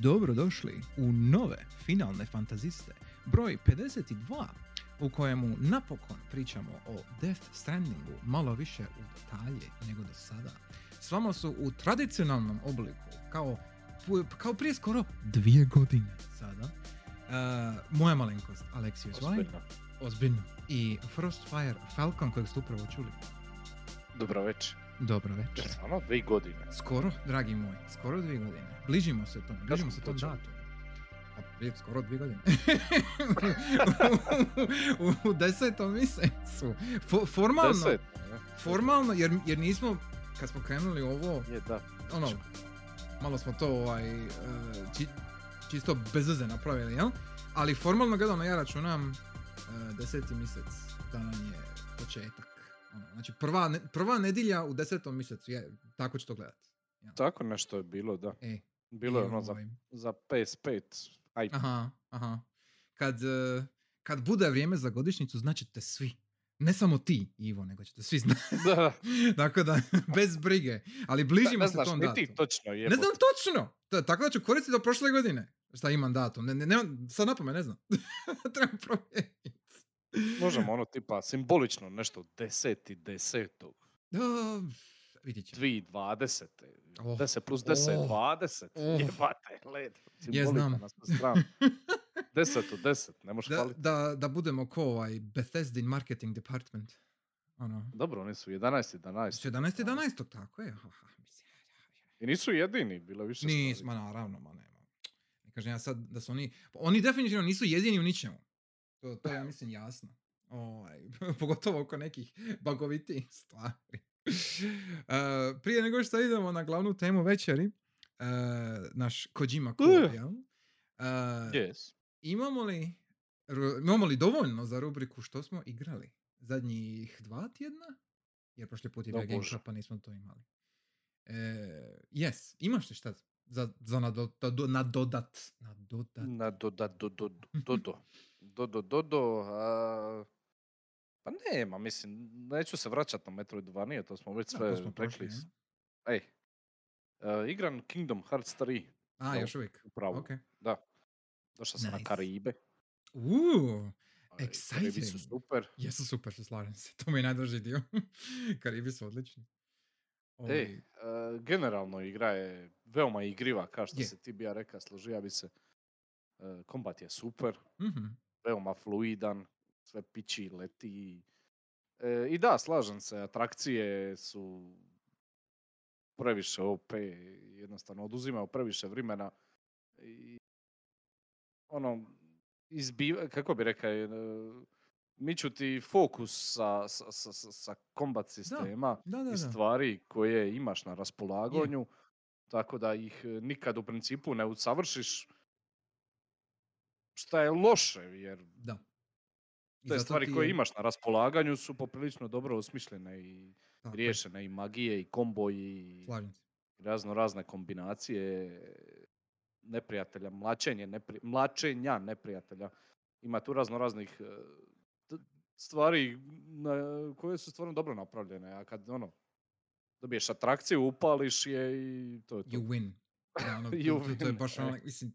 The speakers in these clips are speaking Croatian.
Dobrodošli u nove finalne fantaziste, broj 52, u kojemu napokon pričamo o Death Strandingu malo više u detalje nego do sada. S vama su u tradicionalnom obliku, kao, kao prije skoro dvije godine sada, uh, moja malenkost, Vajn, Ozbiljno. ozbiljno, i Frostfire Falcon kojeg ste upravo čuli. Dobro večer. Dobro večer. Stvarno dvije godine. Skoro, dragi moji, skoro dvije godine. Bližimo se tom, bližimo se tom datumu. Pa prije skoro dvije godine. u, u, u desetom mjesecu. Fo- formalno, Deset. formalno, jer, jer nismo, kad smo krenuli ovo, Je, da. ono, malo smo to ovaj, eh, či, čisto bez veze napravili, jel? Ali formalno gledano ja računam eh, deseti mjesec da nam je početak. Ono, znači prva, ne- prva nedjelja u desetom mjesecu, je, tako ću to gledat. Tako nešto je bilo, da. E, Bilo je i ono za, ovaj, za PS5. Aj, Aha, aha. Kad, eh, kad bude vrijeme za godišnjicu, znaćete svi. Ne samo ti, Ivo, nego ćete svi znati. da. Tako da, bez brige. Ali bližimo ne se znaš tom ni datumu. ti točno je. Ne znam točno. Ta- tako da ću koristiti do prošle godine. Šta imam datum. Ne, ne, nemam, sad napome ne znam. Trebam provjeriti. Možemo ono tipa simbolično nešto deseti desetog. Da, vidjet ćemo. 2020. Oh, 10 plus 10, oh, 20. oh. Jebate, led. Ja znam. na sve strane. 10 od 10, ne možeš Da, hvaliti. da, da budemo ko ovaj Bethesda marketing department. Ono. Dobro, oni su 11, 11. 17. 11. tako je. Aha, mislim. I nisu jedini, bilo više Nis, stvari. ma naravno, ma nema. Ne kažem ja sad da su oni, oni definitivno nisu jedini u ničemu. To, to ja mislim, jasno. Ovaj, pogotovo oko nekih bagovitih stvari. Uh, prije nego što idemo na glavnu temu večeri, uh, naš Kojima Club, Uh. jel? Uh, Yes. imamo, li, imamo li dovoljno za rubriku što smo igrali? Zadnjih dva tjedna? Jer prošli put je bio Game Bože. Club, pa nismo to imali. E, yes, imaš li šta za, za nado, nado, nadodat? Nadodat. Na do, do, do, do, do. Do, do, do, a, Pa nema, mislim, neću se vraćat na Metroidvania, to smo već sve rekli. ja. Ej, e, igran Kingdom Hearts 3, A, Da, još uvijek. upravo. Ok. Da. Došao sam na Nice. Karibe. Uuu, i Karibi su exciting. super. jesu super, se slažem se. To mi je najdraži dio. Karibi su odlični. Ovaj, Ej, e, generalno igra je veoma igriva, kao što Je. se ti bi ja reka, složija bi se. E, kombat je super, mhm, veoma fluidan, sve pići, leti. E, I da, slažem se, atrakcije su previše OP, jednostavno oduzimaju previše vremena i ono, izbiva, kako bi rekao, e, miču ti fokus sa, sa, sa, sa- kombat sistema Da, da, i da. stvari koje imaš na raspolaganju, tako da ih nikad u principu ne usavršiš, šta je loše, jer Da. I te stvari ti koje je- imaš na raspolaganju su poprilično dobro osmišljene i tako je, riješene i magije i komboji i razno razne kombinacije neprijatelja, mlačenje, nepri, mlačenja neprijatelja. Ima tu razno raznih e, stvari na, koje su stvarno dobro napravljene, a kad ono, dobiješ atrakciju, upališ je i to je to. You win. Da, ono, You to, to, to je baš e. ono, mislim,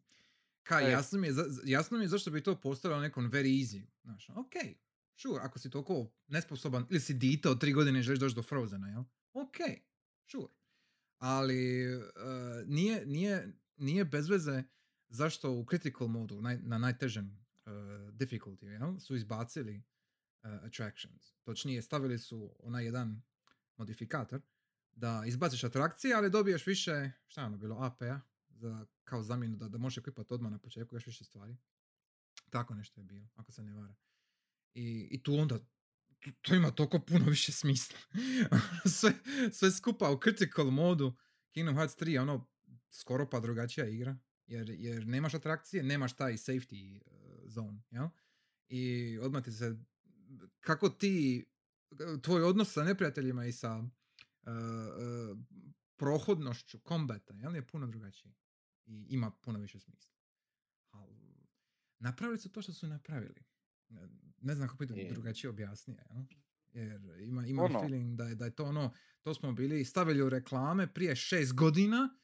kaj, E. jasno mi, je, za- jasno mi je zašto bi to postalo nekom very easy. Znaš, ok, sure, ako si toliko nesposoban, ili si dito od tri godine i želiš doći do Frozena, jel? Ok, sure. Ali uh, nije, nije, nije bez veze zašto u critical modu, naj, na najtežem uh, difficulty, jel, su izbacili uh, attractions. Točnije, stavili su onaj jedan modifikator da izbaciš atrakcije, ali dobiješ više, šta je ono bilo, AP-a, za, kao zamjenu da, da možeš ekvipati odmah na početku još više stvari. Tako nešto je bilo, ako se ne vara. I, i tu onda, tu- to ima toliko puno više smisla. sve, sve skupa u critical modu Kingdom Hearts 3 je ono skoro pa drugačija igra. Jer, jer nemaš atrakcije, nemaš taj safety uh, zone, jel? I odmah ti se, kako ti, tvoj odnos sa neprijateljima i sa uh, uh, prohodnošću kombata, jel, je puno drugačiji. I ima puno više smisla. Al, napravili su to što su napravili. Ne- Ne znam kako bi drugačije objasnije, jel? Jer ima, imam Ono. feeling da je, da je to ono, to smo bili stavili u reklame prije šest godina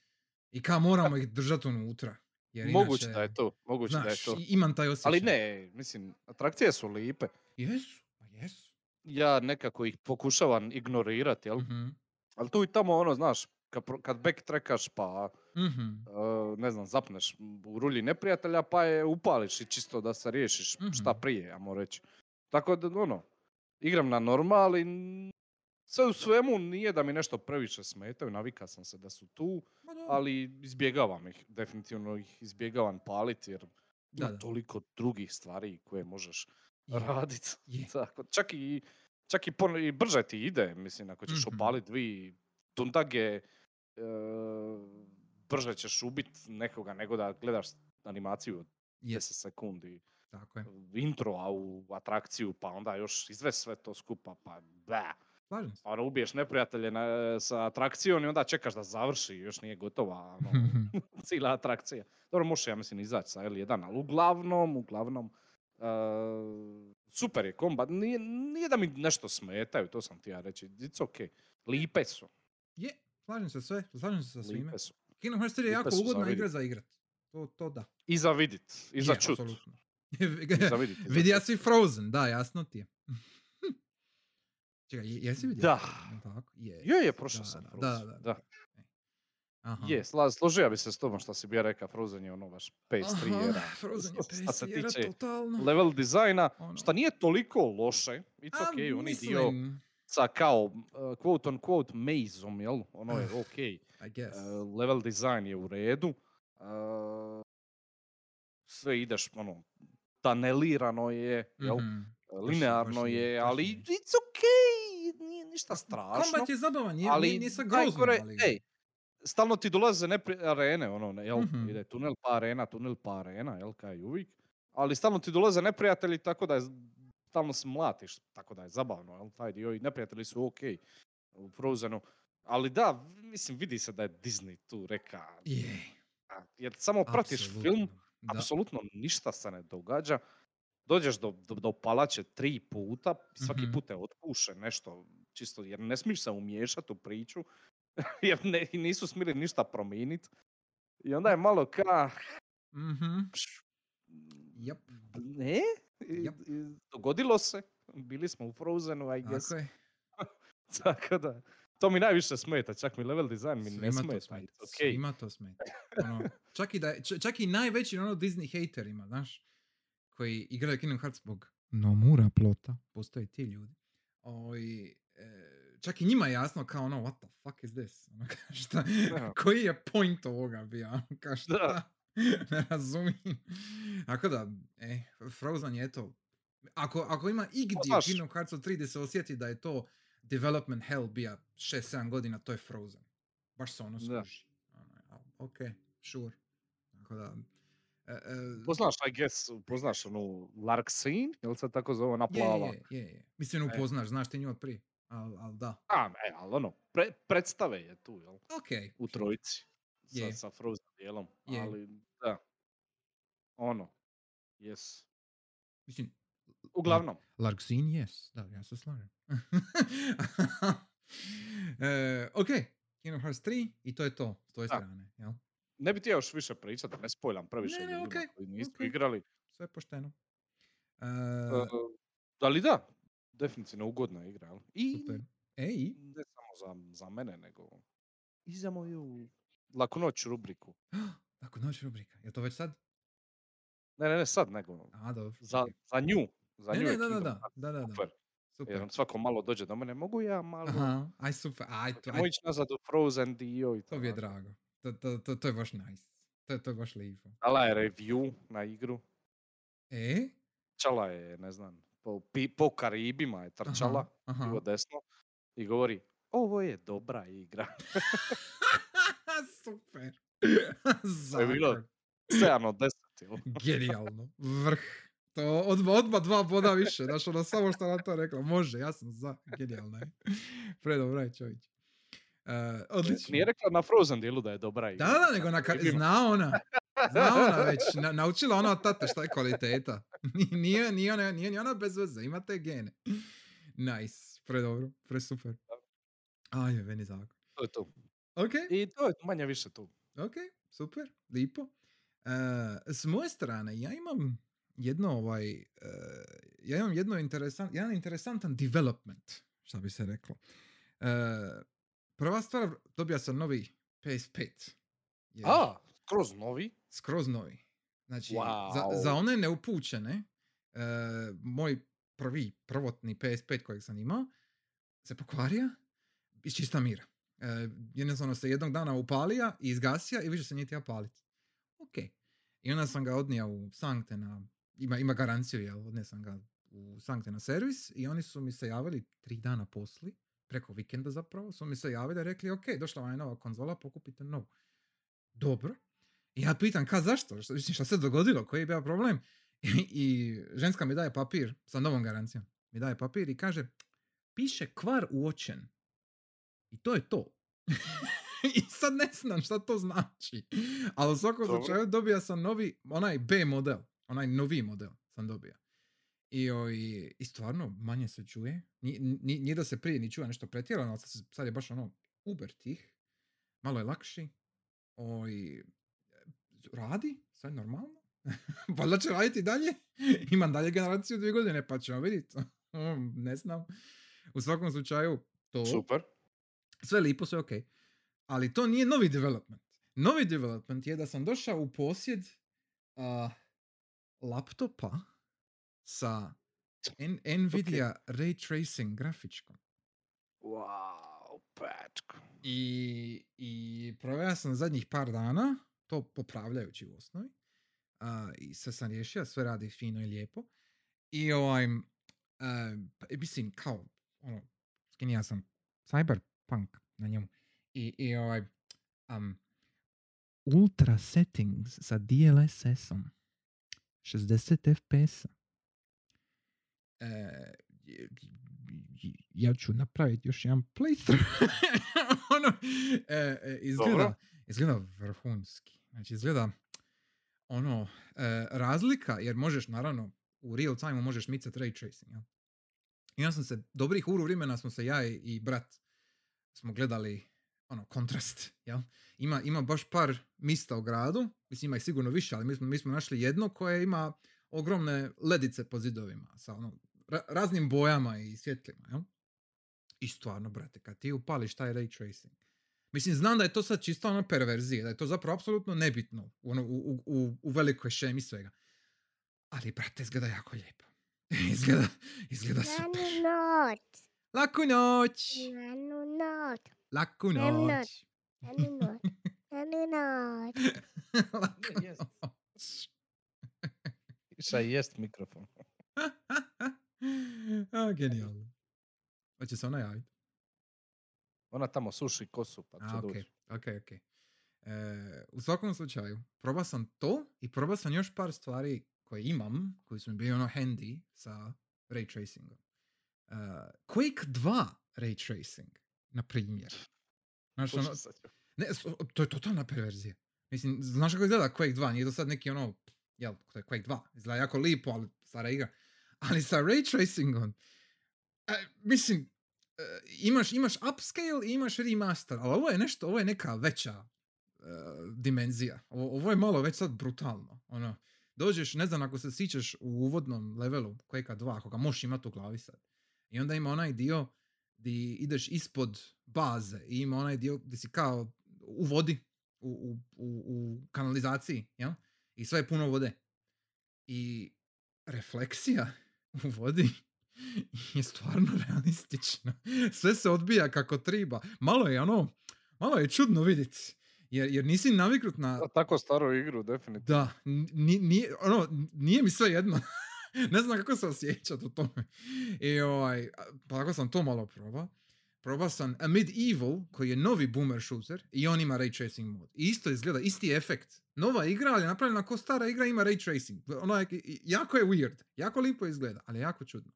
i kao moramo ih držati unutra. Jer Moguće inače, da je to, moguće da je Znaš, to. imam taj osjećaj. Ali ne, mislim, atrakcije su lipe. Jesu, pa jesu. Ja nekako ih pokušavam ignorirati, jel? Mhm, Ali tu i tamo ono, znaš, kad, kad backtrackaš pa, mhm, e, ne znam, zapneš u rulji neprijatelja pa je upališ i čisto da se riješiš šta Mhm. prije, ajmo reći. Tako da, ono, igram na normal i sve u svemu nije da mi nešto previše smetaju, navika sam se da su tu, ali izbjegavam ih, definitivno ih izbjegavam paliti jer Da, da. toliko drugih stvari koje možeš Je, raditi. čak i, čak i, pon- i brže ti ide, mislim, ako ćeš Mhm. opaliti dvi tundage, brže ćeš ubit nekoga nego da gledaš animaciju od Je, 10 sekundi, tako je. intro, a u atrakciju, pa onda još izvest sve to skupa, pa se. Pa ono, ubiješ neprijatelje na, sa atrakcijom i onda čekaš da završi, još nije gotova ono, cijela atrakcija. Dobro, možeš ja mislim izaći sa L1, ali uglavnom, uglavnom, e, super je kombat. Nije, nije da mi nešto smetaju, to sam ti ja reći. It's ok. Lipe su. Je, slažem se sve, slažem se sa svime. Kingdom Hearts 3 je jako ugodna igra za igrat. To, to da. I za vidit, i za Je, čut. čut. si Frozen, da, jasno ti je. Čekaj, je- jesi vidio? Da. Tako? Je. Je, je, prošao sam. da, da, da. da. Aha. Je, sla, složio bi se s tobom što si bio rekao, Frozen je ono baš PS3 Aha, era. Frozen je Šta se PS era tiče totalno. level dizajna, Ono. šta nije toliko loše. It's A, ok, oni dio sa kao uh, quote on quote mazom, jel? Ono je ok. I guess. Uh, level design je u redu. Uh, sve ideš, ono, tanelirano je, jel? Mhm. Linearno baš je, baš ali it's ok, nije ništa strašno. Kombat je zabavan, nije, ali nije, najgore, ali... ej, stalno ti dolaze nepri, arene, ono, jel, Mhm. ide tunel pa arena, tunel pa arena, jel, kao i uvijek. Ali stalno ti dolaze neprijatelji, tako da je, stalno se mlatiš, tako da je zabavno, jel, taj dio i neprijatelji su ok u Frozenu. Ali da, mislim, vidi se da je Disney tu reka, Je, a, jer samo pratiš film, da. apsolutno ništa se ne događa. Dođeš do, do, do palače tri puta, svaki Mhm. put te otpuše nešto, čisto jer ne smiješ se umiješati u priču, jer ne, nisu smjeli ništa promijeniti. I onda je malo ka... Mhm, pš, Jep. Ne? I- Jep. i dogodilo se. Bili smo u Frozenu, I guess. Tako je. Tako da, to mi najviše smeta, čak mi level design mi ne Svima to smeta. smeta. it's okej. Svima to smeta. Ono, čak, i da, čak i najveći ono Disney haterima, znaš, koji igraju Kingdom Hearts zbog Nomura plota, postoje ti ljudi. Ovaj, e, čak i njima je jasno kao ono, what the fuck is this? Ono, šta, koji je point ovoga bio? Ono, Ka, šta? Da. ne razumijem. Tako da, e, Frozen je to. Ako, ako ima igdje znaš- Kingdom Hearts 3 gdje se osjeti da je to development hell bija 6-7 godina, to je Frozen. Baš se ono skuži. Ono, Ok, sure. Tako da, e, e, Poznaš, I guess, poznaš onu Larksin, jel se tako zove, ona plava? je, je, je. Mislim, E. upoznaš, znaš ti nju od prije. Al, al da. A, e, ali ono, pre, predstave je tu, jel? Ok. U trojici. Sa, sa Frozen dijelom. Je. Ali, da. Ono, yes. Mislim, Uglavnom, Larksin, yes. Da, ja se slažem. e, ok, Kingdom Hearts 3 i to je to s tvoje strane, jel? ne bi ti još više pričati, da ne spojlam previše Ne, ne, ljudima okej, koji nisu okej. igrali. Sve pošteno. E, Uh, ali da, definitivno ugodna igra. jel? I super. Ej, ne samo za, za mene, nego i za moju laku noć rubriku. ako noć rubrika. Je to već sad? Ne, ne, ne sad, nego A, dobro. za, za nju. Za Ne, nju ne, da, da, da, da, da, super. Super. Jer on svako malo dođe do mene, mogu ja malo, Aha, aj super, aj to, aj, ići nazad u Frozen dio i to mi je tako. drago. To, to, to, to je baš nice. To, to je baš lijepo. Dala je review na igru. E? Čala je, ne znam, po, pi- po Karibima je trčala, Aha, aha. desno, i govori, ovo je dobra igra. super. Je bilo Zakon. 7 od 10, jel? Genijalno. Vrh. To odmah, odmah dva boda više. Znaš, ono samo što na to rekla. Može, ja sam za. Genijalno je. Predobra je čovječ. Uh, odlično. Nije rekla na Frozen dijelu da je dobra igra. Da, da, nego na, ka- zna ona. Zna ona već. Na, naučila ona od tate šta je kvaliteta. Nije, nije, nije, ona, nije ni ona bez veze. Ima te gene. Nice. Predobro. Presuper. Ajme, meni zakon. To je to. Ok, I to je manje više tu. Ok, super, lipo. s moje strane, ja imam jedno ovaj, uh, ja imam jedno interesant, jedan interesantan development, što bi se reklo. Uh, prva stvar, dobio sam novi PS5. Jer, A, skroz novi? Skroz novi. Znači, wow. za, za one neupućene, uh, moj prvi, prvotni PS5 kojeg sam imao, se pokvario iz čista mira. Uh, jednostavno se jednog dana upalija i izgasija i više se nije tija paliti. Ok. I onda sam ga odnio u Sankte na, ima, ima garanciju, jel, odnio sam ga u Sankte na servis i oni su mi se javili tri dana posli, preko vikenda zapravo, su mi se javili i rekli, ok, došla vam je nova konzola, pokupite novu. Dobro. I ja pitam, ka zašto? Što, šta se dogodilo? Koji je bio problem? I, I ženska mi daje papir sa novom garancijom. Mi daje papir i kaže, piše kvar uočen. I to je to. I sad ne znam šta to znači. Ali u svakom slučaju dobija sam novi, onaj B model. Onaj novi model sam dobio. I, oj, I stvarno manje se čuje. Nije da se prije ni čuje nešto pretjerano, ali sad je baš ono uber tih. Malo je lakši. Oj, radi, sve normalno. Valjda će raditi dalje. Imam dalje generaciju dvije godine, pa ćemo vidjeti. ne znam. U svakom slučaju, to... Super. Sve lipo, sve ok. Ali to nije novi development. Novi development je da sam došao u posjed uh, laptopa sa N- Nvidia okay. Ray Tracing grafičkom. Wow, patko. I, i proveo sam zadnjih par dana, to popravljajući u osnovi. Uh, I sve sam riješio, sve radi fino i lijepo. I ovaj, uh, mislim, kao, ono, skinija sam Cyberpunk na njemu. I, i ovaj, um, ultra settings sa DLSS-om. 60 fps-a. E, ja ću napraviti još jedan playthrough. ono, e, e, izgleda, izgleda vrhunski. Znači, izgleda ono, e, razlika, jer možeš naravno u real time možeš micat ray tracing. Ja? I ja sam se, dobrih uru vremena smo se ja i brat smo gledali ono, kontrast, ja? Ima, ima baš par mista u gradu, mislim ima ih sigurno više, ali mi smo, mi smo našli jedno koje ima ogromne ledice po zidovima sa ono, raznim bojama i svjetlima, ja? I stvarno, brate, kad ti upališ taj ray tracing, Mislim, znam da je to sad čisto ono perverzije, da je to zapravo apsolutno nebitno u, ono, u, u, u velikoj šemi svega. Ali, brate, izgleda jako lijepo. izgleda, izgleda super. Laku noć. Lanu noć. Laku noć. Lanu noć. Lanu noć. Laku noć. Iša jest mikrofon. A, genijalno. Hoće se ona javiti? Ona tamo suši kosu pa će A, okay. ok, ok. E, u svakom slučaju, probao sam to i probao sam još par stvari koje imam, koji su mi bili ono handy sa ray tracingom. Uh, Quake 2 ray tracing, na primjer. Znaš, ono, ne, to je totalna perverzija. Mislim, znaš kako izgleda Quake 2? Nije to sad neki ono, jel, to je Quake 2. Izgleda jako lipo, ali stara igra. Ali sa ray tracingom, uh, mislim, uh, imaš, imaš upscale i imaš remaster, ali ovo je nešto, ovo je neka veća uh, dimenzija. Ovo, ovo je malo već sad brutalno. Ono, dođeš, ne znam ako se sićeš u uvodnom levelu Quake 2, ako ga možeš imati u glavi sad. I onda ima onaj dio gdje ideš ispod baze i ima onaj dio gdje si kao u vodi, u, u, u, u kanalizaciji, ja? I sve je puno vode. I refleksija u vodi je stvarno realistična. Sve se odbija kako triba. Malo je ono, malo je čudno vidjeti. Jer, jer nisi naviknut na... Tako staru igru, definitivno. Da, nije, ono, nije mi sve jedno. ne znam kako se osjećati u tome. I ovaj, pa tako sam to malo probao. Probao sam A Medieval, koji je novi boomer shooter i on ima ray tracing mod. I isto izgleda, isti efekt. Nova igra, ali napravljena ko stara igra, ima ray tracing. Ono jako je weird. Jako lipo izgleda, ali jako čudno.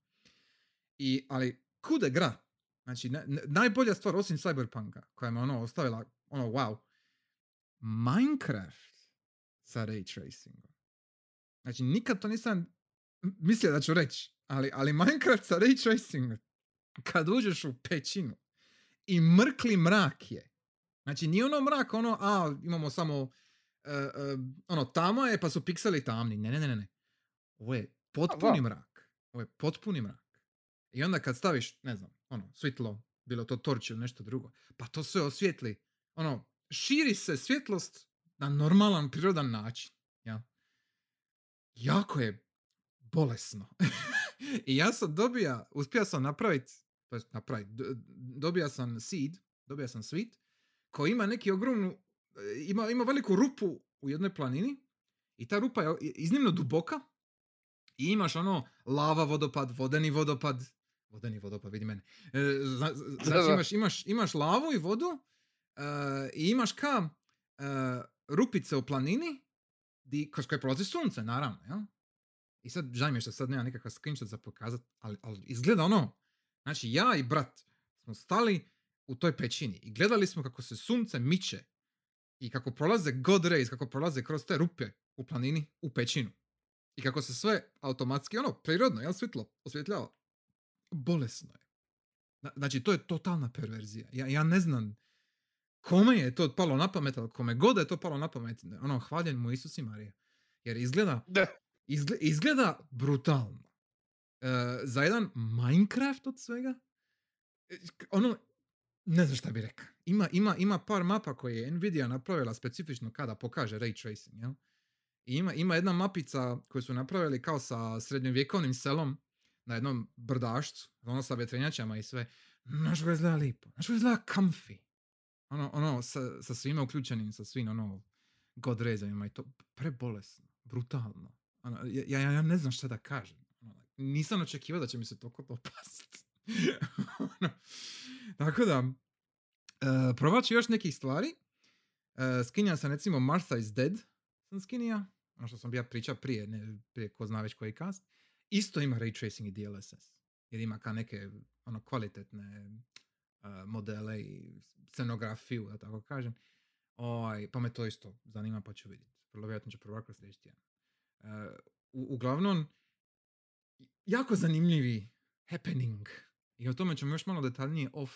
I, ali kude gra? Znači, ne, najbolja stvar osim Cyberpunka, koja me ono ostavila, ono, wow. Minecraft sa ray tracingom. Znači, nikad to nisam mislio da ću reći, ali, ali Minecraft sa ray tracingom, kad uđeš u pećinu i mrkli mrak je. Znači, nije ono mrak, ono, a, imamo samo e, e, ono, tamo je pa su pikseli tamni. Ne, ne, ne, ne. Ovo je potpuni mrak. Ovo je potpuni mrak. I onda kad staviš, ne znam, ono, svjetlo, bilo to torč ili nešto drugo, pa to sve osvijetli. Ono, širi se svjetlost na normalan, prirodan način. Ja? Jako je bolesno. I ja sam dobija, uspio sam napraviti, to jest napraviti, dobija sam seed, dobija sam svit, koji ima neki ogromnu, e, ima, ima veliku rupu u jednoj planini i ta rupa je iznimno duboka i imaš ono lava vodopad, vodeni vodopad, vodeni vodopad, vidi mene. E, zna- zna- Znači imaš, imaš, imaš lavu i vodu e, i imaš ka e, rupice u planini di, kroz koje prolazi sunce, naravno. Jel? I sad, žaj mi je što sad nema nikakav screenshot za pokazat, ali, ali izgleda ono, znači ja i brat smo stali u toj pećini i gledali smo kako se sunce miče i kako prolaze god rays, kako prolaze kroz te rupe u planini u pećinu. I kako se sve automatski, ono, prirodno, jel, svjetlo osvjetljava. Bolesno je. Zna- Znači, to je totalna perverzija. Ja, ja ne znam kome je to palo na pamet, ali kome god je to palo na pamet, ono, hvaljen mu Isus i Marija. Jer izgleda, Da. Izgle- izgleda brutalno. E, za jedan Minecraft od svega, e, ono, ne znam šta bi rekao. Ima, ima, ima par mapa koje je Nvidia napravila specifično kada pokaže ray tracing, jel? I ima, ima jedna mapica koju su napravili kao sa srednjovjekovnim selom na jednom brdašcu, ono sa vjetrenjačama i sve. Znaš kako izgleda lipo, znaš kako izgleda comfy. Ono, ono, sa, sa svime uključenim, sa svim, ono, god rezanjima i to prebolesno, brutalno. Ono, ja, ja, ja ne znam šta da kažem. Ono, nisam očekivao da će mi se toliko dopast. ono, tako da, uh, probat ću još nekih stvari. Uh, skinja sam recimo Martha is Dead, sam skinija, ono što sam bija pričao prije, ne, prije ko zna već koji cast. Isto ima ray tracing i DLSS. Jer ima ka neke ono, kvalitetne uh, modele i scenografiju, da tako kažem. Ovaj, pa me to isto zanima pa ću vidjeti. Vrlo vjerojatno ću prvo kroz sljedeći tjedan. U, uglavnom, jako zanimljivi happening. I o tome ćemo još malo detaljnije off,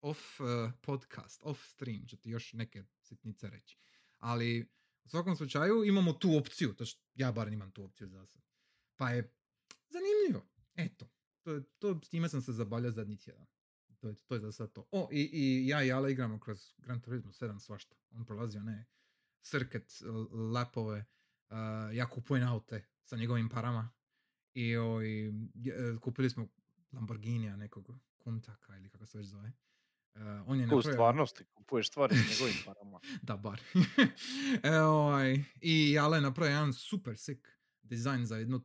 off uh, podcast, off stream, ću ti još neke sitnice reći. Ali u svakom slučaju imamo tu opciju, to što ja bar imam tu opciju za sad. Pa je zanimljivo. Eto, to, to, s time sam se zabavljao zadnji tjedan. To je, to je za sad to. O, i, i ja i Ale igramo kroz Gran Turismo 7 svašta. On prolazi one circuit lapove. Uh, ja kupujem aute sa njegovim parama. I oj, je- kupili smo Lamborghinija nekog Kuntaka ili kako se već zove. Uh, on je U napravio... stvarnosti kupuješ stvari s njegovim parama. da, bar. e, ovaj, I Ale je napravio jedan super sick dizajn za jednu uh,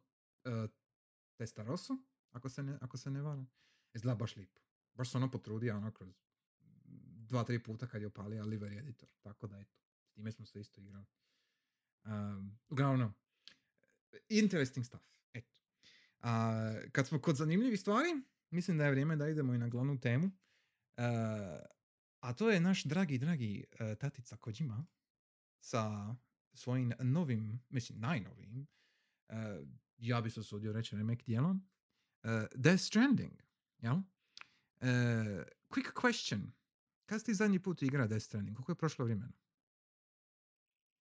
Testarosu, ako se ne, ako se ne varam. Izgleda baš lipo. Baš se ono potrudio ono kroz dva, tri puta kad je opalio livery editor. Tako da eto, s time smo se isto igrali. Um, uglavnom, interesting stuff. Eto. A, kad smo kod zanimljivih stvari, mislim da je vrijeme da idemo i na glavnu temu. Uh, a to je naš dragi, dragi uh, tatica Kojima sa svojim novim, mislim najnovijim, uh, ja bi se usudio reći remek dijelom, uh, Death Stranding, jel? Quick question. Kad ste zadnji put igra Death Stranding? Koliko je prošlo vremena?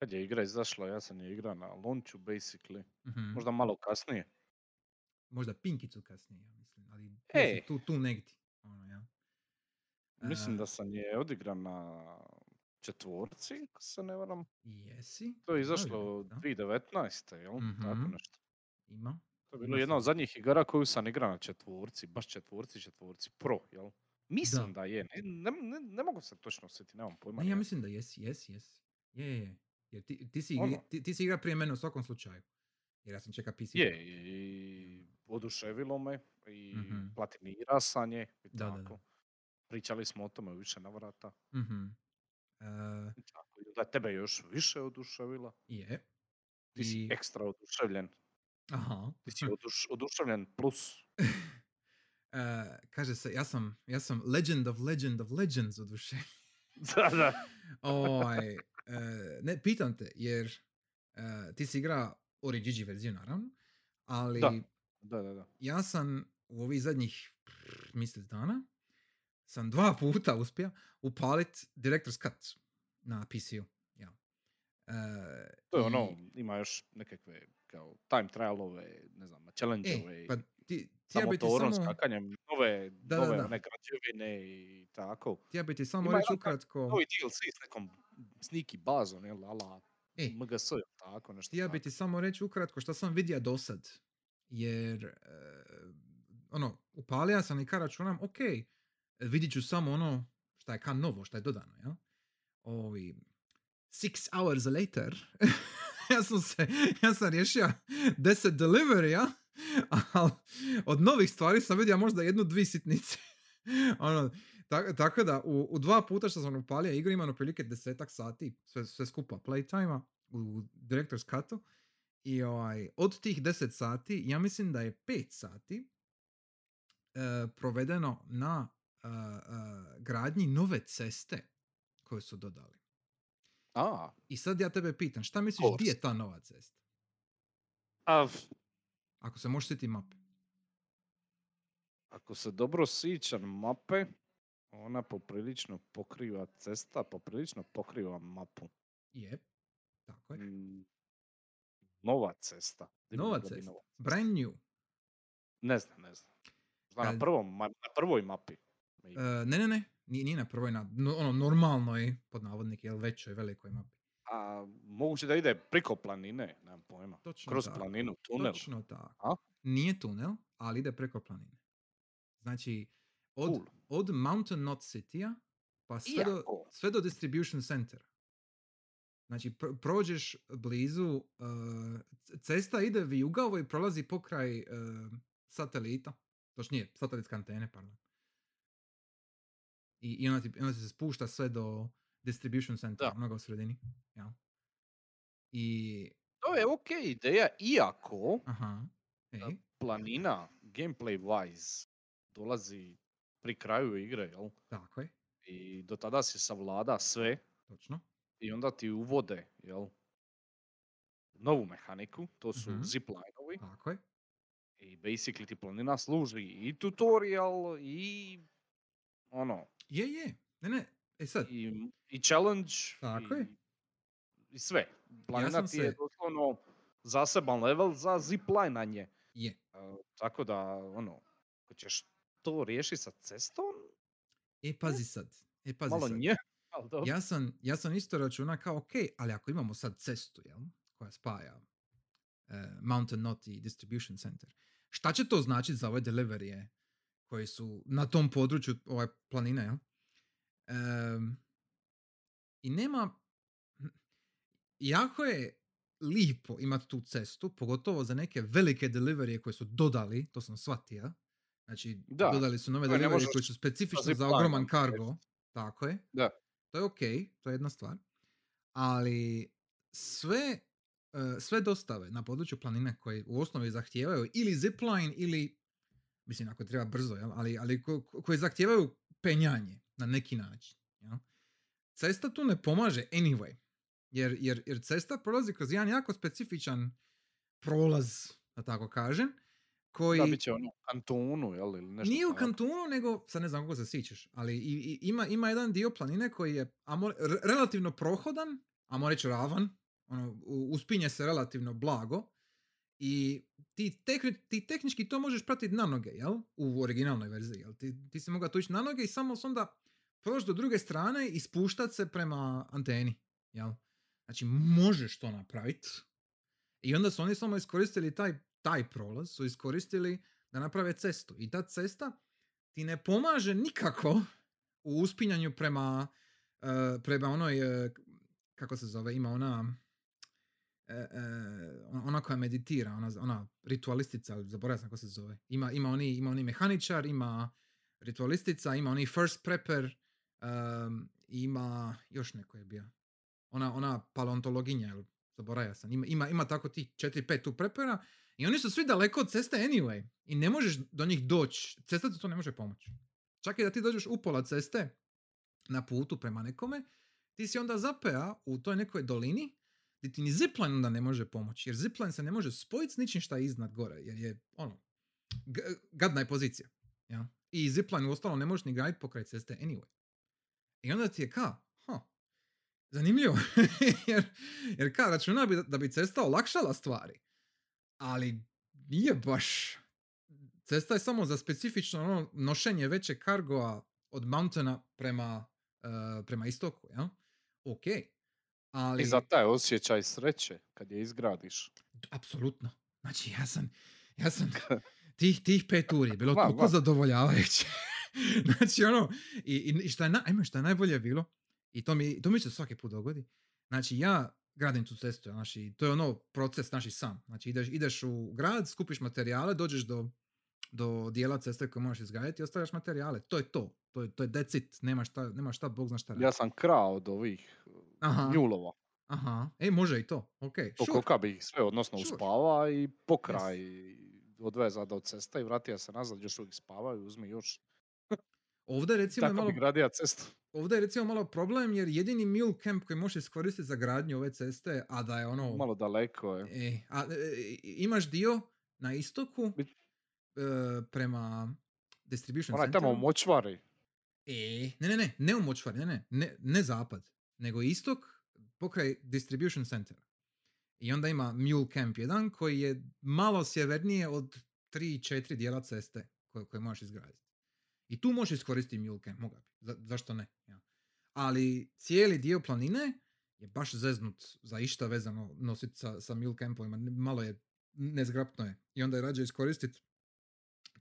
Kad je igra izašla, ja sam je igrao na launchu, basically. Mhm. Možda malo kasnije. Možda pinkicu kasnije, ja mislim, ali si tu, tu negdje. Ono, ja. Mislim da sam je odigran na četvorci, ako se ne varam. Jesi? To je Da, izašlo da. 2019. jel? Tako Mhm. nešto. Ima. To je bilo jedna od zadnjih igara koju sam igrao na četvorci, baš četvorci, četvorci, pro, jel? Mislim da, je, ne, ne, ne, ne mogu se točno sjetiti, nemam pojma. Ne, ja mislim da jesi, jesi, jesi. Je, je, je. Jer ti, ti, si, Ono. ti, ti si igra prije mene u svakom slučaju. Jer ja sam čeka PC. Je, i oduševilo me i Mhm. platinira sam je i Da, da, da. tako. Pričali smo o tome u više navrata. Tako, i da tebe još više oduševila. je. Ti si I- ekstra oduševljen. Aha. Ti si oduš, oduševljen plus. E, kaže se, ja sam, ja sam legend of legend of legends oduševljen. da, da. Ovaj, e, ne, pitam te, jer e, ti si igra Origigi verziju, naravno, ali Da. Da, da, da. ja sam u ovih zadnjih mjesec dana sam dva puta uspio upalit Director's Cut na PC-u. Ja. E, To je i- ono, ima još nekakve kao time trialove, ne znam, challenge-ove, E, pa ti, sa ja bi ti motorom, samo, skakanjem, nove, Da, da, nove da. one građevine i tako. ja bi ti samo reći ukratko, Novi DLC s nekom sneaky bazom, jel, ala E. MGS, tako, nešto ja bi ti samo reći ukratko što sam vidio do sad. Jer, e, ono, upalija sam i ka računam, ok, vidit ću samo ono šta je ka novo, šta je dodano, jel? Ovi, six hours later, ja sam se, ja sam riješio 10 delivery ali od novih stvari sam vidio možda jednu, dvi sitnice. ono, tak- tako da, u, u dva puta što sam upalio igru imam otprilike desetak sati, sve, sve skupa playtime u Director's Cutu. I ovaj, od tih 10 sati, ja mislim da je 5 sati e, provedeno na e, e, gradnji nove ceste koje su dodali. A, I sad ja tebe pitam, šta misliš gdje je ta nova cesta? a Ako se možeš sjetiti mape. ako se dobro sićam mape, ona poprilično pokriva cesta, poprilično pokriva mapu. Je. Tako je. Mm, Nova cesta. Nova cesta. Brand new. Ne znam, ne znam. Kad- na, prvom, na prvoj mapi. E, ne, ne, ne. Nije, nije na prvoj, na no, ono, normalnoj, pod navodnike, jel većoj, velikoj mapi. A moguće da ide priko planine, nemam pojma. Točno Kroz tako. planinu, tunel. Točno tako. A? Nije tunel, ali ide preko planine. Znači, od, Cool. Od Mountain Knot City-a pa sve do, sve do Distribution Centera. Znači, pr- prođeš blizu, uh, cesta ide vijugavo i prolazi pokraj uh, satelita. Točnije, satelitske antene, pardon. I, i onda, ti, onda ti se spušta sve do Distribution Centera, Da. onoga u sredini. Ja. I, to je ok ideja, iako aha, ej, planina, gameplay wise, dolazi pri kraju igre, jel? tako je, I do tada si savlada sve točno. i onda ti uvode, jel? Novu mehaniku, to su Mhm. ziplinovi Tako je. i basically ti planina služi i tutorial i ono, Je, je. Ne, ne. E sad, i, i challenge Tako i, je. i sve. Planina sam ti je se- doslovno zaseban level za ziplinanje. je. Uh, tako da, ono, ako ćeš to riješiti sa cestom, E, pazi sad. E, pazi malo sad. nje. Ja sam, ja sam isto računa kao, ok, ali ako imamo sad cestu, jel, koja spaja e, Mountain Knot i Distribution Center, šta će to značiti za ove deliverije koji su na tom području ove planine, jel? Em, I nema, jako je lipo imati tu cestu, pogotovo za neke velike deliverije koje su dodali, to sam shvatio. Znači, Da, dodali su nove deliverije možeš koje su specifične za ogroman kargo. Tako je. Da. To je ok, to je jedna stvar. Ali sve, e, sve dostave na području planine koje u osnovi zahtijevaju ili zipline ili, mislim ako treba brzo, jel? ali, ali ko- koje zahtijevaju penjanje na neki način. Jel? Cesta tu ne pomaže anyway. Jer, jer, jer cesta prolazi kroz jedan jako specifičan prolaz, da tako kažem, koji... Da, bit će ono u kantonu, jel, ili nešto Nije u tako. kantonu, nego, sad ne znam kako se sićeš, ali i, i- ima, ima jedan dio planine koji je amo, re- relativno prohodan, a reći ravan, ono, uspinje se relativno blago i ti, tehni- ti tehnički to možeš pratiti na noge, jel? U originalnoj verziji, jel? Ti, ti si mogao to ići na noge i samo onda proći do druge strane i spuštat se prema anteni, jel? Znači, možeš to napraviti. I onda su oni samo iskoristili taj, taj prolaz, su iskoristili da naprave cestu. I ta cesta ti ne pomaže nikako u uspinjanju prema, eh, prema onoj, eh, kako se zove, ima ona, eh, ona koja meditira, ona, ona ritualistica, ali zaboravio kako se zove. Ima, ima, oni, ima oni mehaničar, ima ritualistica, ima oni first prepper, um, ima, još neko je bio. Ona, ona paleontologinja, zaboravio sam. Ima, ima, ima tako ti 4-5 tu prepera i oni su svi daleko od ceste anyway. I ne možeš do njih doći. Cesta ti to ne može pomoći. Čak i da ti dođeš u pola ceste na putu prema nekome, ti si onda zapea u toj nekoj dolini gdje ti ni zipline onda ne može pomoći. Jer zipline se ne može spojiti s ničim šta je iznad gore. Jer je, ono, gadna je pozicija. Ja? I zipline u ostalom ne možeš ni graditi pokraj ceste anyway. I onda ti je ka, ha, zanimljivo. jer, jer ka, računa bi da, da bi cesta olakšala stvari. Ali nije baš. Cesta je samo za specifično ono, nošenje većeg kargoa od mountaina prema, uh, prema istoku, ja? Ok. Ali... I za taj osjećaj sreće kad je izgradiš. Apsolutno. Znači, ja sam, ja sam tih, tih pet uri bilo Va, toliko va. zadovoljavajuće. znači, ono, i, i šta, je na, ajme, šta je najbolje bilo, i to mi, to mi se svaki put dogodi, znači, ja gradim tu cestu, znači, to je ono proces naši sam. Znači, ideš, ideš u grad, skupiš materijale, dođeš do, do dijela ceste koje možeš izgraditi i ostavljaš materijale. To je to. To je, to je that's it. Nema šta, nema šta, Bog zna šta Ja raditi. sam krao od ovih Aha. njulova. Aha. E, može i to. Ok, sure. Pokoka bi ih sve, odnosno Sure. uspava i pokraj odveza do ceste i vratio se nazad, još uvijek spavaju, uzmi još. Ovdje recimo je Tako malo bi gradio cestu. Ovdje je recimo malo problem jer jedini mule camp koji možeš iskoristiti za gradnju ove ceste, a da je ono... Malo daleko je. E, a, e, imaš dio na istoku Bit- e, prema distribution Onaj tamo u močvari. E, ne, ne, ne, ne u močvari, ne, ne, ne, ne zapad, nego istok pokraj distribution centera. I onda ima Mule Camp 1 koji je malo sjevernije od 3-4 dijela ceste koje, koje možeš izgraditi. I tu možeš iskoristiti Mule Camp, moga bi, za, zašto ne? Ja. Ali cijeli dio planine je baš zeznut za išta vezano nositi sa, sa Mule Campovima, malo je nezgrapno je. I onda je rađe iskoristiti.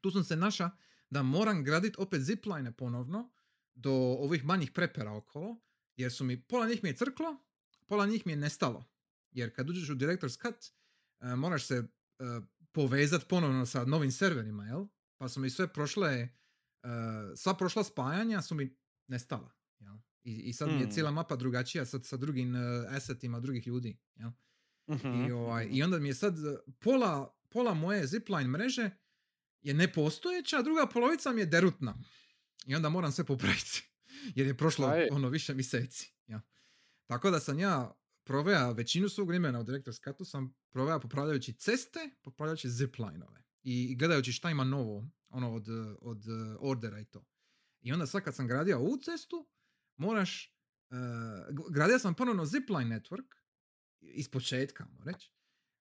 Tu sam se naša da moram graditi opet zipline ponovno do ovih manjih prepera okolo, jer su mi, pola njih mi je crklo, pola njih mi je nestalo. Jer kad uđeš u Director's Cut, e, moraš se povezati ponovno sa novim serverima, jel? Pa su mi sve prošle, e, sva prošla spajanja su mi nestala, jel? I, i sad mi je Mm. cijela mapa drugačija sa, sa drugim e, assetima drugih ljudi, jel? I, ovaj, Mhm. I onda mi je sad e, pola, pola moje zipline mreže je nepostojeća, a druga polovica mi je derutna. I onda moram sve popraviti. Jer je prošlo A je. ono više mjeseci. Ja. Tako da sam ja provea većinu svog vremena u Director's Cutu sam provea popravljajući ceste, popravljajući zipline-ove. I, i gledajući šta ima novo ono od, od e, ordera i to. I onda sad kad sam gradio ovu cestu, moraš, g- gradio sam ponovno zipline network, iz početka, reći.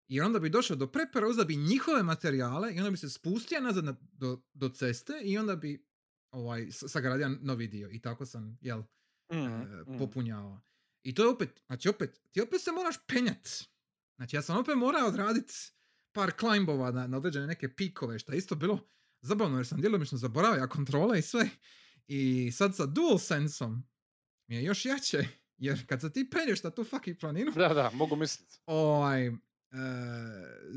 I onda bi došao do prepera, uzeo bi njihove materijale i onda bi se spustio nazad na, do, do ceste i onda bi ovaj, sagradio novi dio. I tako sam, jel, e, mhm. popunjavao. I to je opet, znači opet, ti opet se moraš penjat. Znači ja sam opet morao odraditi par climbova na, na određene neke pikove, što je isto bilo zabavno jer sam djelomično zaboravio kontrole i sve. I sad sa dual sensom mi je još jače, jer kad se ti penješ na tu fucking planinu, Da, da, mogu misliti. ovaj, e,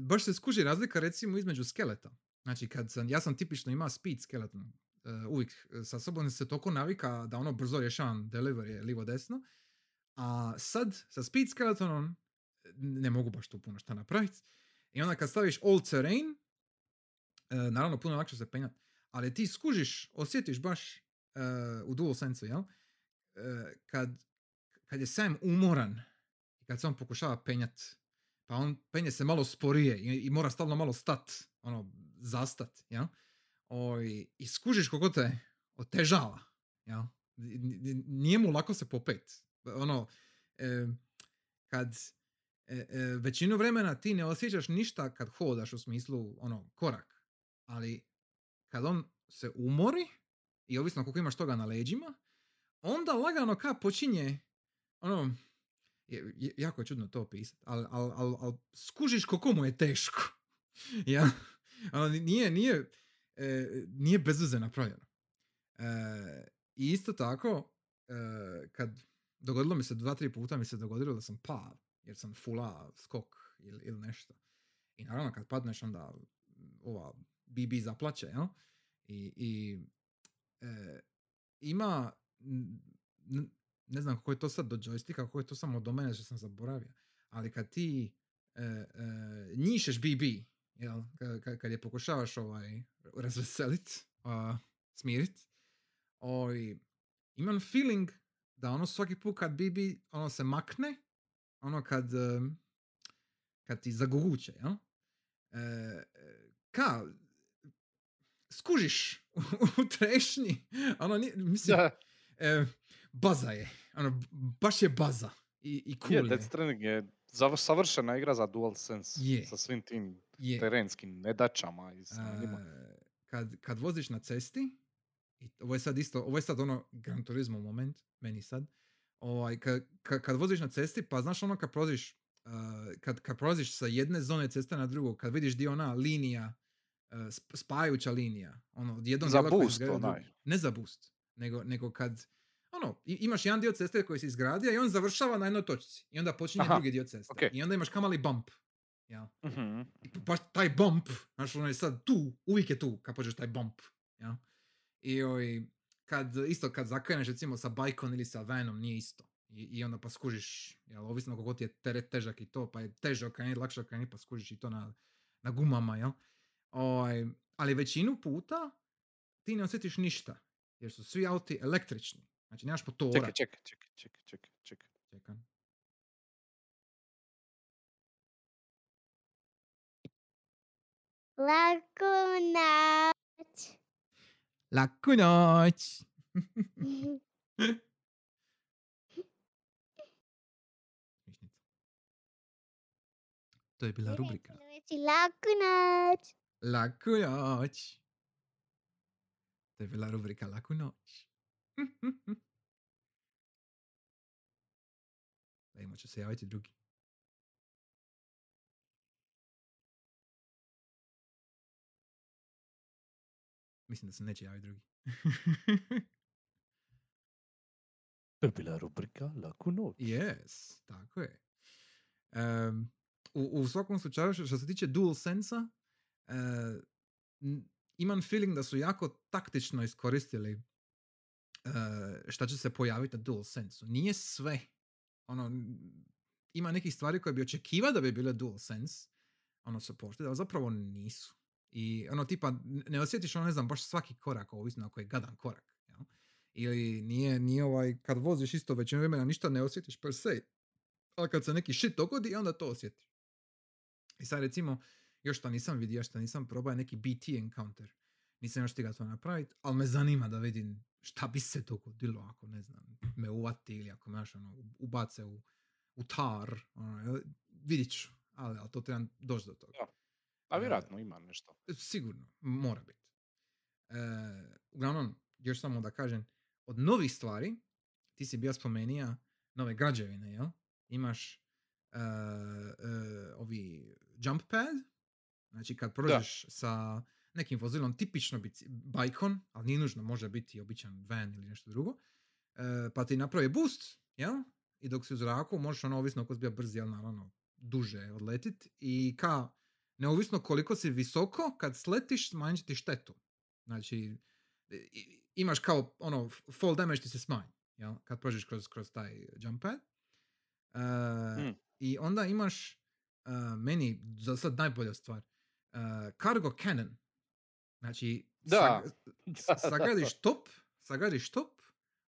baš se skuži razlika recimo između skeleta. Znači kad sam, ja sam tipično imao speed skeleton e, uvijek sa sobom se toliko navika da ono brzo rješavam delivery livo desno. A sad sa speed skeletonom ne mogu baš tu puno šta napraviti. I onda kad staviš all terrain, naravno puno lakše se penjati. Ali ti skužiš, osjetiš baš e, u dual sensu, jel? E, kad, kad je Sam umoran i kad se on pokušava penjat, pa on penje se malo sporije i, i mora stalno malo stat, ono, zastat, jel? Oj, I skužiš koliko te otežava, jel? Nije mu lako se popet. Ono, e, kad e, e, većinu vremena ti ne osjećaš ništa kad hodaš u smislu ono korak, ali kad on se umori i ovisno koliko imaš toga na leđima, onda lagano ka počinje ono je, jako je čudno to opisati, ali al, al, al skužiš koliko mu je teško. ja? Ono, ni- nije, nije, e, nije bez veze napravljeno. E, I isto tako, e, kad dogodilo mi se dva, tri puta mi se dogodilo da sam pao, jer sam fula skok ili, ili nešto. I naravno kad padneš onda ova BB zaplaće, jel? I, i e, ima, n- ne znam kako je to sad do joysticka, kako je to samo do mene što sam zaboravio, ali kad ti e, e, njišeš BB, jel, ka- ka- kad je pokušavaš ovaj, razveselit, a, smirit, ovaj, imam feeling da ono svaki put kad BB ono se makne, ono kad, em, kad ti zaguguće, jel? E, e, ka, skužiš u trešnji, ono, ni- mislim, Da, e, baza je, ono, baš je baza. i, i cool Je, je. Death Stranding je savršena igra za DualSense. Je. Sa svim tim Je. terenskim nedačama i. E, kad, kad voziš na cesti, i ovo je sad isto, ovo je sad ono Gran Turismo moment, meni sad, ovaj, kad, kad, kad voziš na cesti, pa znaš ono kad prolaziš, uh, kad, kad prolaziš sa jedne zone ceste na drugu, kad vidiš di ona linija, uh, sp- spajajuća linija, ono, od jednog Za boost onaj. Ne za boost, nego, nego kad, ono, imaš jedan dio ceste koji si izgradio i on završava na jednoj točci. I onda počinje Aha, drugi dio ceste. okej. I onda imaš kamali bump. Ja. Mhm. I baš taj bump, znaš, ono je sad tu, uvijek je tu kad pođeš taj bump, ja. I ovaj, kad, isto kad zakreneš recimo sa bajkom ili sa vanom, nije isto. I, i onda pa skužiš, jel, ovisno koliko ti je teret težak i to, pa je teže okrenuti, lakše okrenuti, pa skužiš i to na, na gumama, jel. Ovaj, ali većinu puta ti ne osjetiš ništa, jer su svi auti električni. Znači nemaš motora. Čekaj, čekaj, čekaj, čekaj, čekaj, čekaj. Čekam. Laku noć. Laku noć! To je bila rubrika. Laku noć. Laku noć. To je bila rubrika Laku noć. Da ima će se javiti drugi. Mislim da se neće javiti drugi. To je bila rubrika Laku noć. Yes, tako je. Em, u, u svakom slučaju, što, se tiče DualSense-a, imam feeling da su jako taktično iskoristili e, šta će se pojaviti na DualSense-u. Nije sve. Ono, ima nekih stvari koje bi očekivao da bi bile DualSense, ono supported, ali zapravo nisu. I ono tipa, ne osjetiš ono, ne znam, baš svaki korak, ovisno ako je gadan korak. Jel? Ili nije, nije ovaj, kad voziš isto većinu vremena ništa ne osjetiš per se. Ali kad se neki shit dogodi, onda to osjetiš. I sad recimo, još što nisam vidio, što nisam probao je neki BT encounter. Nisam još stigao to napraviti, ali me zanima da vidim šta bi se dogodilo ako, ne znam, me uvati ili ako me ono, ubace u, u tar. Ono, vidit ću, ali, ali to trebam doći do toga. Da. A vjerojatno ima nešto. Sigurno, mora biti. E, uglavnom, još samo da kažem, od novih stvari, ti si bio spomenija nove građevine, jel? Imaš e, e, ovi jump pad, znači kad prođeš sa nekim vozilom, tipično bici, bajkon, ali nije nužno, može biti običan van ili nešto drugo, e, pa ti napravi boost, jel? I dok si u zraku, možeš ono, ovisno ako si bio brz, jel, naravno, duže odletit i ka neovisno koliko si visoko, kad sletiš, smanjit će ti štetu. Znači, imaš kao, ono, fall damage ti se smanji, jel? Kad prođeš kroz, kroz taj jump pad. Uh, Mm. I onda imaš, uh, meni, za sad najbolja stvar, uh, cargo cannon. Znači, Da. sag- sagradiš top, sagradiš top,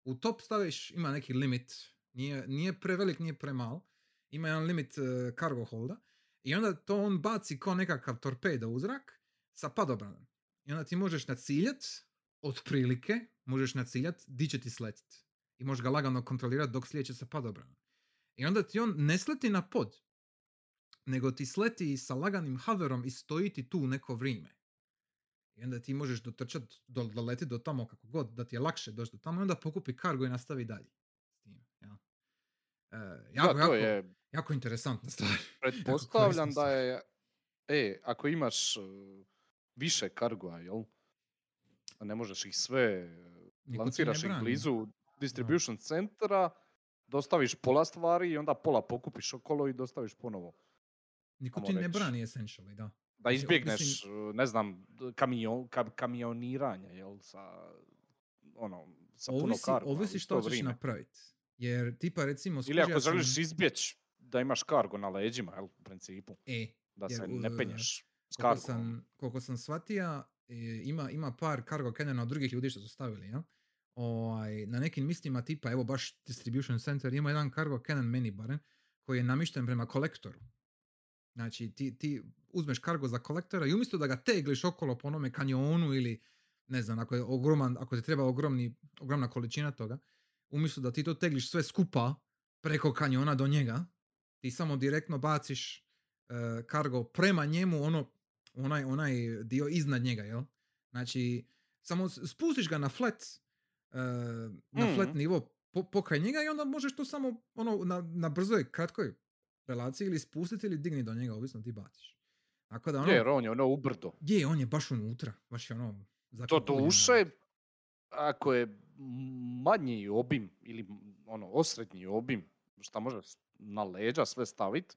u top staviš, ima neki limit, nije, nije prevelik, nije premal, ima jedan limit uh, cargo holda i onda to on baci kao nekakav torpedo u zrak sa padobranom. I onda ti možeš naciljat, otprilike, možeš naciljat, di će ti sletit. I možeš ga lagano kontrolirati dok slijeće sa padobranom. I onda ti on ne sleti na pod, nego ti sleti sa laganim hoverom i stoji ti tu neko vrijeme. I onda ti možeš dotrčat, do, doleti do tamo kako god, da ti je lakše doći do tamo i onda pokupi kargo i nastavi dalje. S tim, ja. E, jako, da, jako, to je, jako interesantna stvar. pretpostavljam da je, e, ako imaš uh, više kargoa, jel? A ne možeš ih sve, uh, Niko lanciraš ih blizu distribution centra, dostaviš pola stvari i onda pola pokupiš okolo i dostaviš ponovo. Niko ajmo ti ne brani essentially, da. Da izbjegneš, ne znam, kamion, ka, kamioniranje, jel, sa, ono, sa puno Ovisi, kargoa u ovisi što ćeš napraviti. Jer tipa recimo Ili ako sam- želiš izbjeći da imaš kargo na leđima, jel, u principu, E, da Jer, se ne penješ s kargom. sam, koliko sam shvatio, e, ima, ima par cargo cannona od drugih ljudi što su stavili, ja? Ovaj, na nekim mislima tipa, evo baš distribution center, ima jedan cargo cannon meni barem, koji je namišten prema kolektoru. Znači, ti, ti uzmeš kargo za kolektora i umjesto da ga tegliš okolo po onome kanjonu ili, ne znam, ako, je ogroman, ako ti treba ogromni, ogromna količina toga, umjesto da ti to tegliš sve skupa preko kanjona do njega, ti samo direktno baciš uh, kargo prema njemu, ono, onaj, onaj dio iznad njega, jel? Znači, samo spustiš ga na flat, uh, na flat Mhm. nivo po, pokraj njega i onda možeš to samo ono, na, na brzoj, kratkoj relaciji ili spustiti ili digni do njega, ovisno ti baciš. Tako da ono, Je, jer on je ono ubrdo. je, on je baš unutra, baš je ono... To zakokuljen. duše, ako je manji obim ili ono osrednji obim, šta može na leđa sve staviti,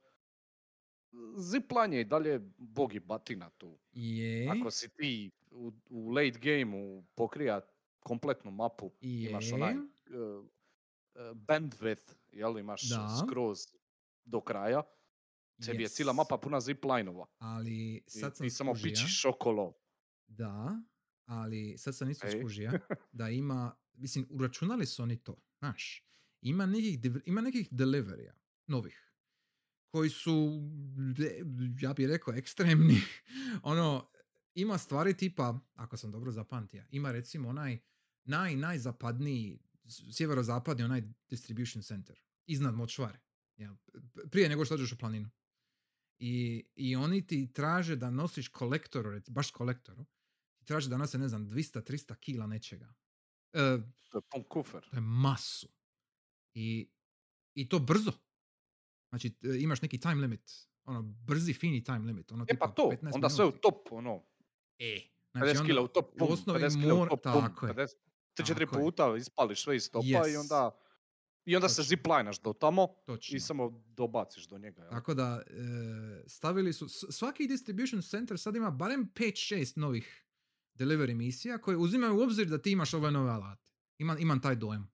zipline je i dalje bogi batina tu. Je, Ako si ti u, u late gameu pokrija kompletnu mapu, imaš je, onaj uh, uh, bandwidth, jel imaš Da. skroz do kraja, tebi je cijela yes. mapa puna zipline-ova. Ali I sad sam ti samo pičiš okolo. Da, ali sad sam isto skužija da ima, mislim, uračunali su oni to, znaš. Ima nekih, ima nekih deliverija, novih, koji su, ja bih rekao, ekstremni. ono, ima stvari tipa, ako sam dobro zapamtio, ima recimo onaj naj, najzapadniji, sjeverozapadni onaj distribution center, iznad močvare, ja, prije nego što dođeš u planinu. I, I oni ti traže da nosiš kolektoru, baš kolektoru, ti traže da nose, ne znam, 200-300 kila nečega. E, To je pun kufer. to je masu. I, I to brzo. Znači, imaš neki time limit. Ono, brzi, fini time limit. Ono, E pa to, 15 onda sve u minuti. top, ono, E, 50 kila u top, u pum, osnovi 50 kila u mora- top, pum, tako je. 50, tri, četiri Tako je. puta ispališ sve iz topa i Yes. onda, i onda se Točno. ziplinaš do tamo točno. i samo dobaciš do njega. jel? Tako da, e, stavili su, svaki distribution center sad ima barem 5-6 novih delivery misija koje uzimaju u obzir da ti imaš ove nove alate. Imam, imam taj dojam.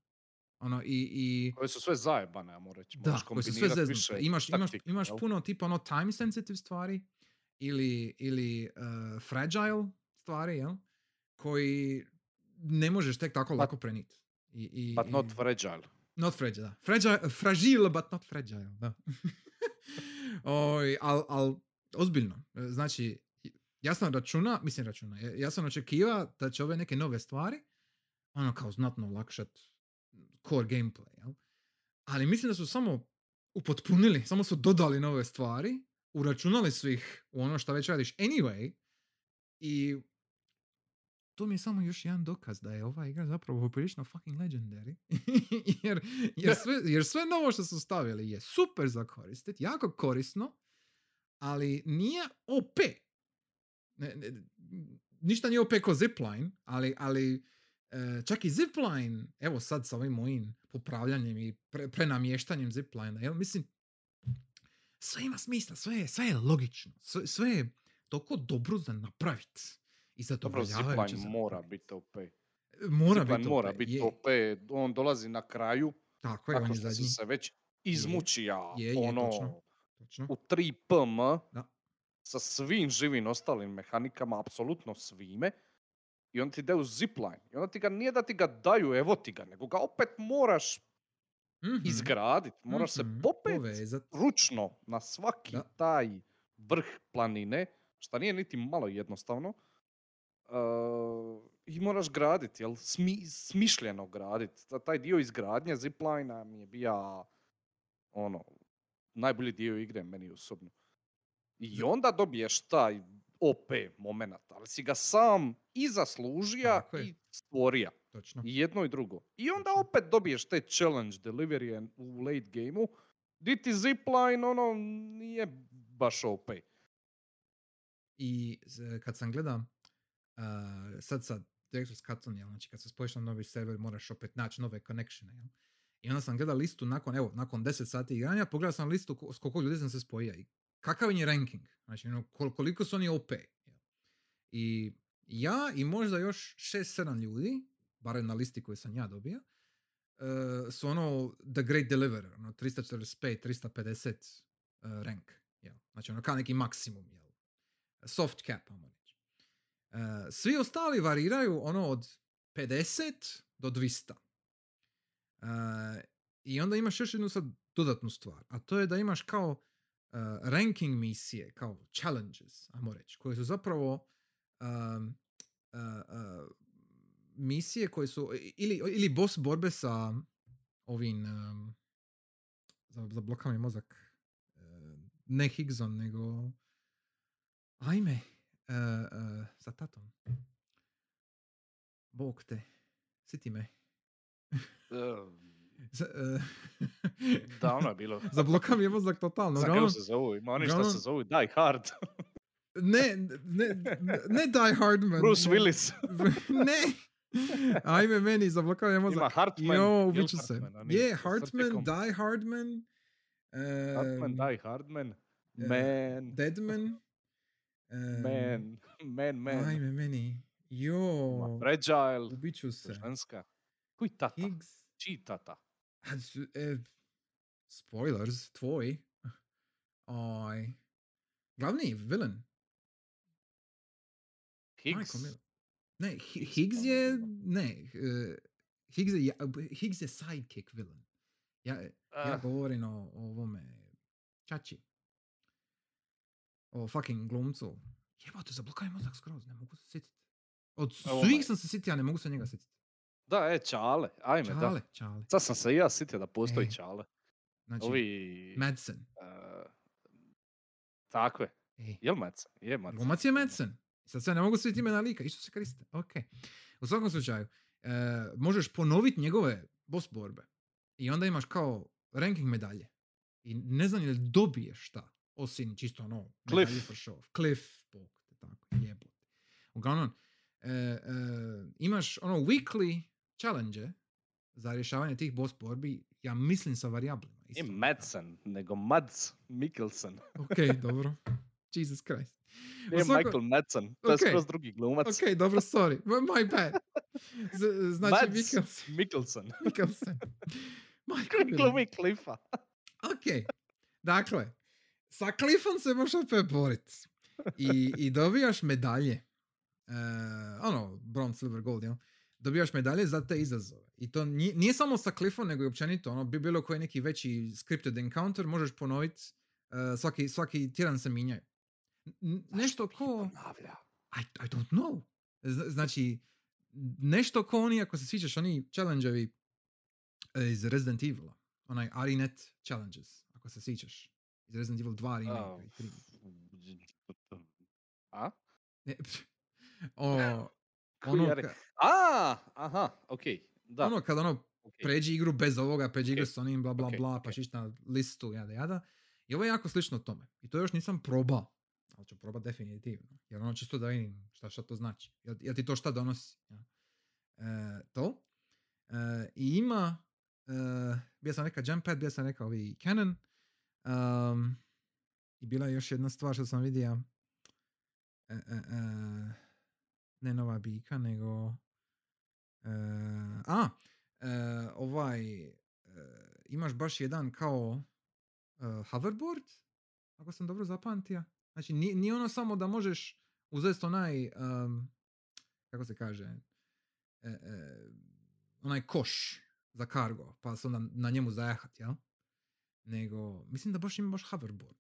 Ono, i, i Koje su sve zajebane, ajmo reći. da, koje su sve zeznute. više Imaš, imaš, imaš jel? puno tipa ono time sensitive stvari ili, ili e, fragile stvari, jel? Koji ne možeš tek tako But- lako prenijeti. I, i, But not fragile. Not fragile, da. Fragile, fragile, but not fragile, da. Oj, al, al, ozbiljno. E, Znači, ja sam računa, mislim računa, ja- sam očekiva da će ove neke nove stvari, ono kao znatno olakšat core gameplay, jel? Ali mislim da su samo upotpunili, samo su dodali nove stvari, uračunali su ih u ono što već radiš anyway i to mi je samo još jedan dokaz da je ova igra zapravo poprilično fucking legendary. jer, jer, sve, jer sve novo što su stavili je super za koristit, jako korisno, ali nije OP. Ne, ne, ništa nije OP ko zipline, ali, ali e, čak i zipline, evo sad sa ovim mojim popravljanjem i pre, prenamještanjem zipline, jel, mislim, sve ima smisla, sve je, sve je logično, sve, sve je toliko dobro za napraviti. I Dobro, zadovoljavajuće zipline za mora biti OP. Mora Zipline biti mora OP, biti je. OP. On dolazi na kraju, Tako je, on je što zadnji. se već izmučija. Je, je, ono, točno. Točno. u 3 PM Da. sa svim živim ostalim mehanikama, apsolutno svime. I on ti daju zipline. I onda ti ga, nije da ti ga daju, evo ti ga, nego ga opet moraš Mhm, izgraditi. Moraš mhm, se popet povezat. ručno na svaki Da. taj vrh planine, šta nije niti malo jednostavno. Uh, I moraš graditi, jel? Smi, smišljeno graditi. Taj dio izgradnje ziplina mi je bija ono, najbolji dio igre meni osobno. I onda dobiješ taj OP moment, ali si ga sam i zaslužija i stvorija. Točno. I jedno i drugo. I onda Točno. opet dobiješ te challenge delivery u late gameu, di ti zipline ono nije baš OP. I kad sam gleda, uh, sad sa Director's Cutom, jel, znači kad se spojiš na novi server moraš opet naći nove connectione, jel? I onda sam gleda listu nakon, evo, nakon 10 sati igranja, pogledao sam listu s koliko ljudi sam se spojio i kakav je ranking, znači ono, kol- koliko su oni OP. Jel? I ja i možda još 6-7 ljudi, barem na listi koju sam ja dobio, uh, su ono The Great Deliverer, ono 345, 350 uh, rank. Jel? Znači ono kao neki maksimum, jel? Soft cap. Uh, svi ostali variraju ono od 50 do 200. Uh, I onda imaš još jednu sad dodatnu stvar, a to je da imaš kao uh, ranking misije, kao challenges, ajmo reći, koje su zapravo um, uh, uh, misije koje su ili, ili boss borbe sa ovim um, za, zablokao mi mozak. E, ne Higgson, nego... Ajme, e, sa tatom. Bog te, siti me. E, Z, e, Da, ono je bilo. Zablokao mi je mozak totalno. Za Uglavnom, kako se zovu? Ima oni što se zovu Die Hard. ne, ne, ne Die Hardman. Bruce ne. Willis. ne. Ajme meni, zablokao je mozak. Ima Hartman. Jo, ubiću se. Hartman, Je, Hartman. Die Hardman. Hartman, em, Die Hardman. Man. Deadman. Em, Man. Man, man. Ajme meni. Jo, Fragile. ubiću se. Ženska. Koji tata? Higgs. Čiji tata? E, spoilers, tvoj. Oj. Glavni villain. Higgs. Ne, Hi- Higgs Higgs je, ne, e, Higgs je, ja- Higgs je sidekick villain. Ja, ja Ah, govorim o, o ovome, Čači. O fucking glumcu. Jebate, zablokaj mozak skroz, ne mogu se sjetiti. Od svih sam se sjetio, a ne mogu se njega sjetiti. Da, e, Čale. Ajme, da. Čale, čale. Sad sam se i ja sjetio da postoji E, Čale. Znači, Ovi... Madsen. eh, takve. Ej, Jel Madsen? Je Madsen. Glumac je Madsen. Sad se ne mogu sjetiti imena lika, isto se koriste. Ok. U svakom slučaju, e, možeš ponoviti njegove boss borbe. I onda imaš kao ranking medalje. I ne znam je li dobiješ šta. Osim čisto ono, Cliff. for show. Cliff, bog te tako, jebote. Uglavnom, e, e, imaš ono weekly challenge za rješavanje tih boss borbi, ja mislim sa variablima. Isto. Madsen, nego Mads Mikkelsen. Ok, dobro. Jesus Christ. Nije svako- Michael Madsen, to je Ok. skroz drugi glumac. Ok, dobro, sorry. My bad. Z- znači, Mads Mikkelsen. Mikkelsen. Mikkelsen. Mila. glumi Cliffa. Ok. Dakle, sa Cliffom se možeš opet borit. I, I dobijaš medalje. E, ono, bronze, silver, gold, jel? Dobijaš medalje za te izazove. I to nije, nije samo sa Cliffom, nego i općenito. Ono, bi bilo koji neki veći scripted encounter, možeš ponoviti. svaki, svaki tjedan se minjaju. N- nešto ko... I, I don't know. Z- znači, nešto ko oni, ako se sviđaš, oni challenge-evi e, iz Resident Evil, onaj Arinet challenges, ako se sviđaš. Iz Resident Evil 2 remake A, i 3. A? Ne, o, ono, ka, A, aha, okej. Da, ono kad ono okej. pređi igru bez ovoga, pređi igru Ok, s onim, bla bla bla, pa šiš na listu, jada jada. I ovo je jako slično tome. I to još nisam probao. Ali ću probat definitivno. Jer ono čisto da vidim šta, šta to znači. Jel, jel ti to šta donosi? Ja. E, to. E, I ima, e, bio sam rekao jump pad, bio sam rekao ovi Canon. Um, I bila je još jedna stvar što sam vidio. E, e, e, ne nova bika, nego... E, a, e, ovaj, e, imaš baš jedan kao hoverboard, ako sam dobro zapamtio. Znači, nije, nije ono samo da možeš uzeti onaj, em, kako se kaže, e, e, onaj koš za kargo, pa se onda na njemu zajahat, jel? Nego, mislim da baš ima baš hoverboard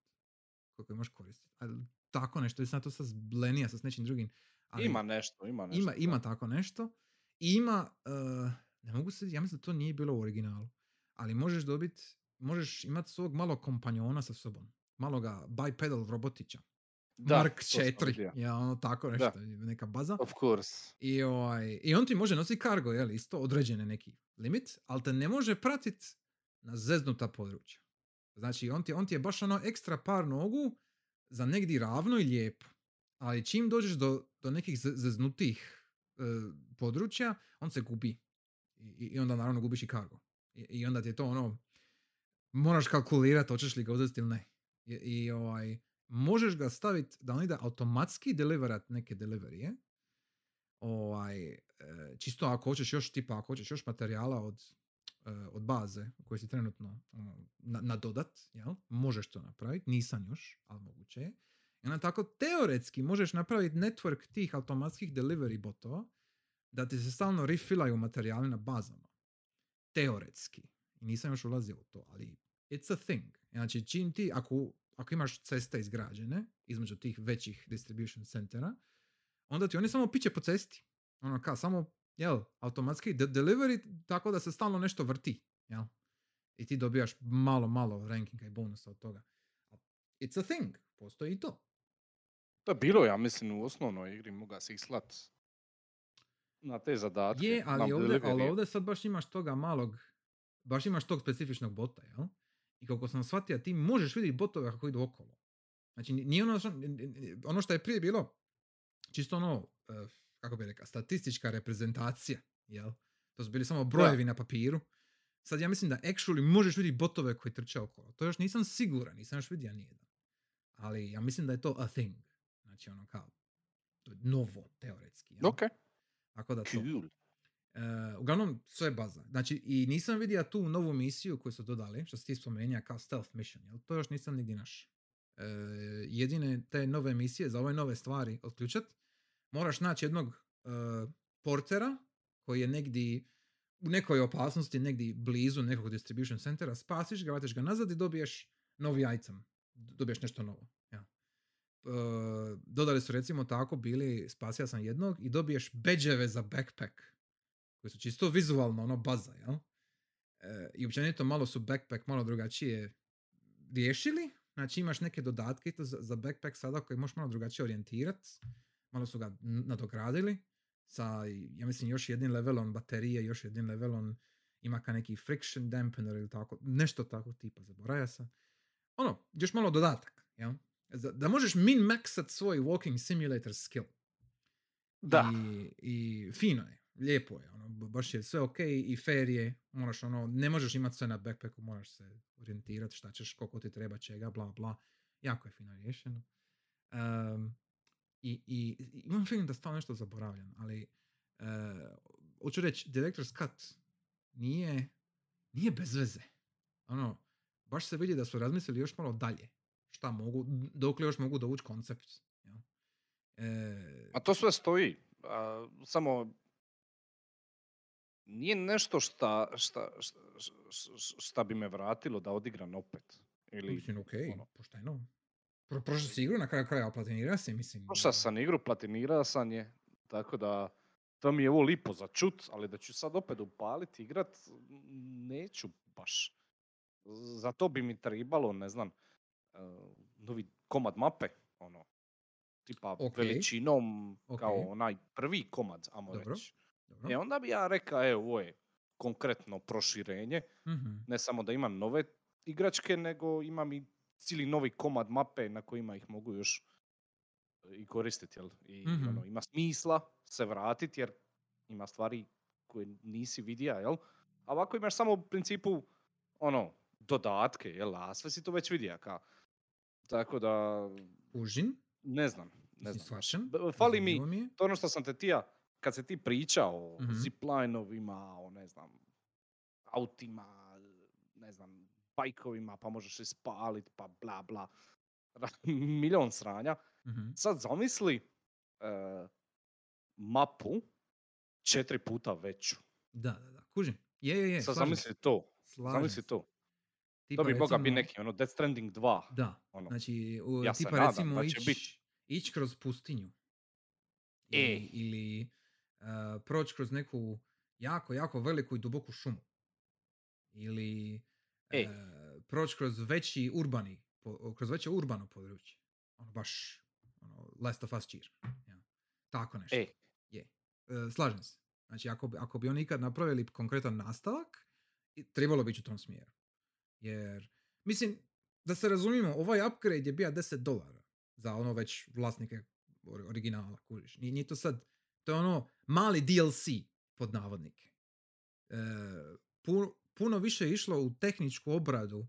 koji možeš koristiti. Ali tako nešto, da to sad zblenija sa s nečim drugim. Ali Ima nešto, ima nešto. ima, da. ima tako nešto. I ima, uh, ne mogu se, ja mislim da to nije bilo u originalu, ali možeš dobiti, možeš imati svog malog kompanjona sa sobom. Maloga bipedal robotića. Da, Mark to sam 4. vidio. Ja, ono tako nešto, neka baza. Of course. I, ovaj, I on ti može nositi kargo, jel, isto određene neki limit, ali te ne može pratit na zeznuta područja. Znači, on ti, on ti je baš ono ekstra par nogu za negdje ravno i lijepo. Ali čim dođeš do, do nekih ze- zeznutih e, područja, on se gubi. I, I onda naravno gubiš i kargo. I, I onda ti je to ono, moraš kalkulirati hoćeš li ga uzeti ili ne. I, i ovaj, možeš ga staviti da on ide automatski deliverat neke deliverije. Ovaj, e, čisto ako hoćeš još tipa, ako hoćeš još materijala od, od baze koji si trenutno ono, na, nadodat, jel? možeš to napraviti, nisam još, ali moguće je. I onda tako teoretski možeš napraviti network tih automatskih delivery botova da ti se stalno refillaju materijali na bazama. Teoretski. I nisam još ulazio u to, ali it's a thing. Znači, čim ti, ako, ako imaš ceste izgrađene između tih većih distribution centera, onda ti oni samo piće po cesti. Ono kao, samo, jel, automatski de- delivery tako da se stalno nešto vrti, jel? I ti dobijaš malo, malo rankinga i bonusa od toga. It's a thing. Postoji i to. To je bilo, ja mislim, u osnovnoj igri moga si ih slat na te zadatke. Je, ali ovdje, ali ovdje sad baš imaš toga malog, baš imaš tog specifičnog bota, jel? I kako sam shvatio, ti možeš vidjeti botove kako idu okolo. Znači, ni- nije ono, ono što je prije bilo, čisto ono, eh, kako bi rekao, statistička reprezentacija, jel? To su bili samo brojevi na papiru. Sad ja mislim da actually možeš vidjeti botove koji trče okolo. To još nisam siguran, nisam još vidio nijedan. Ali ja mislim da je to a thing. Znači ono kao, to je novo, teoretski. Jel? Ok, Tako da to. E, uglavnom, sve je baza. Znači, i nisam vidio tu novu misiju koju su dodali, što si ti spomenija kao stealth mission, jel? To još nisam nigdje našao. E, jedine te nove misije, za ove nove stvari otključat, moraš naći jednog e, portera koji je negdje u nekoj opasnosti, negdje blizu nekog distribution centera, spasiš ga, vratiš ga nazad i dobiješ novi item. Dobiješ nešto novo. Ja. E, dodali su recimo tako bili, spasio sam jednog i dobiješ beđeve za backpack koji su čisto vizualno ono baza, jel? E, I općenito malo su backpack malo drugačije riješili. Znači imaš neke dodatke za, za backpack sada koji možeš malo drugačije orijentirat. Malo su ga nadogradili sa, ja mislim, još jednim levelom baterije, još jednim levelom ima ka neki friction dampener ili tako, nešto tako tipa, zaboravio sam. Ono, još malo dodatak, jel? Za- Da možeš min-maxat svoj walking simulator skill. Da, I, I fino je, lijepo je, ono, baš je sve ok i fair je, moraš ono, ne možeš imati sve na backpacku, moraš se orijentirati šta ćeš, koliko ti treba čega, bla bla, jako je fino riješeno. Um, i, i, imam feeling da stalno nešto zaboravljam, ali uh, hoću reći, Director's Cut nije, nije bez veze. Ono, baš se vidi da su razmislili još malo dalje. Šta mogu, dokle još mogu dovući koncept. jel? E, a to sve stoji. A, samo nije nešto šta, šta, šta, šta- šta bi me vratilo da odigram opet. Ili Mislim, ok, ono. pošteno. Pro, prošao si igru, na kraju kraja platinira se, mislim. Prošao sam igru, platinirao sam je, tako da to mi je ovo lipo za čut, ali da ću sad opet upaliti, igrat, neću baš. Za to bi mi trebalo, ne znam, eh, novi komad mape, ono, tipa Ok. veličinom kao Ok. onaj prvi komad, ajmo Dobro. reći. Dobro. E onda bi ja rekao, evo, ovo je konkretno proširenje, Mhm. ne samo da imam nove igračke, nego imam i cijeli novi komad mape na kojima ih mogu još e, i koristiti, jel? I Mhm. ono, ima smisla se vratiti jer ima stvari koje nisi vidio, jel? A ovako imaš samo u principu ono, dodatke, jel? A sve si to već vidio, ka. Tako da, Užin, ne znam, ne znam. Fali mi, je. to ono što sam te tija, kad se ti pričao o Mhm. ziplinovima, o ne znam, autima, ne znam, bajkovima, pa možeš ispalit, pa bla bla, milion sranja. Mhm. Sad zamisli e, mapu četiri puta veću. Da, da, da, kužim. Je, je, je, Sad slažem zamisli to, slažem zamisli to. Tipa, To bi biti recimo- neki, ono, Death Stranding 2. Da, ono. znači, u, Ja tipa recimo ići bit. ić kroz pustinju. E. Ili, ili uh, proći kroz neku jako, jako veliku i duboku šumu. Ili E. uh, proći kroz veći urbani, po- kroz veće urbano područje. Ono baš, ono, Last of Us cheer. Ja. Tako nešto. E, Je. E, slažem se. Znači, ako bi, ako bi oni ikad napravili konkretan nastavak, trebalo bi ići u tom smjeru. Jer, mislim, da se razumijemo, ovaj upgrade je bio 10 dolara za ono već vlasnike or- originala, kužiš. Nije, nije to sad, to je ono mali DLC, pod navodnike. E, pu- puno više išlo u tehničku obradu,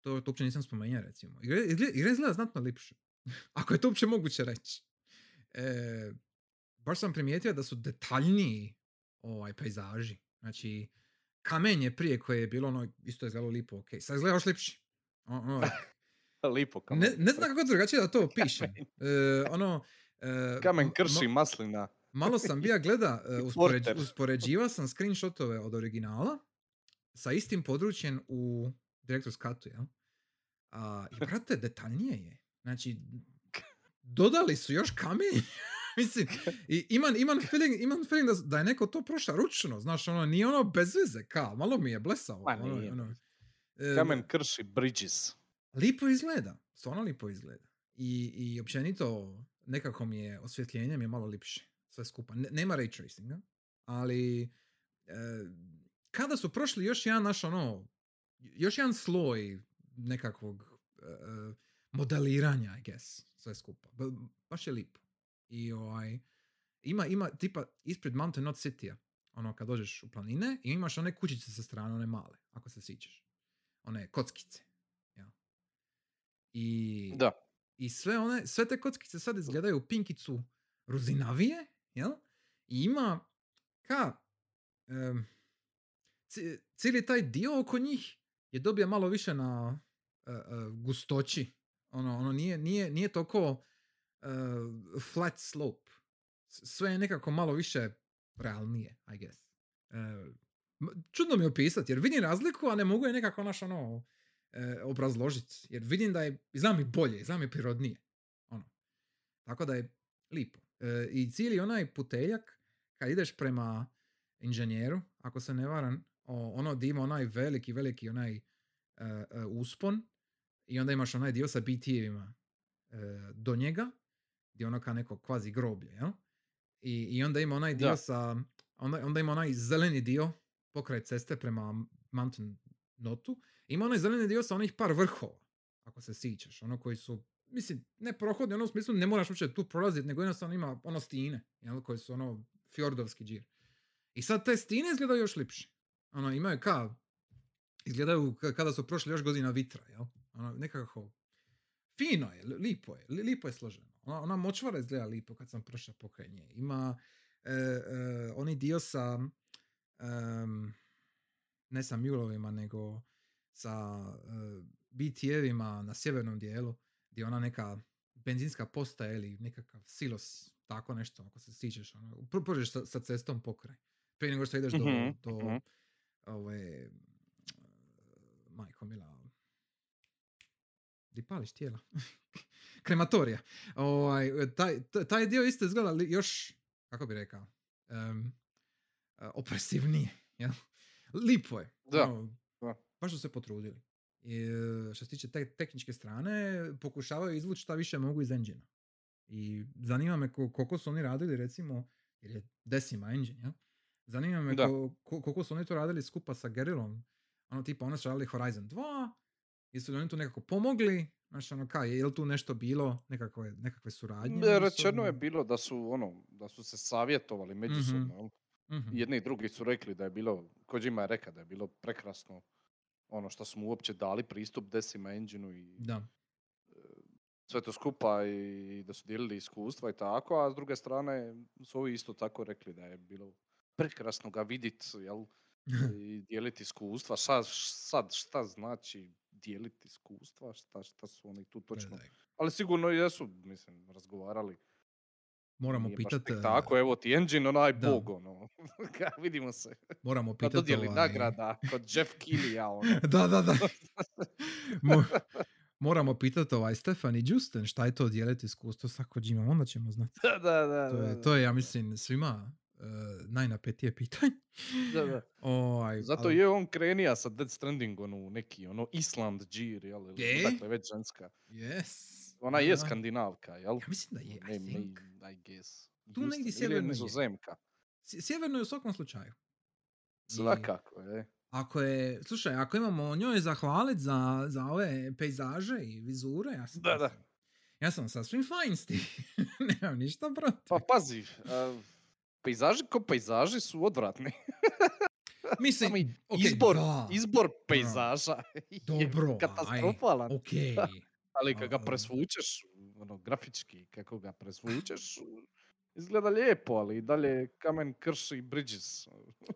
to, to uopće nisam spomenuo recimo. Igra, izgleda znatno lipše. Ako je to uopće moguće reći. E, baš sam primijetio da su detaljniji ovaj, pejzaži. Znači, kamenje prije koje je bilo ono, isto je izgledalo lipo, ok. Sad izgleda još lipši. O- Ono, lipo kamen. ne, ne znam kako drugačije da to opišem. E, ono, e, Kamen krši ma- maslina. malo sam bija gleda, e, uspoređ, porter. uspoređivao sam screenshotove od originala sa istim područjem u Director's Cutu, jel? A, I brate, detaljnije je. Znači, dodali su još kamen. Mislim, i imam, imam feeling, imam feeling da, da je neko to prošao ručno, znaš, ono, nije ono bez veze, kao, malo mi je blesavo. Ma ono, nije, ono, e, Kamen krši bridges. lipo izgleda, stvarno lipo izgleda. I, I općenito nekako mi je osvjetljenje mi je malo lipše, sve skupa. Ne- nema ray tracinga, ali e, kada su prošli još jedan naš ono, još jedan sloj nekakvog e, modeliranja, I guess, sve skupa. Ba- baš je lipo. I ovaj, ima, ima tipa ispred Mountain Not City-a, ono kad dođeš u planine i imaš one kućice sa strane, one male, ako se sićeš. One kockice. Ja. I, Da. i sve one, sve te kockice sad izgledaju pinkicu ruzinavije, jel? I ima ka ci- cijeli taj dio oko njih je dobio malo više na e, e, gustoći. Ono, ono nije, nije, nije toliko e, flat slope. Sve je nekako malo više realnije, I guess. Čudno mi je opisati, jer vidim razliku, a ne mogu je nekako naš ono obrazložiti. Jer vidim da je, znam i bolje, znam i prirodnije. Ono. Tako da je lipo. I cijeli onaj puteljak, kad ideš prema inženjeru, ako se ne varam, ono di ima onaj veliki, veliki onaj e, uspon i onda imaš onaj dio sa BT-evima e, do njega, gdje je ono kao neko kvazi groblje, jel? I, I onda ima onaj dio Da. sa, onda, onda ima onaj zeleni dio pokraj ceste prema Mountain Notu. Ima onaj zeleni dio sa onih par vrhova, ako se sićeš, ono koji su, mislim, ne prohodni, ono u smislu ne moraš uopće tu prolaziti, nego jednostavno ima ono stine, jel, koji su ono fjordovski džir. I sad te stine izgledaju još lipše. Ono, imaju ka, izgledaju ka- kada su prošli još godina vitra, jel? Ono, nekako, fino je, li- lipo je, li- lipo je složeno. Ona, ona močvara izgleda lipo kad sam prošao pokraj nje. Ima e, e, oni dio sa, em, ne sa mulovima, nego sa e, BT-evima na sjevernom dijelu, gdje je ona neka benzinska postaja ili nekakav silos, tako nešto, ako se sićeš, ono, pr- prođeš sa, sa cestom pokraj. Prije nego što ideš do, Mhm, do mhm. Ove, majko mila, di pališ tijela? Krematorija. Ovaj, taj, taj dio isto izgleda još, kako bi rekao, em, e, opresivnije. jel? Lipo je. Da, ono. Baš su se potrudili. I, e, što se tiče te tehničke strane, pokušavaju izvući šta više mogu iz engine I zanima me ko- koliko su oni radili, recimo, jer je Decima engine, jel? Zanima me Da. ko- ko- koliko su oni to radili skupa sa Gerillom. Ono tipa, oni su radili Horizon 2, jesu li oni tu nekako pomogli? Znaš, ono kaj, je li tu nešto bilo, nekakve, nekakve suradnje? E, Rečeno međusobno? je bilo da su ono, da su se savjetovali međusobno. jel? Mhm. I Jedni i drugi su rekli da je bilo, Kojima je rekao da je bilo prekrasno ono što smo uopće dali pristup Decima Engineu i Da. sve to skupa i da su dijelili iskustva i tako, a s druge strane su ovi isto tako rekli da je bilo prekrasno ga vidit, jel, i dijeliti iskustva. Sad, sad šta znači dijeliti iskustva, šta, šta su oni tu točno. Ali sigurno jesu, mislim, razgovarali. Moramo Nije baš pitati, tek tako, evo ti engine, onaj da. bog, ono. Vidimo se. moramo pitati dodjeli ovaj... nagrada kod Jeff Killija, ono. da, da, da. Mo- moramo pitati ovaj Stefani Justen šta je to dijeliti iskustvo sa Kojimom, onda ćemo znati. da, da, da. To da, je, da. to je ja mislim, svima uh, najnapetije pitanje. Da, da. Ovaj, Zato ali- je on krenija sa Dead Stranding, ono, neki, ono, Island džir, jel? Je? Dakle, već ženska. Yes. Ona je skandinavka, jel? Ja mislim da je, Ne, I think. ne, I guess. Tu Houston, negdje sjeverno je. Sjeverno je u svakom slučaju. Svakako, je. Ako je, slušaj, ako imamo njoj zahvalit za, za ove pejzaže i vizure, ja sam, Da, da. ja sam sasvim fajn s tim. Nemam ništa protiv. Pa pazi, a, pejzaži ko pejzaži su odvratni. Mislim, Samo ok, izbor, da, izbor pejzaža je Dobro, aj, katastrofalan. ok. Ali kad ga presvučeš, ono, grafički, kako ga presvučeš, izgleda lijepo, ali dalje kamen krši bridges.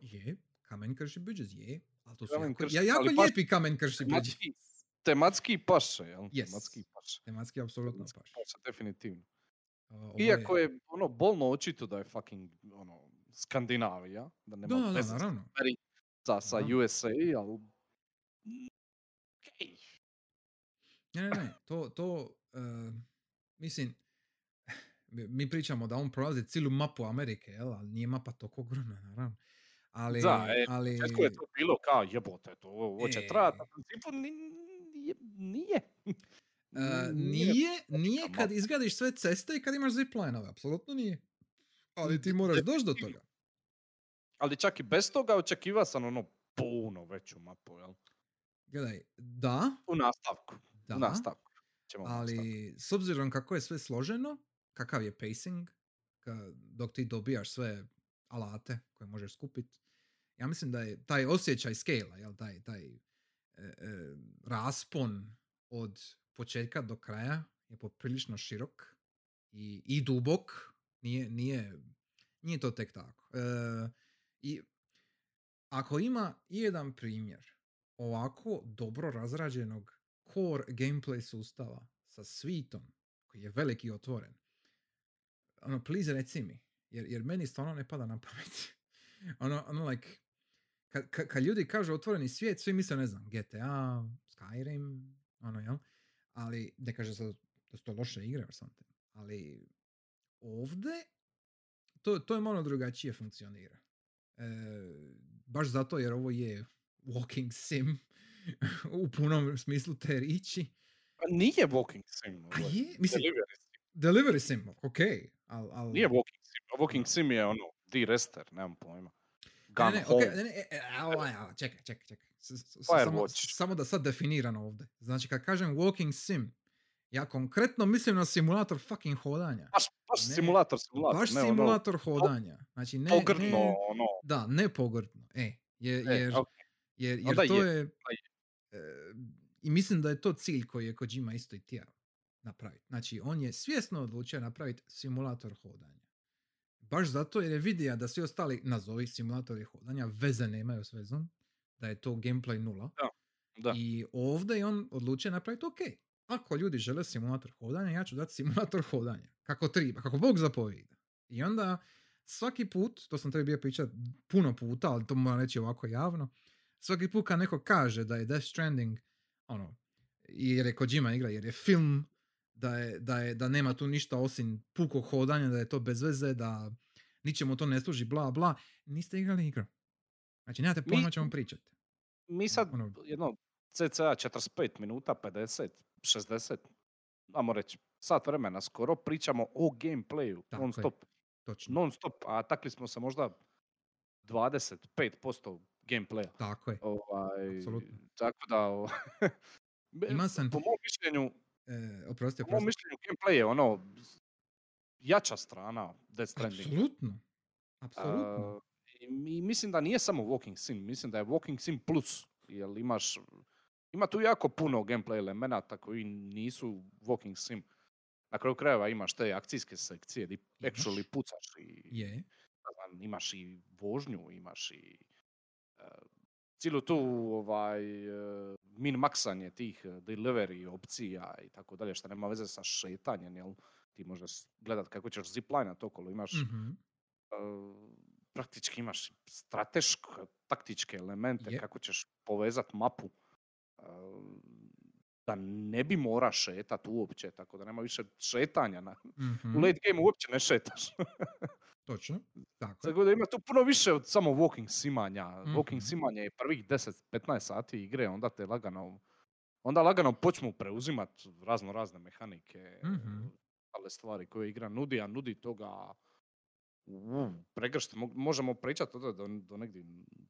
Je, kamen krši bridges, je. Ali to su Kamen jako, krši- ja, jako lijepi kamen krši bridges. Tematski, paše, jel? Yes. Tematski paše. Tematski, apsolutno Tematski paš. paše, definitivno. Ovo Iako je ono bolno očito da je fucking ono Skandinavija, da nema Da, da, naravno. sa, sa Naravno. USA, ali okej. Ne, ne, ne, to, to, eh, mislim, mi- pričamo da on prolazi cijelu mapu Amerike, jel, ali nije mapa toliko ogromna, naravno. Ali, Da, e, ali... Početku je to bilo kao jebote, to ovo će E. trajati, na principu nije. Nije. E, Nije nije, kad izgradiš sve ceste i kad imaš ziplinove, apsolutno nije. Ali ti moraš doći do toga. Ali čak i bez toga očekiva sam ono puno veću mapu, jel? Gledaj, da, U nastavku. da, U nastavku. Ćemo u nastavku. ali s obzirom kako je sve složeno, kakav je pacing, ka- dok ti dobijaš sve alate koje možeš skupiti, ja mislim da je taj osjećaj scale jel, taj, taj e, e, raspon od početka do kraja je poprilično širok i, i dubok, nije, nije, nije to tek tako. E, I ako ima jedan primjer ovako dobro razrađenog core gameplay sustava sa svitom koji je veliki i otvoren, ono, please reci mi, jer, jer meni stvarno ne pada na pamet. ono, ono, like, kad, kad, kad ljudi kažu otvoreni svijet, svi misle, ne znam, GTA, Skyrim, ono, jel? Ali, ne kaže se da su to loše igre or something. Ali, ovdje, to, to je malo drugačije funkcionira. E, baš zato jer ovo je walking sim u punom smislu te riči. Pa nije walking sim. A ovo je, mislim, delivery sim. delivery sim, ok, al, al... Nije walking sim. Walking sim je ono, D-rester, nemam pojma. Gun Ne, ne, home. okej, ne, ne, e, a, čekaj, čekaj, čekaj. Samo, samo da sad definirano ovdje. Znači, kad kažem walking sim, ja konkretno mislim na simulator fucking hodanja. Baš, baš Ne, simulator, simulator. Baš ne, ono, simulator hodanja. Znači, ne, pogrdno, ne, ono. da, ne pogrdno. E, jer, E, jer, to je, je... e, I mislim da je to cilj koji je Kojima isto i tjerao napraviti. Znači, on je svjesno odlučio napraviti simulator hodanja. Baš zato jer je vidio da svi ostali, nazovi simulatori hodanja, veze nemaju s vezom, da je to gameplay nula. Da. I ovdje je on odlučio napraviti, ok, ako ljudi žele simulator hodanja, ja ću dati simulator hodanja. Kako treba, kako Bog zapovijeda. I onda svaki put, to sam tebi bio pričat puno puta, ali to moram reći ovako javno, svaki put kad neko kaže da je Death Stranding, ono, jer je Kojima igra, jer je film, da, je, da, je, da nema tu ništa osim pukog hodanja, da je to bez veze, da ničemu to ne služi, bla, bla, niste igrali igru. Znači, nemate pojma o čemu pričate. Mi sad Ono- jedno cca 45 minuta, 50, 60, ajmo reći, sat vremena skoro pričamo o gameplayu, Tako non je. stop, Točno. non stop, a takli smo se možda 25% gameplaya. Tako je. Ovaj, Apsolutno. tako da, o- sam- po mom mišljenju, E, oprosti, po mom oprosti. mišljenju gameplay je ono jača strana Death Strandinga. Apsolutno. Apsolutno. Uh, i mi- mislim da nije samo walking sim, mislim da je walking sim plus, jer imaš, ima tu jako puno gameplay elemenata koji nisu walking sim. Na kraju krajeva imaš te akcijske sekcije gdje actually pucaš i imaš i vožnju, imaš i uh, cijelu tu ovaj, uh, min-maksanje tih uh, delivery opcija i tako dalje, što nema veze sa šetanjem, jel? Ti možeš gledat kako ćeš ziplinat okolo, imaš Mhm. uh, praktički imaš strateške, taktičke elemente Je. kako ćeš povezat mapu da ne bi mora šetat uopće, tako da nema više šetanja. Na, Mhm. U late game uopće ne šetaš. Točno. Tako. Tako da ima tu puno više od samo walking simanja. Walking Mhm. simanje je prvih 10-15 sati igre, onda te lagano onda lagano počnu preuzimat razno razne mehanike, Mhm. ale stvari koje igra nudi, a nudi toga pregršt. Mo- Možemo pričati do, do negdje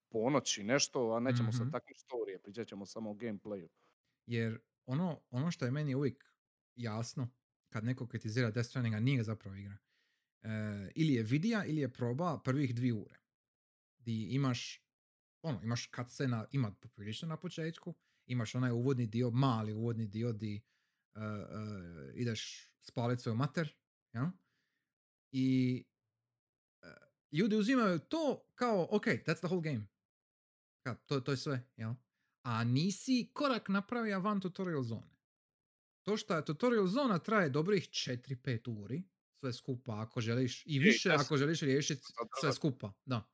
ponoći nešto, a nećemo Mhm. se taknuti storije, pričat ćemo samo o gameplayu. Jer ono, ono što je meni uvijek jasno kad neko kritizira Death Stranding, a nije zapravo igra, e, ili je vidija ili je proba prvih dvije ure. Di imaš, ono, imaš cutscena, ima poprilično na početku, imaš onaj uvodni dio, mali uvodni dio di e, e, ideš spalit svoju mater, ja? I ljudi uzimaju to kao, ok, that's the whole game. Kao, to, to je sve, jel? A nisi korak napravio van tutorial zone. To što je tutorial zona traje dobrih 4-5 uri, sve skupa, ako želiš, i više ako želiš riješiti sve skupa, da.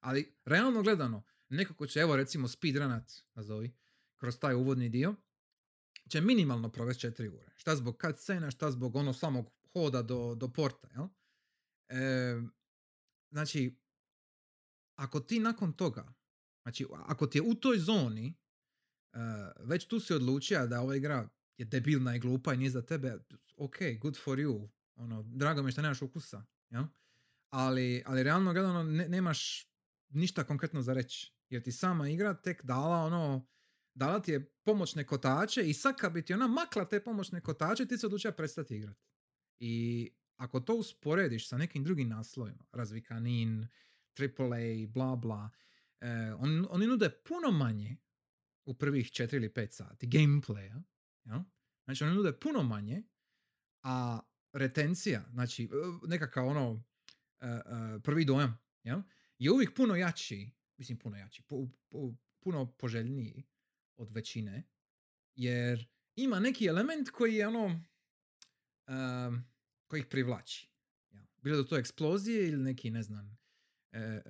Ali, realno gledano, neko ko će, evo recimo, speedrunat, nazovi, kroz taj uvodni dio, će minimalno provesti 4 ure. Šta zbog cutscena, šta zbog ono samog hoda do, do porta, jel? E, znači, ako ti nakon toga, znači ako ti je u toj zoni, uh, već tu si odlučio da ova igra je debilna i glupa i nije za tebe, ok, good for you, ono, drago mi što nemaš ukusa, jel? Ali, ali realno gledano ne, nemaš ništa konkretno za reći, jer ti sama igra tek dala ono, dala ti je pomoćne kotače i sad kad bi ti ona makla te pomoćne kotače, ti se odlučio prestati igrati. I ako to usporediš sa nekim drugim naslovima, Razvikanin, AAA, bla bla, eh, on, oni nude puno manje u prvih 4 ili 5 sati gameplaya. Ja? Znači oni nude puno manje, a retencija, znači e, nekakav ono e, e, prvi dojam, ja? je uvijek puno jači, mislim puno jači, pu- pu- puno poželjniji od većine, jer ima neki element koji je ono, koji ih privlači. Ja. Bilo da to eksplozije ili neki, ne znam, e, e,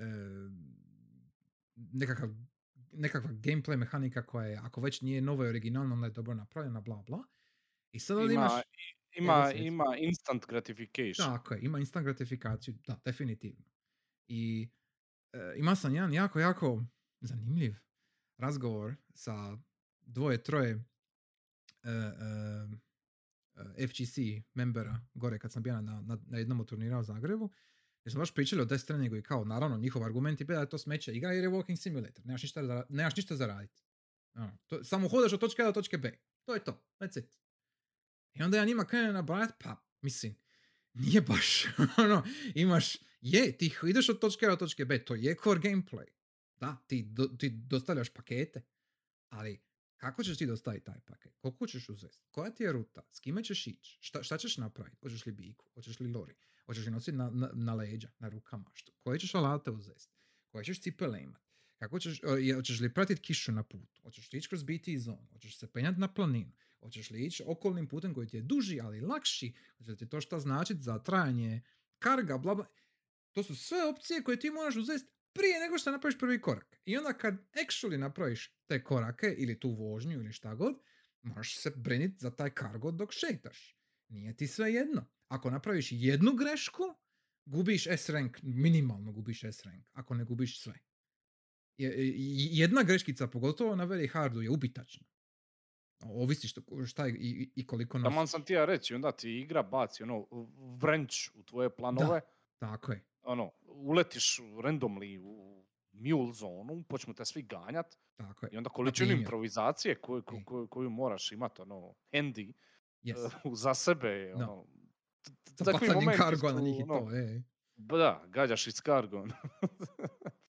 nekakav, nekakva gameplay mehanika koja je, ako već nije novo i originalno, onda je dobro napravljena, bla bla. I sad Ima, imaš... ima, ima instant gratification. Tako je, ima instant gratifikaciju, da, definitivno. I e, ima sam jedan jako, jako zanimljiv razgovor sa dvoje, troje e, e, FGC membera gore kad sam bio na, na, na jednom turnira u Zagrebu. Jer smo baš pričali o Death Strandingu i kao, naravno, njihov argument je bio da je to smeće igra jer je walking simulator. Nemaš ništa za, nemaš ništa za raditi. Ono, to, samo hodaš od točke A do točke B. To je to. That's it. I onda ja njima krenem nabrajati, pa, mislim, nije baš, ono, imaš, je, ti ideš od točke A do točke B, to je core gameplay. Da, ti, do, ti dostavljaš pakete, ali kako ćeš ti dostaviti taj paket? Koliko ćeš uzeti? Koja ti je ruta? S kime ćeš ići? Šta, šta ćeš napraviti? Hoćeš li biku? Hoćeš li lori? Hoćeš li nositi na, na, na leđa, na rukama? Što? Koje ćeš alate uzeti? Koje ćeš cipele imati? Kako ćeš, hoćeš li pratiti kišu na putu? Hoćeš li ići kroz BT zonu? Hoćeš se penjati na planinu? Hoćeš li ići okolnim putem koji ti je duži, ali lakši? Hoće li ti to šta značiti za trajanje karga, bla bla. To su sve opcije koje ti moraš uzeti prije nego što napraviš prvi korak. I onda kad actually napraviš te korake ili tu vožnju ili šta god, moraš se briniti za taj kargo dok šetaš. Nije ti sve jedno. Ako napraviš jednu grešku, gubiš S rank, minimalno gubiš S rank, ako ne gubiš sve. Je- je- Jedna greškica, pogotovo na very hardu, je ubitačna. Ovisi što, šta je i, i- koliko Taman nosiš. sam ti ja reći, onda ti igra baci ono vrenč u tvoje planove, Tako je. Ono, uletiš randomly u mule zonu, počnu te svi ganjat Tako je. i onda količinu improvizacije koju, ko- Ej. koju, koju moraš imati, ono, handy, Yes. uh, za sebe, Da. ono, t- takvi momenti kargo na njih i ono, to, e. ba Da, gađaš iz kargo.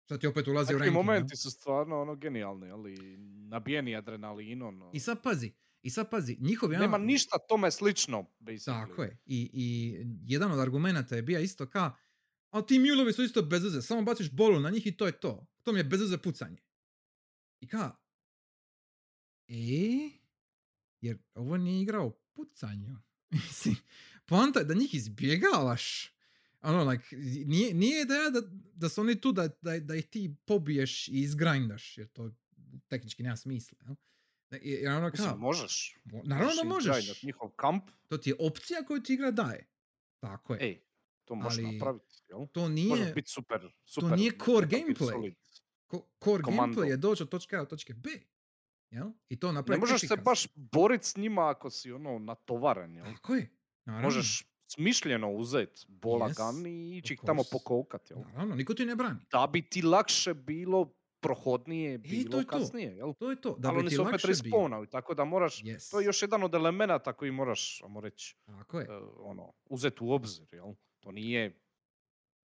Sad ti opet ulazi u Takvi ranking. momenti su stvarno ono genijalni, ali nabijeni adrenalinom. ono. I sad pazi, i sad pazi, njihov jedan... Nema ništa tome slično, basically. Tako je. I, I jedan od argumenata je bio isto ka, a ti mulovi su isto bez veze, samo baciš bolu na njih i to je to. To mi je bez veze pucanje. I ka, e, jer ovo nije igra o pucanju. Mislim, poanta je da njih izbjegavaš. Ono, like, nije, nije ideja da, da su oni tu da, da, da ih ti pobiješ i izgrindaš, jer to tehnički nema smisla. Jel? Jer ono Mislim, kao, možeš. mo- naravno da izgrindat možeš. Njihov kamp, To ti je opcija koju ti igra daje. Tako je. ej, to možeš Ali napraviti, jel? to Možeš nije, biti super, super. nije core gameplay. Ko- core komando. gameplay je doći od točke A do točke B. Jel? I to Ne napraviti možeš se efikasno. baš borit s njima ako si ono natovaran, jel? Tako je. Naravno. Možeš smišljeno uzet bola Yes, i ići ih tamo pokokat, jel? Naravno, niko ti ne brani. Da bi ti lakše bilo prohodnije bilo to je to. kasnije, jel? To je to. Da Ali oni su opet respawnali, tako da moraš, Yes. to je još jedan od elemenata koji moraš, ajmo reći, Tako je. e, ono, uzeti u obzir, jel? To nije,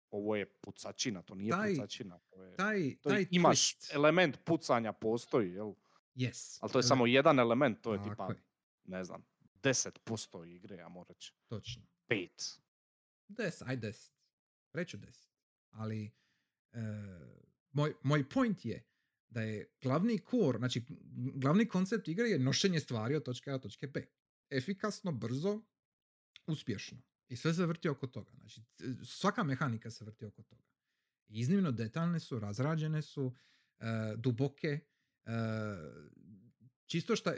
ovo je pucačina, to nije Taj- pucačina. To je, Taj, to je- taj imaš twist. element pucanja postoji, jel? Yes. Ali to je samo jedan element, to je Tako tipa, je. ne znam, 10% igre, ja moram reći. Točno. 5. Des, aj deset. Reću deset. Ali e, moj, moj point je da je glavni core, znači glavni koncept igre je nošenje stvari od točke A do točke B. Efikasno, brzo, uspješno. I sve se vrti oko toga. Znači, svaka mehanika se vrti oko toga. Iznimno detaljne su, razrađene su, e, duboke. e, čisto šta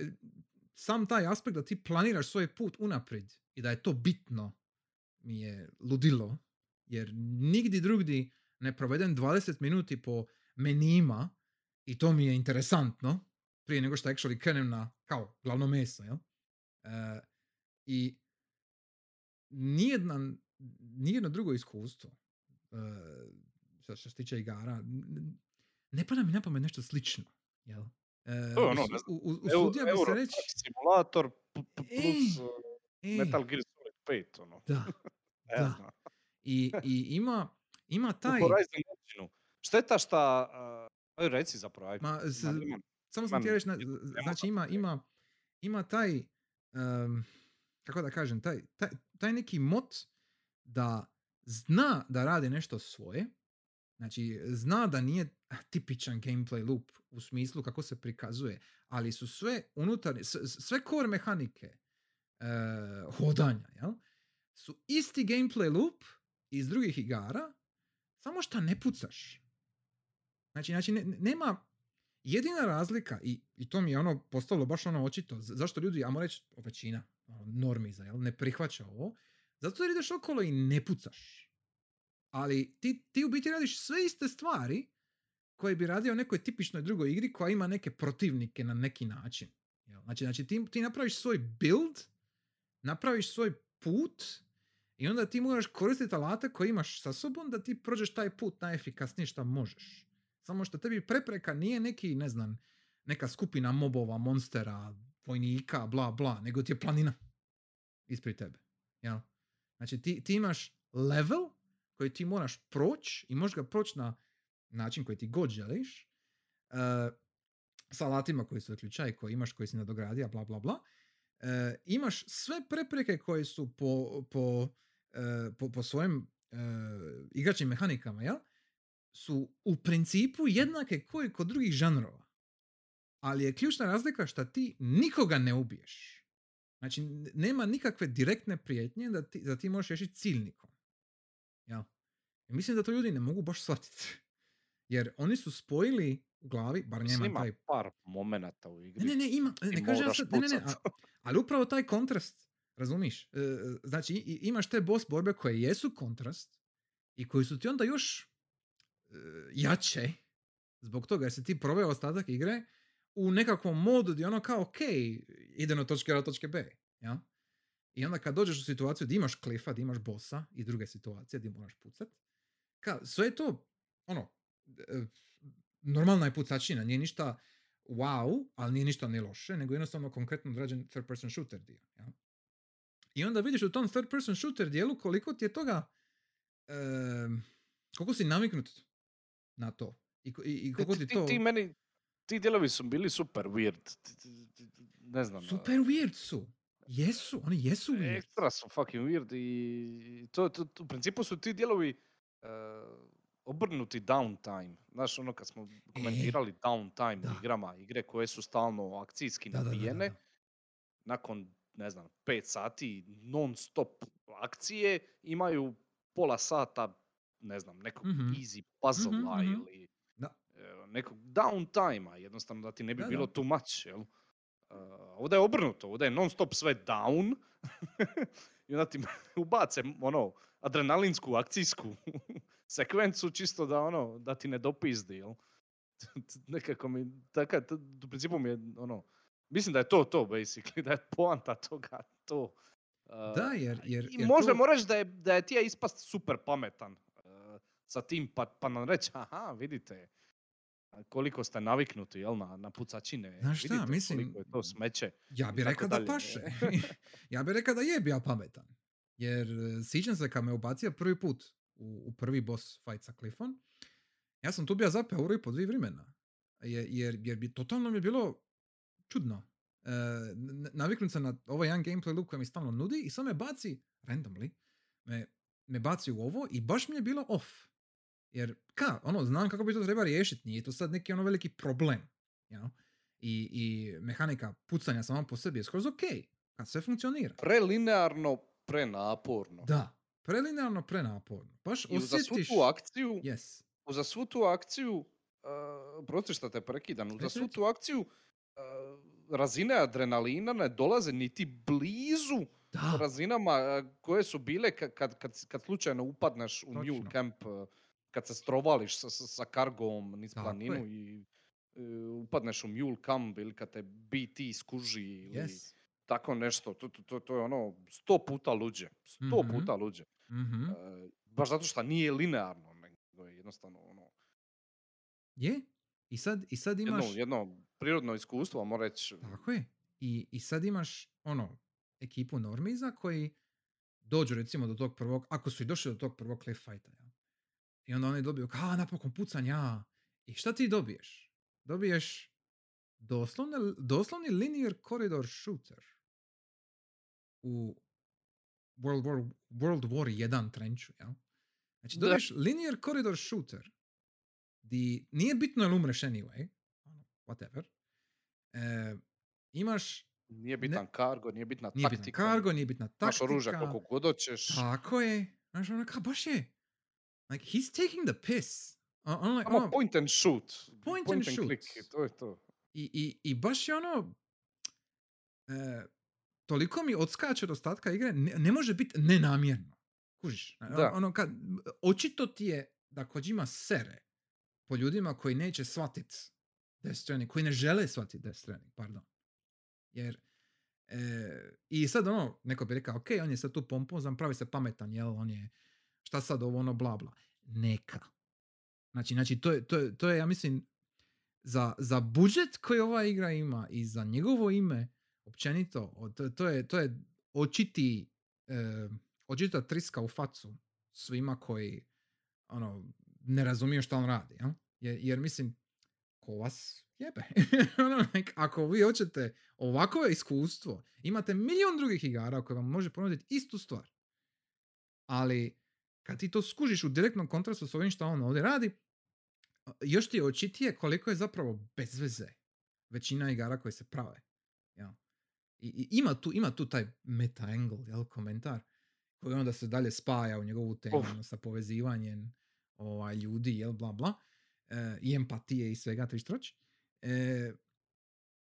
sam taj aspekt da ti planiraš svoj put unaprijed i da je to bitno mi je ludilo. Jer nigdje drugdje ne provedem 20 minuti po menima i to mi je interesantno prije nego što actually krenem na kao glavno meso, jel? E, I nijedna, nijedno drugo iskustvo e, što, što se tiče igara, ne pada mi na pamet nešto slično, jel? E, To je ono, ne znam, u- u- usudio bi se Euro reći, simulator p- plus uh, ej, Metal Gear Solid 5, ono. da, da. I, i ima, ima U taj, Horizon Engine-u. Šteta šta... Uh, aj, reci zapravo, aj. ma, s- samo sam ti reći, znači ima, ima, ima taj, em, kako da kažem, taj, taj, taj neki mot da zna da radi nešto svoje, znači zna da nije tipičan gameplay loop u smislu kako se prikazuje, ali su sve unutarnje, sve core mehanike e, hodanja, jel? su isti gameplay loop iz drugih igara, samo što ne pucaš. Znači, znači ne- ne- nema, jedina razlika, i, i to mi je ono postalo baš ono očito, zašto ljudi, ajmo reći, većina normiza, jel, ne prihvaća ovo, zato jer ideš okolo i ne pucaš. Ali ti, ti u biti radiš sve iste stvari koje bi radio u nekoj tipičnoj drugoj igri koja ima neke protivnike na neki način. Jel? Znači, znači ti, ti napraviš svoj build, napraviš svoj put i onda ti moraš koristiti alate koje imaš sa sobom da ti prođeš taj put najefikasnije što možeš. Samo što tebi prepreka nije neki, ne znam, neka skupina mobova, monstera, vojnika, bla bla, nego ti je planina ispred tebe. Jel? Znači ti, ti imaš level koji ti moraš proći i možeš ga proći na način koji ti god želiš, e, sa alatima koji su uključaj, koji imaš, koji si nadogradio, bla bla bla. E, imaš sve prepreke koje su po, po, e, po, po svojim igračnim mehanikama, jel? su u principu jednake koji kod drugih žanrova. Ali je ključna razlika što ti nikoga ne ubiješ. Znači, nema nikakve direktne prijetnje da ti, da ti možeš riješiti ciljnikom. Jel? I mislim da to ljudi ne mogu baš shvatiti. Jer oni su spojili u glavi, bar njema ima taj... par momenata u igri. Ne, ne, ne, ima, ne, ne kažem ja sad, ne, ne, ne, a- ali upravo taj kontrast, razumiš? E, znači, i- imaš te boss borbe koje jesu kontrast i koji su ti onda još e, jače zbog toga jer si ti proveo ostatak igre u nekakvom modu gdje ono kao, ok, idem od točke A do točke B. Ja? I onda kad dođeš u situaciju gdje imaš klifa, gdje imaš bossa i druge situacije gdje moraš pucat, ka, sve je to, ono, e, normalna je pucačina, nije ništa wow, ali nije ništa ni loše, nego jednostavno konkretno odrađen third person shooter dio. Ja? I onda vidiš u tom third person shooter dijelu koliko ti je toga, em, koliko si naviknut na to. I, i, i koliko ti, ti ti, to... ti meni, ti dijelovi su bili super weird. Ne znam. Super weird su. Jesu, oni jesu weird. Ekstra su fucking weird i to, to, to- u principu su ti dijelovi eh, obrnuti downtime. Znaš, ono kad smo komentirali downtime E, da. u igrama, igre koje su stalno akcijski Da, da, da, da, nabijene, da. nakon, ne znam, 5 sati non stop akcije, imaju pola sata, ne znam, nekog Mhm. easy puzzle Mhm, mhm. ili Da. e, nekog downtime jednostavno da ti ne bi Da, bilo da. too much, jel? Uh, ovdje je obrnuto, ovdje je non stop sve down i onda ti ubace ono, adrenalinsku, akcijsku sekvencu čisto da ono, da ti ne dopizdi, jel? Nekako mi, taka, u principu mi je ono, mislim da je to to basically, da je poanta toga to. Uh, Da, jer, jer, i jer možemo to, reći da je, da je ti je ispast super pametan uh, sa tim, pa, pa nam reći, aha, vidite, koliko ste naviknuti jel, na, na pucačine, Znaš šta, vidite mislim, koliko je to smeće. ja i bi tako rekao da paše. ja bi rekao da je bio pametan. Jer e, sjećam se kad me ubacio prvi put u, u prvi boss fight sa Cliffom, ja sam tu bio zapeo euro i po dvije vremena. Jer, jer, jer bi totalno mi je bilo čudno. E, naviknut sam na ovaj jedan gameplay loop koji mi stalno nudi i sad me baci, randomly, me, me baci u ovo i baš mi je bilo off. Jer, ka, ono, znam kako bi to treba riješiti, nije to sad neki ono veliki problem. You know? I, I mehanika pucanja sama po sebi je skroz ok, kad sve funkcionira. Prelinearno, prenaporno. Da, prelinearno, prenaporno. Baš I za svu osjetiš... tu akciju, Yes. za svu tu akciju, uh, prosti što te prekidam, za Reci, svu tu akciju uh, razine adrenalina ne dolaze niti blizu Da, razinama uh, koje su bile kad, kad, kad, kad slučajno upadneš u Mule Točno. Camp uh, kad se strovališ sa, sa, sa kargom niz planinu i e, upadneš u mule camp ili kad te BT skuži ili Yes. tako nešto. To, to, to, to je ono sto puta luđe. Sto Mhm. puta luđe. Mhm. E, baš zato što nije linearno, nego je jednostavno ono, Je. I sad, i sad jedno, imaš... jedno prirodno iskustvo, moram reći. Tako je. I, I sad imaš ono, ekipu normiza koji dođu recimo do tog prvog, ako su i došli do tog prvog cliff fighta. Ja. I onda oni dobiju, a napokon pucanja. I šta ti dobiješ? Dobiješ doslovne, doslovni linear corridor shooter u World War, World War 1 trenču. Ja. Znači Da. dobiješ linear corridor shooter di nije bitno jel umreš anyway, ono, whatever. E, imaš Nije bitan kargo, nije bitna nije bitan taktika. kargo, nije bitna Imaš taktika. oružja koliko god hoćeš. Tako je. Znaš, ono kao, baš je. Like, he's taking the piss. Ono, Samo ono, point and shoot. Point and shoot. click, to je to. i, i, I baš je ono... E, toliko mi odskače od ostatka igre, ne, ne može biti nenamjerno. Kužiš? Ono- Da. Ono, kad, očito ti je da Kojima sere po ljudima koji neće shvatit Death Stranding, koji ne žele shvatit Death Stranding, pardon. Jer e, i sad ono, neko bi rekao, ok, on je sad tu pompozan, pravi se pametan, jel, on je, šta sad ovo, ono, bla, bla. Neka. Znači, znači to, je, to, je, to je, ja mislim, za, za budžet koji ova igra ima i za njegovo ime, općenito, to, to, je, to je očiti, e, očita triska u facu svima koji ono, ne razumiju šta on radi. Ja? Jer, jer mislim, ko vas jebe. ono, like, ako vi hoćete ovakvo iskustvo, imate milion drugih igara koje vam može ponuditi istu stvar. Ali kad ti to skužiš u direktnom kontrastu s ovim što on ovdje radi, još ti je očitije koliko je zapravo bez veze većina igara koje se prave. Ja. I, I ima, tu, ima tu taj meta angle, jel, komentar, koji onda se dalje spaja u njegovu temu ono, sa povezivanjem ovaj, ljudi, jel, bla, bla, e, i empatije i svega tri štroć. E,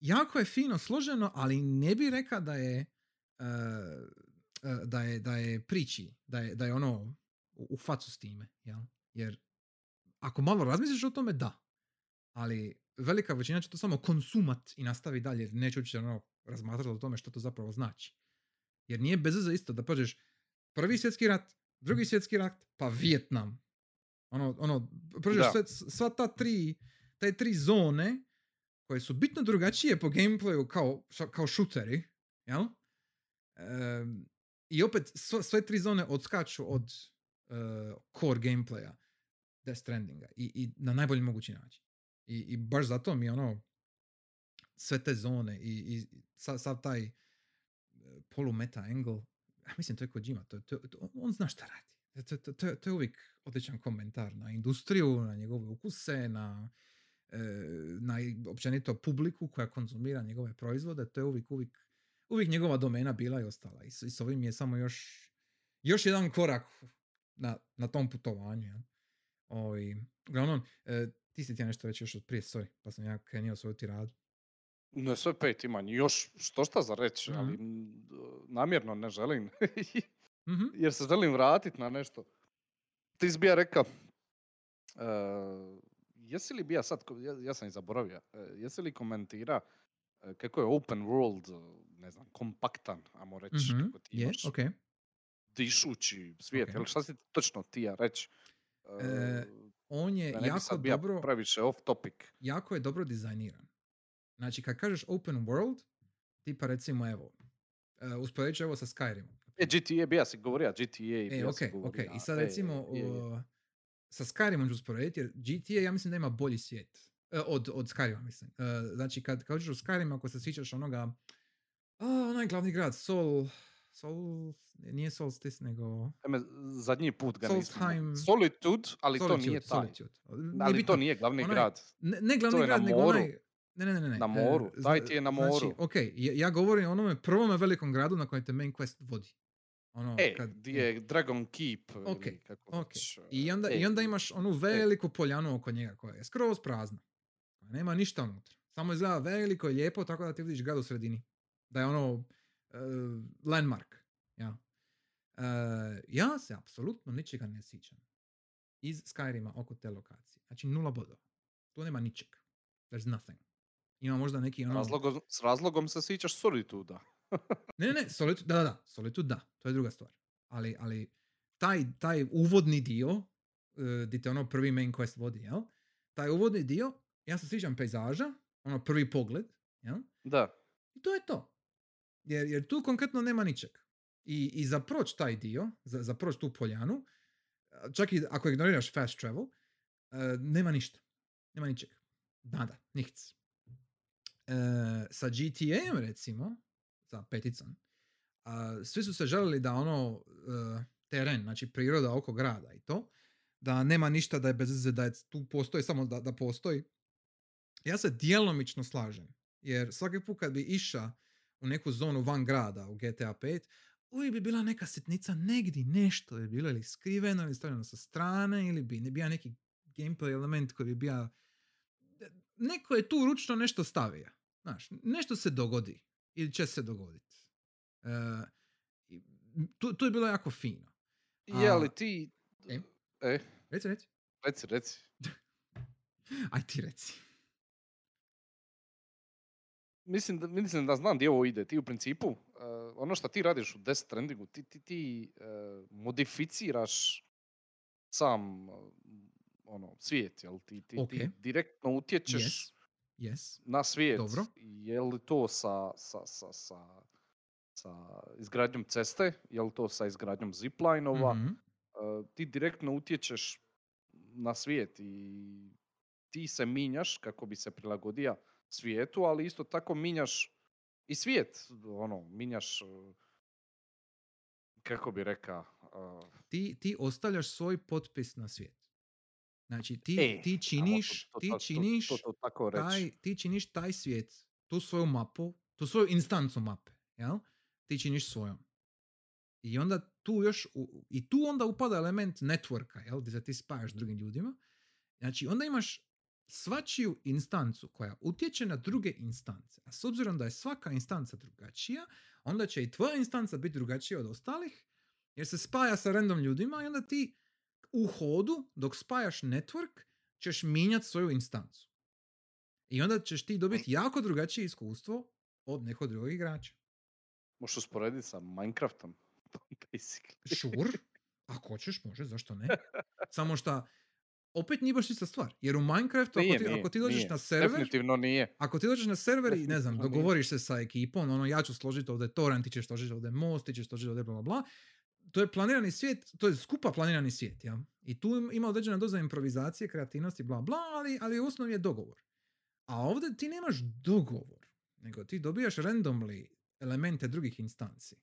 jako je fino složeno, ali ne bi rekao da je e, e, da je, da je priči, da je, da je ono u, facu s time, jel? Jer ako malo razmisliš o tome, da. Ali velika većina će to samo konsumat i nastavi dalje, jer neće uopće ono razmatrati o tome što to zapravo znači. Jer nije bez veze isto da prođeš prvi svjetski rat, drugi svjetski rat, pa Vijetnam. Ono, ono, prođeš Da. sve, sva ta tri, te tri zone koje su bitno drugačije po gameplayu kao, kao šuteri, jel? Em, I opet sve, sve tri zone odskaču od core gameplaya Death Strandinga i, i na najbolji mogući način. I, I baš zato mi ono sve te zone i, i sav, sav taj e, polu meta angle, ja mislim to je Kojima, to, to, to, on zna šta radi. To, to, to, to je uvijek odličan komentar na industriju, na njegove ukuse, na, e, na općenito publiku koja konzumira njegove proizvode, to je uvijek, uvijek, uvijek njegova domena bila i ostala. I s, i s ovim je samo još, još jedan korak na, na tom putovanju. Ja. Ovi, uglavnom, e, ti si ti nešto reći još od prije, sorry, pa sam ja krenio svoju tiradu. Ne, sve pet ima još što šta za reći, Mhm. ali m, namjerno ne želim. Mhm. jer se želim vratiti na nešto. Ti si bija rekao, e, jesi li bija sad, ja, ja sam i zaboravio, e, jesi li komentira e, kako je open world, ne znam, kompaktan, ajmo reći, Mhm, kako ti Je, imaš ok. Dišući svijet, Ok. jel šta si točno ti ja reći? E, On je da bi jako dobro, previše off topic. jako je dobro dizajniran. Znači, kad kažeš open world, tipa recimo evo, uh, usporedit ću evo sa Skyrimom. E, GTA bija si govorio, GTA E, bija ok, si ok. govorio. I sad e, recimo uh, sa Skyrimom ću usporediti, jer GTA ja mislim da ima bolji svijet. E, od, od Skyrima, mislim. E, znači, kad, kad uđeš u Skyrim, ako se sjećaš onoga, a, onaj glavni grad, Sol, Sol, nije Solstice, nego... Eme, zadnji put ga nisam... Solitude, ali to nije taj. Solitude. Ali to nije glavni onaj- grad. Ne, ne glavni grad, nego onaj... Ne, ne, ne, ne. Na e, moru, zna- taj ti je na Znači, moru. ok, ja, govorim o onome prvome velikom gradu na kojem te main quest vodi. Ono, E, kad, di je Dragon Keep. Ok, kako ok. već, I onda, e, I onda imaš onu veliku poljanu oko njega koja je skroz prazna. Nema ništa unutra. Samo izgleda veliko i lijepo tako da ti vidiš grad u sredini. Da je ono e, landmark. Ja. E, ja se apsolutno ničega ne sjećam. iz Skyrima oko te lokacije. Znači nula bodova. Tu nema ničeg. There's nothing. Ima možda neki ono... Razlogom, s razlogom se sjećaš Solituda. Ne, ne, ne, Solitude, da, da, da, Solitude da, to je druga stvar. Ali, ali taj, taj uvodni dio, uh, di te ono prvi main quest vodi, jel? Taj uvodni dio, ja se sviđam pejzaža, ono prvi pogled, jel? Da. I to je to. Jer, jer tu konkretno nema ničeg. I, i za proć taj dio, za, za proć tu poljanu, čak i ako ignoriraš fast travel, uh, nema ništa. Nema ničeg. Nada, nichts. E, sa GTA-em recimo, sa peticom, a, svi su se želili da ono e, teren, znači priroda oko grada i to, da nema ništa da je bez da je tu postoji samo da, da postoji. Ja se djelomično slažem, jer svaki put kad bi iša u neku zonu van grada u GTA 5, uvijek bi bila neka sitnica negdje, nešto bi bilo ili skriveno ili stavljeno sa strane ili bi ne bio neki gameplay element koji bi bio neko je tu ručno nešto stavio. Znaš, nešto se dogodi ili će se dogoditi. E, i tu, tu je bilo jako fino. Je A- li ti... E? E, Reci, reci. reci, reci. Aj ti reci. Mislim da, mislim da znam gdje ovo ide. Ti u principu, uh, ono što ti radiš u Death Strandingu, ti, ti, ti uh, modificiraš sam uh, ono, svijet, jel? Ti, ti, ti Ok. direktno utječeš Yes. Yes. na svijet. Dobro. Je li to sa, sa, sa, sa, sa izgradnjom ceste, je li to sa izgradnjom ziplinova, Mhm. uh, ti direktno utječeš na svijet i ti se minjaš kako bi se prilagodio svijetu, ali isto tako minjaš i svijet, ono, minjaš, uh, kako bi rekao, uh, Ti, ti ostavljaš svoj potpis na svijet. Znači, ti, e, ti činiš, to- to- ti to- to- činiš to, to, tako reći. taj, ti činiš taj svijet, tu svoju mapu, tu svoju instancu mape, jel? Ti činiš svojom. I onda tu još, i tu onda upada element networka, jel? Gdje se ti spajaš s drugim ljudima. Znači, onda imaš svačiju instancu koja utječe na druge instance. A s obzirom da je svaka instanca drugačija, onda će i tvoja instanca biti drugačija od ostalih, jer se spaja sa random ljudima i onda ti u hodu, dok spajaš network, ćeš mijenjati svoju instancu. I onda ćeš ti dobiti jako drugačije iskustvo od nekog drugog igrača. Možeš usporediti sa Minecraftom. Basically. Sure, ako hoćeš, može, zašto ne? Samo što opet nije baš ista stvar. Jer u Minecraftu, ako Nije, ti, nije, ako ti dođeš nije. na server, Definitivno nije. ako ti dođeš na server i ne znam, dogovoriš se sa ekipom, ono ja ću složiti ovdje torrent, ti ćeš složiti ovdje most, ti ćeš složiti ovdje bla bla bla. To je planirani svijet, to je skupa planirani svijet, ja. I tu im- ima određena doza improvizacije, kreativnosti, bla bla, ali, ali u osnovi je dogovor. A ovdje ti nemaš dogovor, nego ti dobijaš randomly elemente drugih instanci.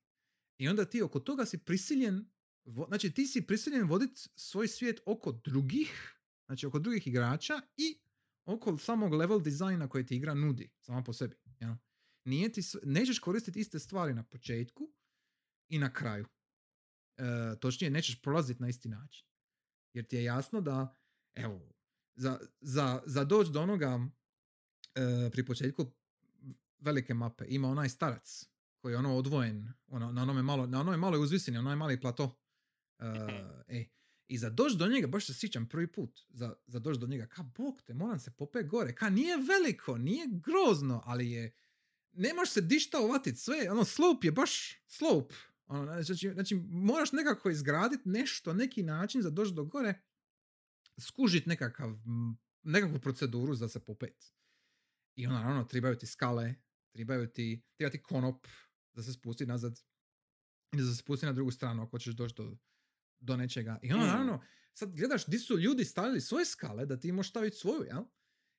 I onda ti oko toga si prisiljen, vo- znači ti si prisiljen voditi svoj svijet oko drugih, znači oko drugih igrača i oko samog level dizajna koji ti igra nudi, sama po sebi. Ja? Nije ti, nećeš koristiti iste stvari na početku i na kraju. E, točnije, nećeš prolaziti na isti način. Jer ti je jasno da, evo, za, za, za doći do onoga e, pri početku velike mape ima onaj starac koji je ono odvojen ono, na onome malo, na onoj maloj uzvisini, onaj mali plato. E, e, I za doći do njega, baš se sjećam prvi put, za, za doći do njega, ka bog te, moram se popet gore. Ka nije veliko, nije grozno, ali je, nemaš se dišta uvatit, sve, ono, slope je baš slope. Ono, znači, znači, moraš nekako izgraditi nešto, neki način za doći do gore, skužit nekakav, nekakvu proceduru za se popet. I onda naravno trebaju ti skale, trebaju ti, treba ti konop da se spusti nazad da se spusti na drugu stranu ako ćeš doći do, do nečega. I onda Mm. naravno, sad gledaš di su ljudi stavili svoje skale da ti možeš staviti svoju, jel?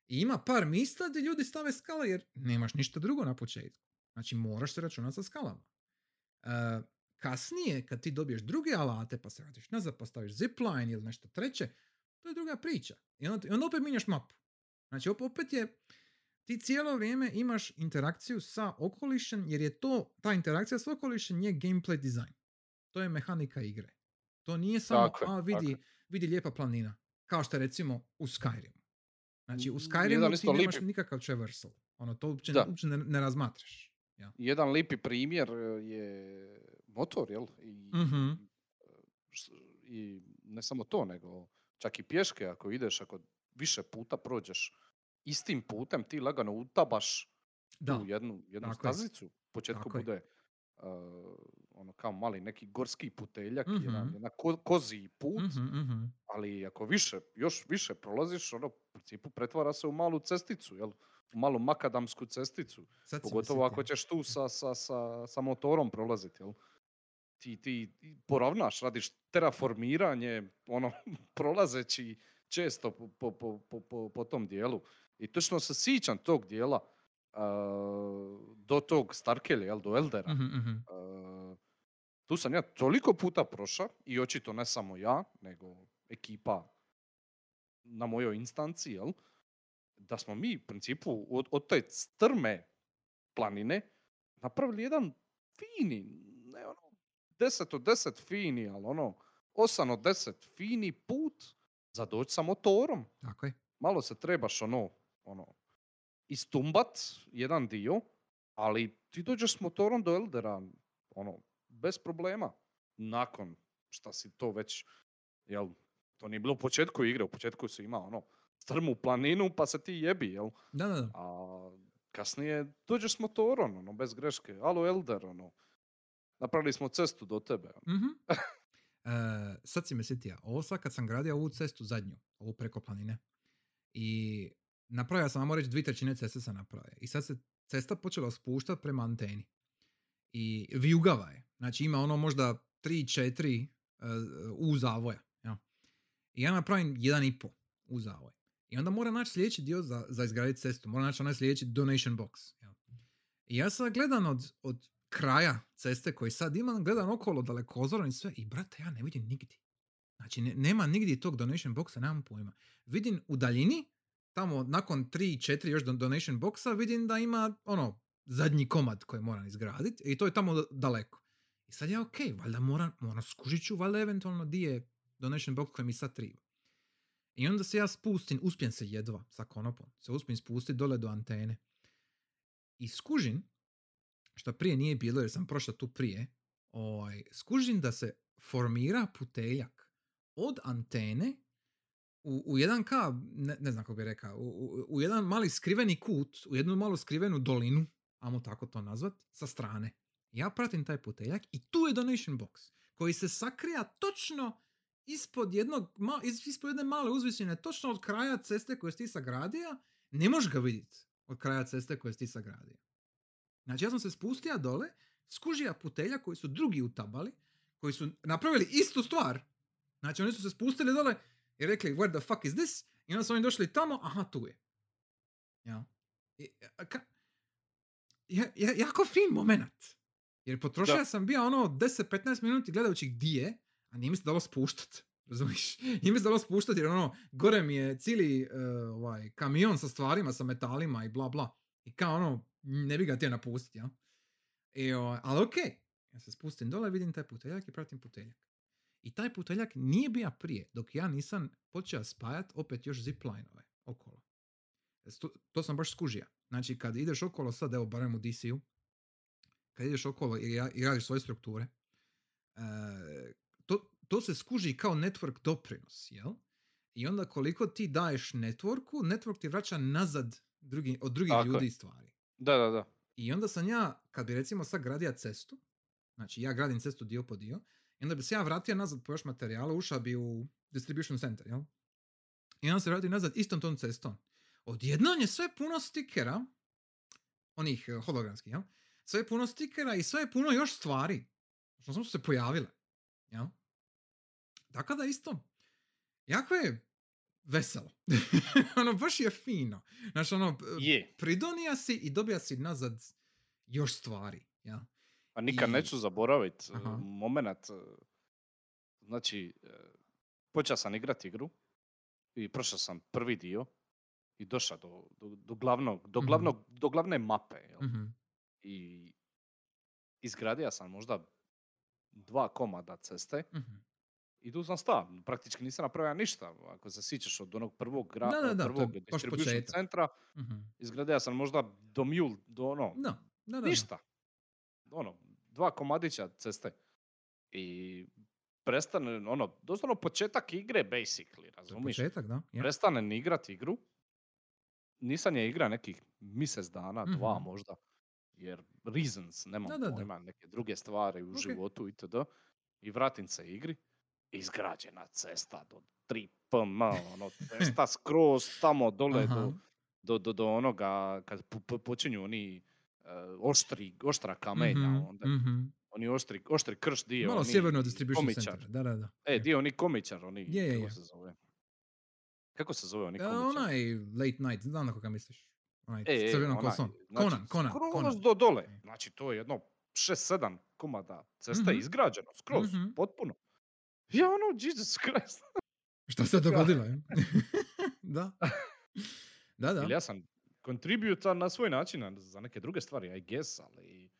I ima par mista gdje ljudi stave skale jer nemaš ništa drugo na početku. Znači moraš se računati sa skalama. E, kasnije, kad ti dobiješ druge alate, pa se vratiš nazad, pa staviš zipline ili nešto treće, to je druga priča. I onda, i onda opet minjaš mapu. Znači op- opet je, ti cijelo vrijeme imaš interakciju sa okolišem, jer je to, ta interakcija s okolišem je gameplay dizajn. To je mehanika igre. To nije samo, Tako a vidi, vidi lijepa planina. Kao što recimo u Skyrimu. Znači u Skyrimu ti nemaš lipi- nikakav traversal. Ono, to uopće, Da. uopće ne, ne razmatraš. Jedan lipi primjer e, je motor, jel? I, Mhm. s- I ne samo to, nego čak i pješke ako ideš, ako više puta prođeš istim putem, ti lagano utabaš Da, tu jednu, jednu tako stazicu. U početku Tako bude uh, ono kao mali neki gorski puteljak, Mhm. jedan, jedna ko, koziji put, Mhm, mhm. ali ako više, još više prolaziš, ono, u principu pretvara se u malu cesticu, jel? U malu makadamsku cesticu. Sad Pogotovo ako ćeš tu sa, sa, sa, sa motorom prolaziti, jel? Ti, ti poravnaš, radiš terraformiranje, ono, prolazeći često po, po, po, po, po, tom dijelu. I točno se sjećam tog dijela uh, do tog Starkelja, jel, do Eldera. Mhm, mhm. Uh, tu sam ja toliko puta prošao i očito ne samo ja, nego ekipa na mojoj instanci, jel? Da smo mi u principu od, od te strme planine napravili jedan fini, ne ono, 10 od 10 fini, ali ono, 8 od 10 fini put za doći sa motorom. Tako je. Malo se trebaš ono, ono, istumbat jedan dio, ali ti dođeš s motorom do Eldera, ono, bez problema. Nakon šta si to već, jel, to nije bilo u početku igre, u početku si imao ono, strmu planinu pa se ti jebi, jel? Da, da, da. A kasnije dođeš s motorom, ono, bez greške. Alo Elder, ono, napravili smo cestu do tebe. ono. Mhm. E, sad si me sjetio, ovo sad kad sam gradio ovu cestu zadnju, ovu preko planine, i napravio sam, ajmo reći, dvije trećine ceste sam napravio. I sad se cesta počela spuštati prema anteni. I vijugava je. Znači ima ono možda 3-4 u zavoja. Ja. I ja napravim jedan i po u zavoj. I onda mora naći sljedeći dio za, za izgraditi cestu. Mora naći onaj sljedeći donation box. Ja. I ja sad gledam od, od kraja ceste koji sad imam, gledam okolo dalekozoran i sve i brate, ja ne vidim nigdje. Znači, ne- nema nigdje tog donation boxa, nemam pojma. Vidim u daljini, tamo nakon 3-4 još don- donation boxa, vidim da ima ono, zadnji komad koji moram izgraditi i to je tamo da- daleko. I sad ja, ok, valjda moram, moram skužit ću, valjda eventualno di je donation box koji mi sad treba. I onda se ja spustim, uspijem se jedva sa konopom, se uspijem spustiti dole do antene. I skužim, što prije nije bilo jer sam prošao tu prije, ovaj, skužim da se formira puteljak od antene u, u jedan ka, ne, ne znam kako bi rekao, u, u, u jedan mali skriveni kut, u jednu malu skrivenu dolinu, ajmo tako to nazvat, sa strane. Ja pratim taj puteljak i tu je donation box, koji se sakrija točno ispod jednog, ma, is- ispod jedne male uzvisine, točno od kraja ceste koju si ti sagradio, ne možeš ga vidjeti od kraja ceste koju si ti sagradio. Znači ja sam se spustio dole, skužija putelja koji su drugi utabali, koji su napravili istu stvar. Znači oni su se spustili dole i rekli where the fuck is this? I onda su oni došli tamo, aha tu je. Ja. I, a, ka- ja, ja, jako fin moment. Jer potrošio Da. sam bio ono 10-15 minuti gledajući gdje je, a nije mi se dalo spuštat. Razumiješ? Nije mi se dalo spuštat jer ono, gore mi je cijeli eh, ovaj, kamion sa stvarima, sa metalima i bla bla. I kao ono, ne bi ga htio napustiti, ja? I, ovaj, ali ok, ja se spustim dole, vidim taj puteljak i pratim puteljak. I taj puteljak nije bio prije, dok ja nisam počeo spajat opet još zipline-ove okolo. To, to sam baš skužio. Znači, kad ideš okolo sad, evo, barem u DC-u, kad ideš okolo i, ra- i radiš svoje strukture, e, to, to se skuži kao network doprinos, jel? I onda koliko ti daješ networku, network ti vraća nazad drugi, od drugih Tako ljudi stvari. Da, da, da. I onda sam ja, kad bi recimo sad gradio cestu, znači ja gradim cestu dio po dio, i onda bi se ja vratio nazad po još materijala, ušao bi u distribution center, jel? I onda se vratio nazad istom tom cestom. Odjednom je sve puno stikera, onih eh, hologramskih, jel? Sve je puno stikera i sve je puno još stvari. Što su se pojavile, jel? Tako da isto, jako je veselo. ono, baš je fino. Znači, ono, Je. pridonija si i dobija si nazad još stvari. Ja? A nikad I- neću zaboravit Aha. moment, e, znači, e, počeo sam igrat igru i prošao sam prvi dio i došao do, do, do, glavnog, do, Mhm. glavnog, do glavne mape. Jel? Mhm. I izgradio sam možda dva komada ceste Mhm. i tu sam sta. Praktički nisam napravio ništa. Ako se sjećaš od onog prvog, gra, Da, da, prvog distribution centra, Mhm. izgradio sam možda do mule, do ono, Da, da, da. Ništa. Ono, dva komadića ceste. I prestane, ono, doslovno početak igre, basically, razumiš? početak, da. je. Prestanem igrat igru, nisam je igra nekih mjesec dana, dva Mhm. možda, jer reasons, nemam Da, da, da. pojma, neke druge stvari u Ok. životu itd. I vratim se igri, izgrađena cesta do 3 pm, ono, cesta skroz tamo dole do, do, do, do onoga, kad po- po- počinju oni eh, oštri, oštra kamenja, Mhm, onda, mhm. oni oštri, oštri krš dio, Malo oni sjeverno distribution komičar. Da, da, da. E, dio oni komičar, oni, Je, je, je. se zove? Kako se zove oni E, komičar? onaj late night, znam na koga misliš. Onaj E, s crvenom onaj, kosom. znači, Conan, Conan, skroz do dole. E. Znači, to je jedno 6-7 komada ceste Mhm. izgrađeno, skroz, Mhm. potpuno. Ja ono, Jesus Christ. Šta se dogodilo? da. Da, da. Ili ja sam contributor na svoj način na- za neke druge stvari, I guess, ali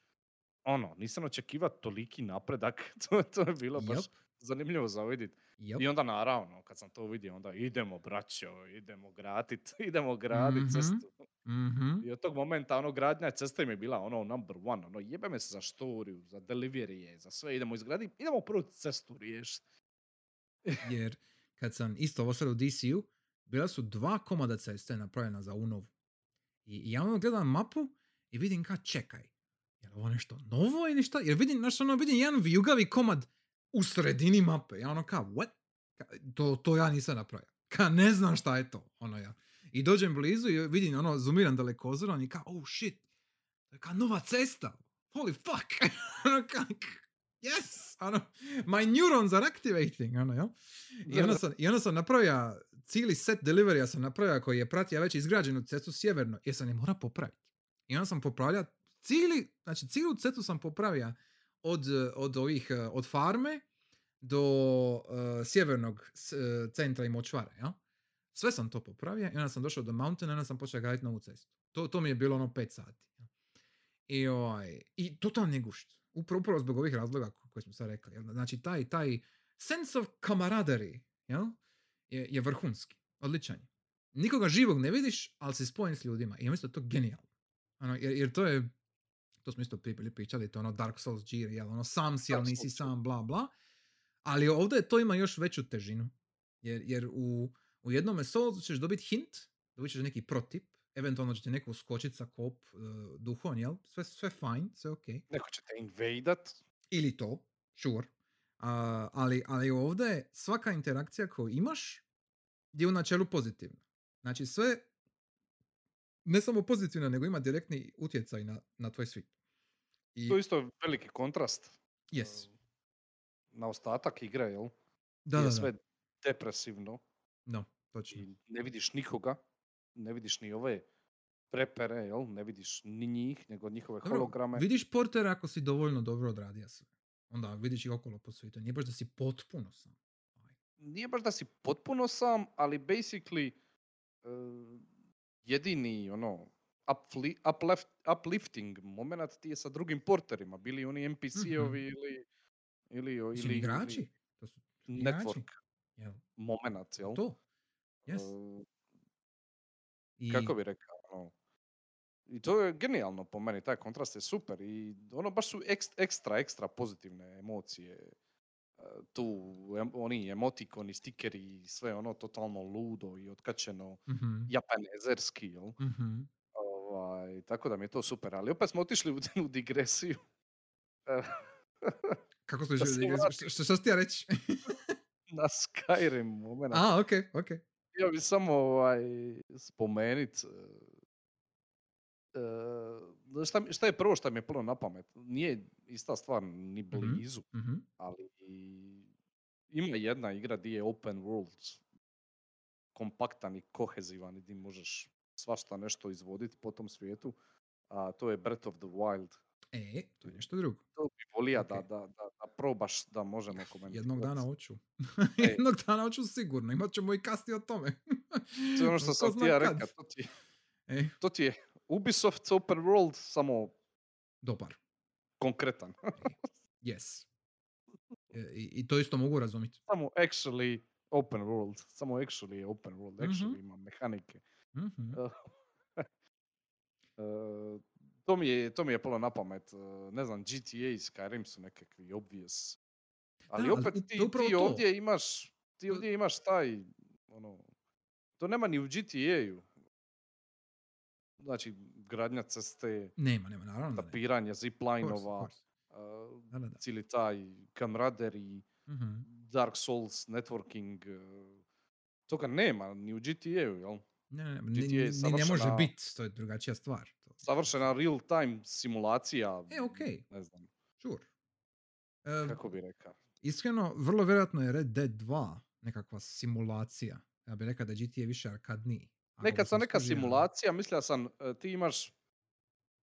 ono, nisam očekivao toliki napredak. to, to je bilo baš Yup, zanimljivo za vidjeti. yup. I onda naravno, kad sam to vidio, onda idemo braćo, idemo gradit, idemo gradit Mhm. cestu. Mhm. I od tog momenta, ono, gradnja ceste mi je bila ono number one, ono, jebe me se za štoriju, za deliverije, za sve, idemo izgraditi, idemo prvo cestu riješiti. Jer kad sam isto ovo sad u DC-u, bila su dva komada ceste napravljena za ovu novu. I, ja ono gledam mapu i vidim ka čekaj. Je li ovo nešto novo ili šta? Jer vidim, znaš, ono, vidim jedan vijugavi komad u sredini mape. Ja ono ka, what? Ka, to, to ja nisam napravio. Ka, ne znam šta je to. Ono ja. I dođem blizu i vidim, ono, zoomiram dalekozorom i ka, oh shit, ka nova cesta. Holy fuck. ono ka, yes, ono, my neurons are activating, ono, jel? I onda sam, i onda sam napravio cijeli set deliverija sam napravio koji je pratio već izgrađenu cestu sjeverno, jer sam je mora popraviti. I onda sam popravljao cijeli, znači cijelu cestu sam popravio od, od ovih, eh, od farme do eh, sjevernog eh, centra i močvara, jel? Sve sam to popravio i onda sam došao do mountaina i onda sam počeo graditi novu cestu. To, to mi je bilo ono pet sati. jel? I, ovaj, i totalni gušt. Upravo, upravo zbog ovih razloga ko- koje smo sad rekli. jel? Znači, taj, taj sense of camaraderie jel? Je, je vrhunski. Odličan je. Nikoga živog ne vidiš, ali si spojen s ljudima. I ja mislim da to genijalno. Ono, jer, jer to je, to smo isto prije bili pričali, to je ono Dark Souls Gear, jel? Ono, sam si, ali nisi Souls, sam, bla, bla. Ali ovdje to ima još veću težinu. Jer, jer u, u jednome Soulsu ćeš dobiti hint, dobit ćeš neki protip, eventualno će ti neko uskočiti sa kop uh, duhom, jel? Sve, sve fine, sve ok. Neko će te invadat. Ili to, sure. A, ali, ali ovdje svaka interakcija koju imaš je u načelu pozitivna. Znači sve ne samo pozitivna, nego ima direktni utjecaj na, na tvoj svijet. I, To je isto veliki kontrast. yes. eh, Na ostatak igre, jel? Da, je da, da. sve depresivno No, točno. i ne vidiš nikoga, ne vidiš ni ove prepere, jel? Ne vidiš ni njih, nego njihove Dobro, holograme. vidiš portera ako si dovoljno dobro odradio sve. Onda vidiš ih okolo po svijetu. Nije baš da si potpuno sam. Nije baš da si potpuno sam, ali basically eh, jedini ono upfli, upleft, uplifting moment ti je sa drugim porterima, bili oni NPC-ovi ili ili, o- Mislim, ili, igrači. ili To su igrači. network Jel? moment, jel? To. Yes. Eh, I, kako bi rekao, ono, i to je genijalno po meni, taj kontrast je super i ono baš su ekst- ekstra, ekstra pozitivne emocije. Tu em- oni emotikoni, stikeri i sve ono totalno ludo i otkačeno Mhm, japanezerski, jel? mhm. Ovaj, tako da mi je to super, ali opet smo otišli u, u digresiju. Kako Da išli- se što, što, što ti ja reći? na Skyrim moment. A, ok, ok. Htio bi samo ovaj, spomenut e, šta, šta je prvo što mi je palo na pamet? Nije ista stvar ni blizu, Mhm. ali ima jedna igra di je open world kompaktan i kohezivan i di možeš svašta nešto izvoditi po tom svijetu, a to je Breath of the Wild. E, to je nešto drugo. To bi volija da, Ok. da, da, da probaš da možemo komentirati. Jednog dana hoću. E. Jednog dana hoću sigurno. Imat ćemo i kasnije o tome. To je ono što sam ti ja rekao, to ti, je- E, to ti je Ubisoft open world, samo dobar. konkretan. Yes. E, I, I to isto mogu razumjeti. samo actually open world. Samo actually je open world. Actually Mhm. ima mehanike. Mhm. Uh, to, mi je, to mi je palo na pamet. Uh, ne znam, GTA i Skyrim su nekakvi obvious Ali Da, ali opet u- ti, ti to. ovdje imaš, ti ovdje imaš taj, ono, to nema ni u GTA-u. Znači, gradnja ceste, Nema, nema, naravno tapiranje Of course, of zipline-ova, course. a, Da, da, da. cijeli taj camaraderie, Mhm. Dark Souls, networking, e, toga nema ni u GTA-u, jel? Ne, ne, ne, GTA je ne može biti, to je drugačija stvar. To- Savršena real-time simulacija, E, okej. ne znam, Sure. E, kako bi rekao. Iskreno, vrlo vjerojatno je Red Dead 2 nekakva simulacija. Ja bih rekao da je GTA više arkadniji. Ako Nekad sam neka simulacija, mislio sam, e, ti imaš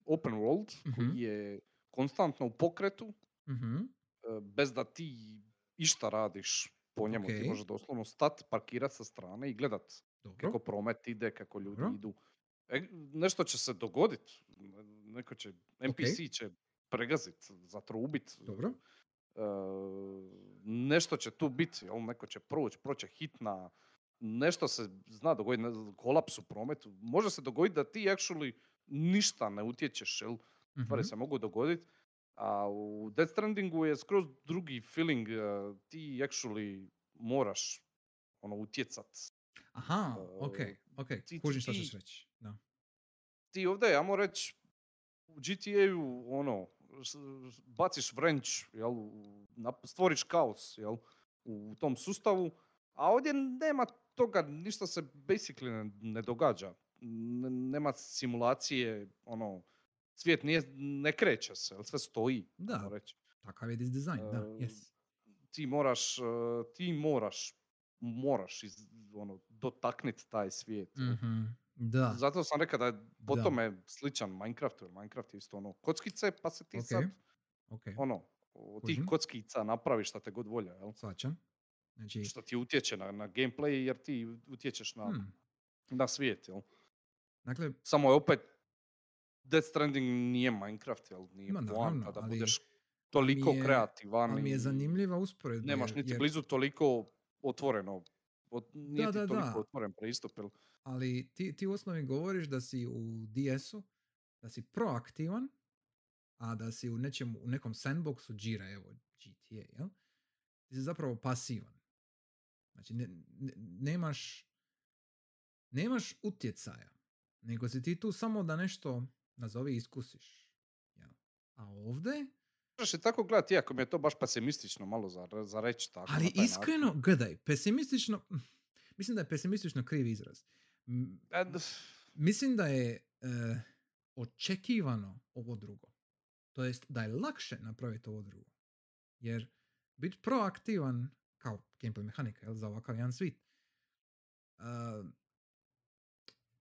open world Mhm. koji je konstantno u pokretu, Mhm, e, bez da ti išta radiš po njemu. Ti Okej. možeš doslovno stat, parkirat sa strane i gledat Dobro. kako promet ide, kako ljudi Dobro. idu. E, nešto će se dogodit. Neko će, NPC će pregazit, zatrubit. Dobro. E, nešto će tu biti, neko će proći, proće hitna, nešto se zna dogoditi, kolaps u prometu. Može se dogoditi da ti actually ništa ne utječeš, jel? Stvari Mhm, se mogu dogoditi. A u Death Strandingu je skroz drugi feeling, e, ti actually moraš ono utjecat. Aha, e, ok, ok. ti- Kužim što ćeš reći. Da. Ti ovdje, ja moram reći, u GTA-u, ono, baciš vrenč, jel, stvoriš kaos, jel, u tom sustavu, a ovdje nema toga, ništa se basically ne, ne događa. N- nema simulacije, ono, svijet nije, ne kreće se, jel, sve stoji, Da. reći. Takav je this design, da, yes. Ti moraš, e, ti moraš, moraš iz, ono, dotaknit taj svijet. Mhm, Da, Zato sam rekao da je po Da. tome sličan Minecraftu, jer Minecraft je isto ono kockice, pa se ti Ok, sad ok, ono, od tih kockica napraviš šta te god volja, jel? svačam. Znači, Što ti utječe na, na gameplay jer ti utječeš na, hmm, na svijet, jel? dakle, Samo je opet Death Stranding nije Minecraft, jel? Nije Ma, poanta naravno, da ali- budeš toliko je- kreativan ali mi je zanimljiva usporedba. nemaš niti jer- blizu toliko otvoreno, ot- nije Da, ti da, toliko da. otvoren pristup, jel? ali ti, ti u osnovi govoriš da si u DS-u, da si proaktivan, a da si u, nečem, u nekom sandboxu džira, evo, GTA, jel? Ti si zapravo pasivan. Znači, ne, ne- nemaš, nemaš utjecaja, nego si ti tu samo da nešto, nazovi, iskusiš. Jel? A ovdje, Možeš i tako gledati, iako mi je to baš pesimistično malo za, za reći tako. na ali način. iskreno, gledaj, pesimistično, mislim da je pesimistično kriv izraz. M, E, d- Mislim da je e, očekivano ovo drugo. To jest da je lakše napraviti ovo drugo. Jer biti proaktivan gameplay mehanika jel, za ovakav jedan svit. e,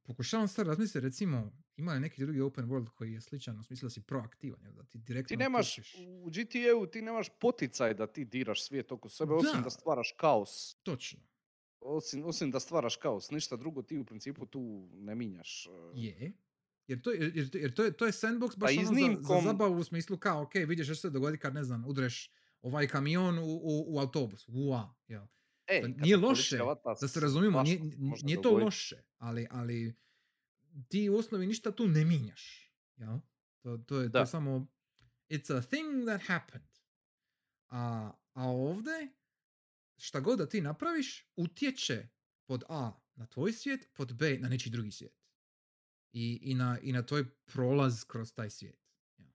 pokušavam sad razmisliti, recimo, ima li neki drugi open world koji je sličan u smislu da si proaktivan, jel, da ti direktno Ti nemaš, utječeš. u GTA-u ti nemaš poticaj da ti diraš svijet oko sebe, osim Da. da stvaraš kaos. Točno. Osim, osim da stvaraš kaos, ništa drugo ti u principu tu ne minjaš. e, Je. Jer to, je- jer, jer to, je, to je sandbox baš Pa ono za, za iznimkom- zabavu u smislu kao, ok, vidiš što se dogodi kad, ne znam, udreš ovaj kamion u, u, u autobus. Ua, jel. E, To kad nije loše, Da se razumijemo, nije, nije to loše, ali, ali ti u osnovi ništa tu ne minjaš. Jel? To, to, je, to Da. je samo it's a thing that happened. A, a ovdje, šta god da ti napraviš, utječe pod A na tvoj svijet, pod B na nečiji drugi svijet. I, i, na, i na tvoj prolaz kroz taj svijet. jel?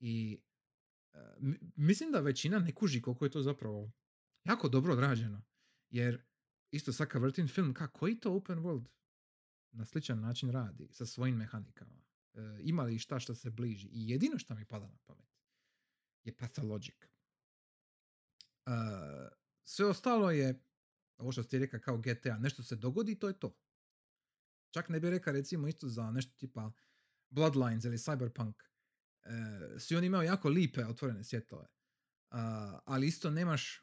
I mislim da većina ne kuži koliko je to zapravo jako dobro odrađeno. Jer isto sad kad vrtim film, ka, koji to open world na sličan način radi sa svojim mehanikama? E, ima li šta što se bliži? I jedino što mi pada na pamet je Pathologic. E, sve ostalo je, ovo što ste rekao kao GTA, nešto se dogodi, to je to. Čak ne bi rekao recimo isto za nešto tipa Bloodlines ili Cyberpunk. E, svi oni imaju jako lipe otvorene svjetove. A, ali isto nemaš,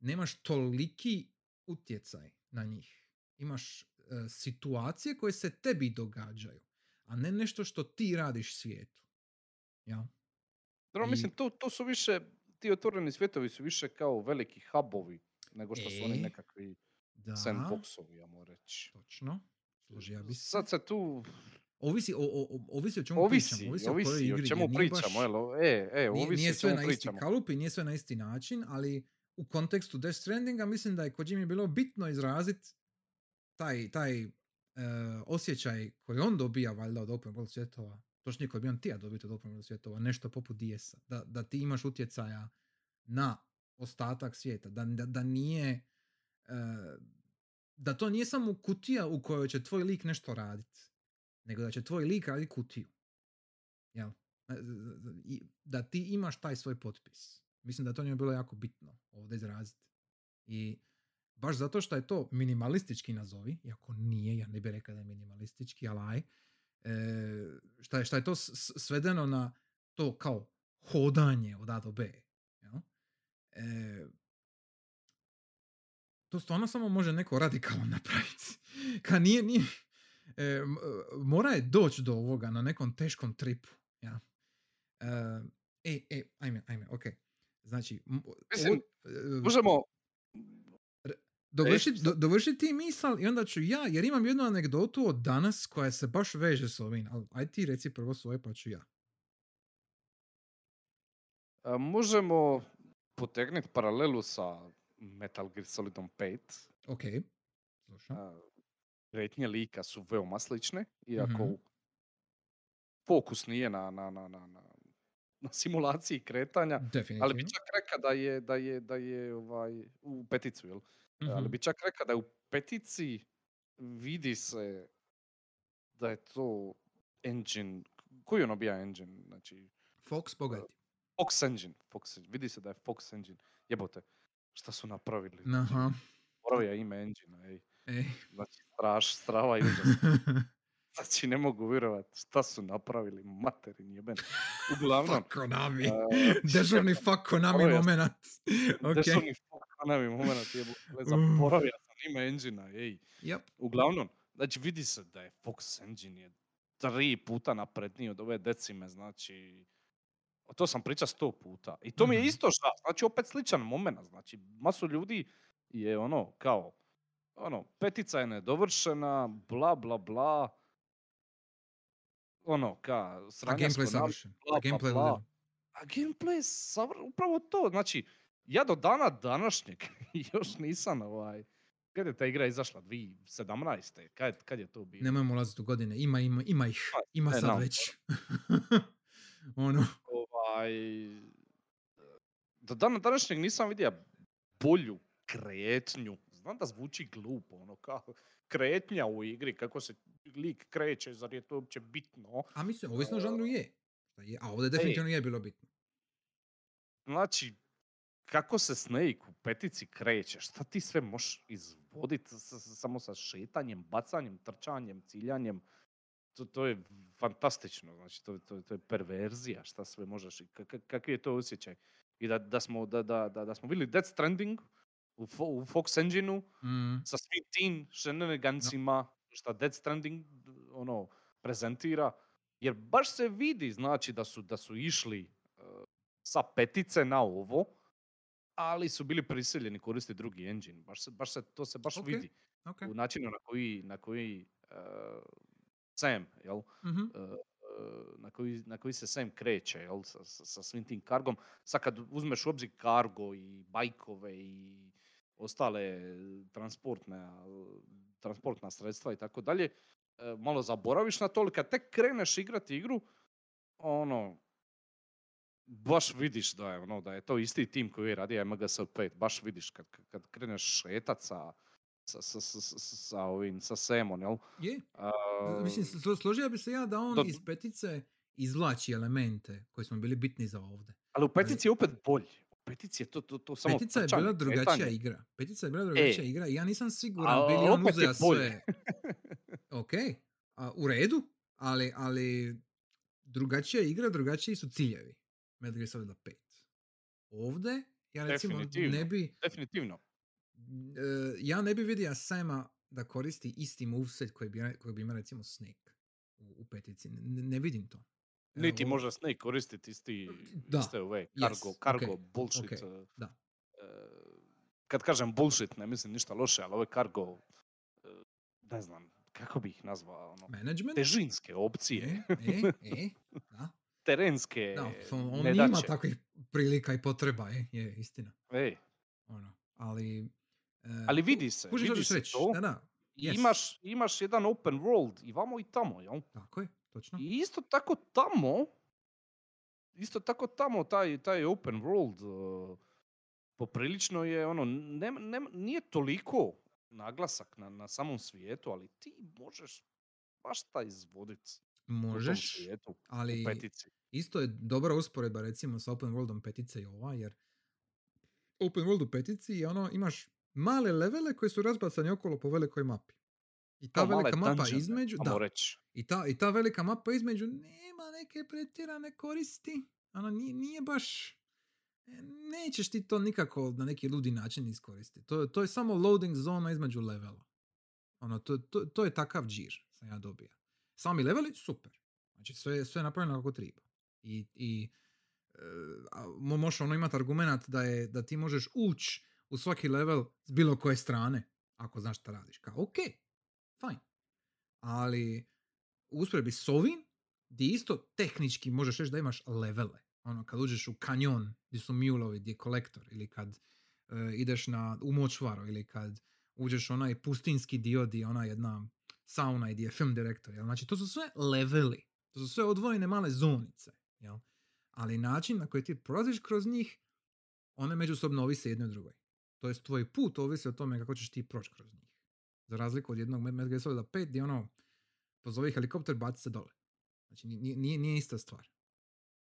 nemaš toliki utjecaj na njih. Imaš e, situacije koje se tebi događaju, a ne nešto što ti radiš svijetu. Ja? Dobro, I- mislim, to, to su više, ti otvoreni svjetovi su više kao veliki hubovi nego što su oni E, nekakvi Da, sandboxovi, ja moram reći. točno. Složio bi se. Sad se tu ovisi o, o, o- ovisi o čemu Ovisi, pričamo, ovisi, o ovisi kojoj o igri. čemu jer nije pričamo, baš- jel? E, e, ovisi nije o sve čemu na isti pričamo. kalup i nije sve na isti način, ali u kontekstu Death Strandinga mislim da je Kojimi bilo bitno izraziti taj, taj e, osjećaj koji on dobija valjda od open world svjetova, točnije koji bi on tija dobiti od open world svjetova, nešto poput DS-a, da, da ti imaš utjecaja na ostatak svijeta, da, da, da nije e, da to nije samo kutija u kojoj će tvoj lik nešto raditi, nego da će tvoj lik raditi kutiju. Jel? E, da ti imaš taj svoj potpis. Mislim da to njemu bilo jako bitno ovdje izraziti. I baš zato što je to minimalistički nazovi, iako nije, ja ne bih rekao da je minimalistički, ali aj, e, šta, je, šta je to svedeno na to kao hodanje od A do B. Jel? E, to stvarno samo može neko radikalno napraviti. Ka nije, nije, e, m- mora je doći do ovoga na nekom teškom tripu. Ja. E, e, e, ajme, ajme, ok. Znači, Mislim, ovo- e, Možemo... dovrši, E, šta- do, dovrši ti misal i onda ću ja, jer imam jednu anegdotu od danas koja se baš veže s ovim. Ali aj ti reci prvo svoje pa ću ja. a, Možemo potegnuti paralelu sa Metal Gear Solidom 5. Ok, slušam. A, Kretnje lika su veoma slične, iako Mhm. fokus nije na, na, na, na, na, na simulaciji kretanja. Ali bi čak rekao da je, da je, da je ovaj, u peticu, jel? Ali Mhm. bi čak rekao da je u petici vidi se da je to engine, koji ono bija engine, znači Fox, pogledaj. Fox engine, Fox engine, vidi se da je Fox engine, jebote, šta su napravili, znači, Aha. je ime engine, ej, Ej. znači straš, strava i užas, znači ne mogu vjerovati šta su napravili, materin jeben, uglavnom, fuck Konami. a, Dežurni fuck Konami moment. Ok. Dežurni fuck Konami moment, Uh. zaboravio sam ime engine ej. Yep. Uglavnom, znači vidi se da je Fox Engine je tri puta napredniji od ove decime, znači to sam pričao sto puta. I to mi je Mhm. isto šta, znači opet sličan moment, znači masu ljudi je ono kao, ono, petica je nedovršena, bla bla bla, ono, ka, A sranja gameplay savršen. bla, A gameplay bla. A gameplay je savr- upravo to, znači, ja do dana današnjeg još nisam ovaj, kad je ta igra izašla, 2017. Kad, kad je to bilo? Nemojmo ulaziti u godine. Ima, ima, ima ih. Ima ne, sad znam. već. ono. Ovaj, do dana današnjeg nisam vidio bolju kretnju. Znam da zvuči glupo, ono kao kretnja u igri, kako se lik kreće, zar je to uopće bitno? A mislim, ovisno o žanru je. Je. A ovdje definitivno je bilo bitno. Znači, kako se Snake u petici kreće, šta ti sve možeš izvoditi samo sa šetanjem, bacanjem, trčanjem, ciljanjem, to, to je fantastično, znači to, to, to je perverzija šta sve možeš i kak- kakvi je to osjećaj. I da, da, smo, da, da, da, da smo bili Death Stranding u, Fo- u Fox Engine-u Mm. sa svim tim shenanigansima šta Death Stranding ono, prezentira, jer baš se vidi znači da su, da su išli eh, sa petice na ovo, ali su bili prisiljeni koristiti drugi engine. Baš se, baš se, to se baš Ok, vidi Ok. u načinu na koji, na koji eh, Sam, jel, Mhm. eh, eh, na koji, na koji se Sam kreće, jel, sa, sa, sa svim tim kargom. Sad kad uzmeš u obzir kargo i bajkove i ostale transportne, transportna sredstva i tako dalje, eh, malo zaboraviš na to, ali kad tek kreneš igrati igru, ono, baš vidiš da je, ono, da je to isti tim koji je radio MGS 5, baš vidiš kad, kad kreneš šetat sa, sa, sa, sa, sa, sa ovim, sa Semon, jel? Je. A, Mislim, slo- složio bi se ja da on do- iz petice izvlači elemente koji smo bili bitni za ovdje. ali u petici je opet bolji. U petici je to, to, to samo Petica je trčanje, bila drugačija kretanje. igra. Petica je bila drugačija E. igra ja nisam siguran A, bi li on uzeo sve. ok, a, u redu, ali, ali drugačija igra, drugačiji su ciljevi. Metal Gear Solid 5. Ovdje, ja recimo Definitivno. ne bi, Definitivno. e, ja ne bi vidio Sama da koristi isti moveset koji bi, koji bi imao recimo Snake u, u petici. Ne, ne vidim to. Niti može Snake koristiti isti, Da, iste ove cargo, yes, cargo ok, bullshit. ok, eh, da. eh, kad kažem bullshit, ne mislim ništa loše, ali ove cargo, eh, ne znam, kako bi ih nazvao, ono, Management? težinske opcije, E, e, e, da. terenske Da, on, nedaće. ima takvih prilika i potreba, je, je istina. Ej, Ono, ali... e, ali vidi se, vidi se reći, to. Da, da, jest. imaš, imaš jedan open world i vamo i tamo, jel? tako je, točno. I isto tako tamo, isto tako tamo taj, taj open world uh, poprilično je ono, nem, nem- nije toliko naglasak na, na samom svijetu, ali ti možeš baš taj izvodit u tom Možeš, svijetu, ali isto je dobra usporedba recimo sa open worldom petice i ova, jer open world u petici je ono, imaš male levele koji su razbacani okolo po velikoj mapi. I ta Kao velika mapa dungeone, između, da, reći. i ta, i ta velika mapa između nema neke pretjerane koristi. Ono, nije, nije baš, e, nećeš ti to nikako na neki ludi način iskoristiti. To, je- to je samo loading zona između levela. Ono, to, to, to je takav džir sam ja dobio. Sami leveli, super. Znači, sve, sve je napravljeno kako treba. I, i e, možeš ono imati argument da, je, da ti možeš ući u svaki level s bilo koje strane, ako znaš šta radiš. Kao, ok, fajn. Ali usporedbi s ovim, gdje isto tehnički možeš reći da imaš levele. Ono, kad uđeš u kanjon gdje su mulovi, gdje je kolektor, ili kad e, ideš na, u močvaru, ili kad uđeš onaj pustinski dio gdje je ona jedna sauna i gdje je film direktor. Jel? Znači, to su sve leveli. To su sve odvojene male zonice. Jel? Ali način na koji ti prolaziš kroz njih, one međusobno ovise jedno o drugoj. To jest, tvoj put ovisi o tome kako ćeš ti proći kroz njih. Za razliku od jednog Metal Gear Solida 5 gdje ono, pozovi helikopter, baci se dole. Znači, nije, nije, nije ista stvar.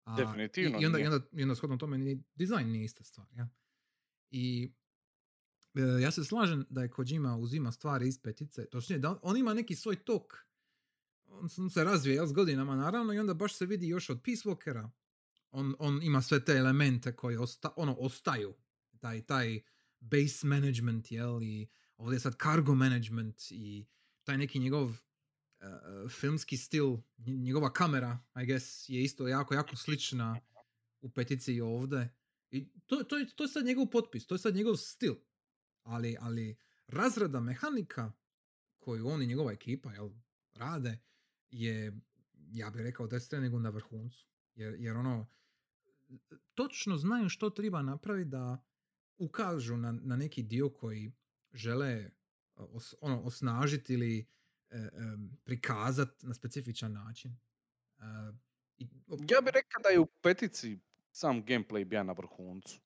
A, Definitivno I, i onda, i nije. onda, i onda shodno tome ni dizajn nije ista stvar. Ja? I e, ja se slažem da je Kojima uzima stvari iz petice, točnije da on, on ima neki svoj tok, on, se- on se razvije jel, s godinama naravno i onda baš se vidi još od Peace Walkera, on, on ima sve te elemente koji osta, ono, ostaju, taj, taj base management, jel, i ovdje je sad cargo management i taj neki njegov uh, filmski stil, nj- njegova kamera, I guess, je isto jako, jako slična u petici i ovdje. I to, to, to je sad njegov potpis, to je sad njegov stil. Ali, ali razrada mehanika koju on i njegova ekipa jel, rade je, ja bih rekao, Death Strandingu na vrhuncu. Jer, jer ono, točno znaju što treba napraviti da ukažu na, na neki dio koji žele os, ono, osnažiti ili e, prikazati na specifičan način. Uh, i, Ja bih rekao da je u petici sam gameplay bija na vrhuncu.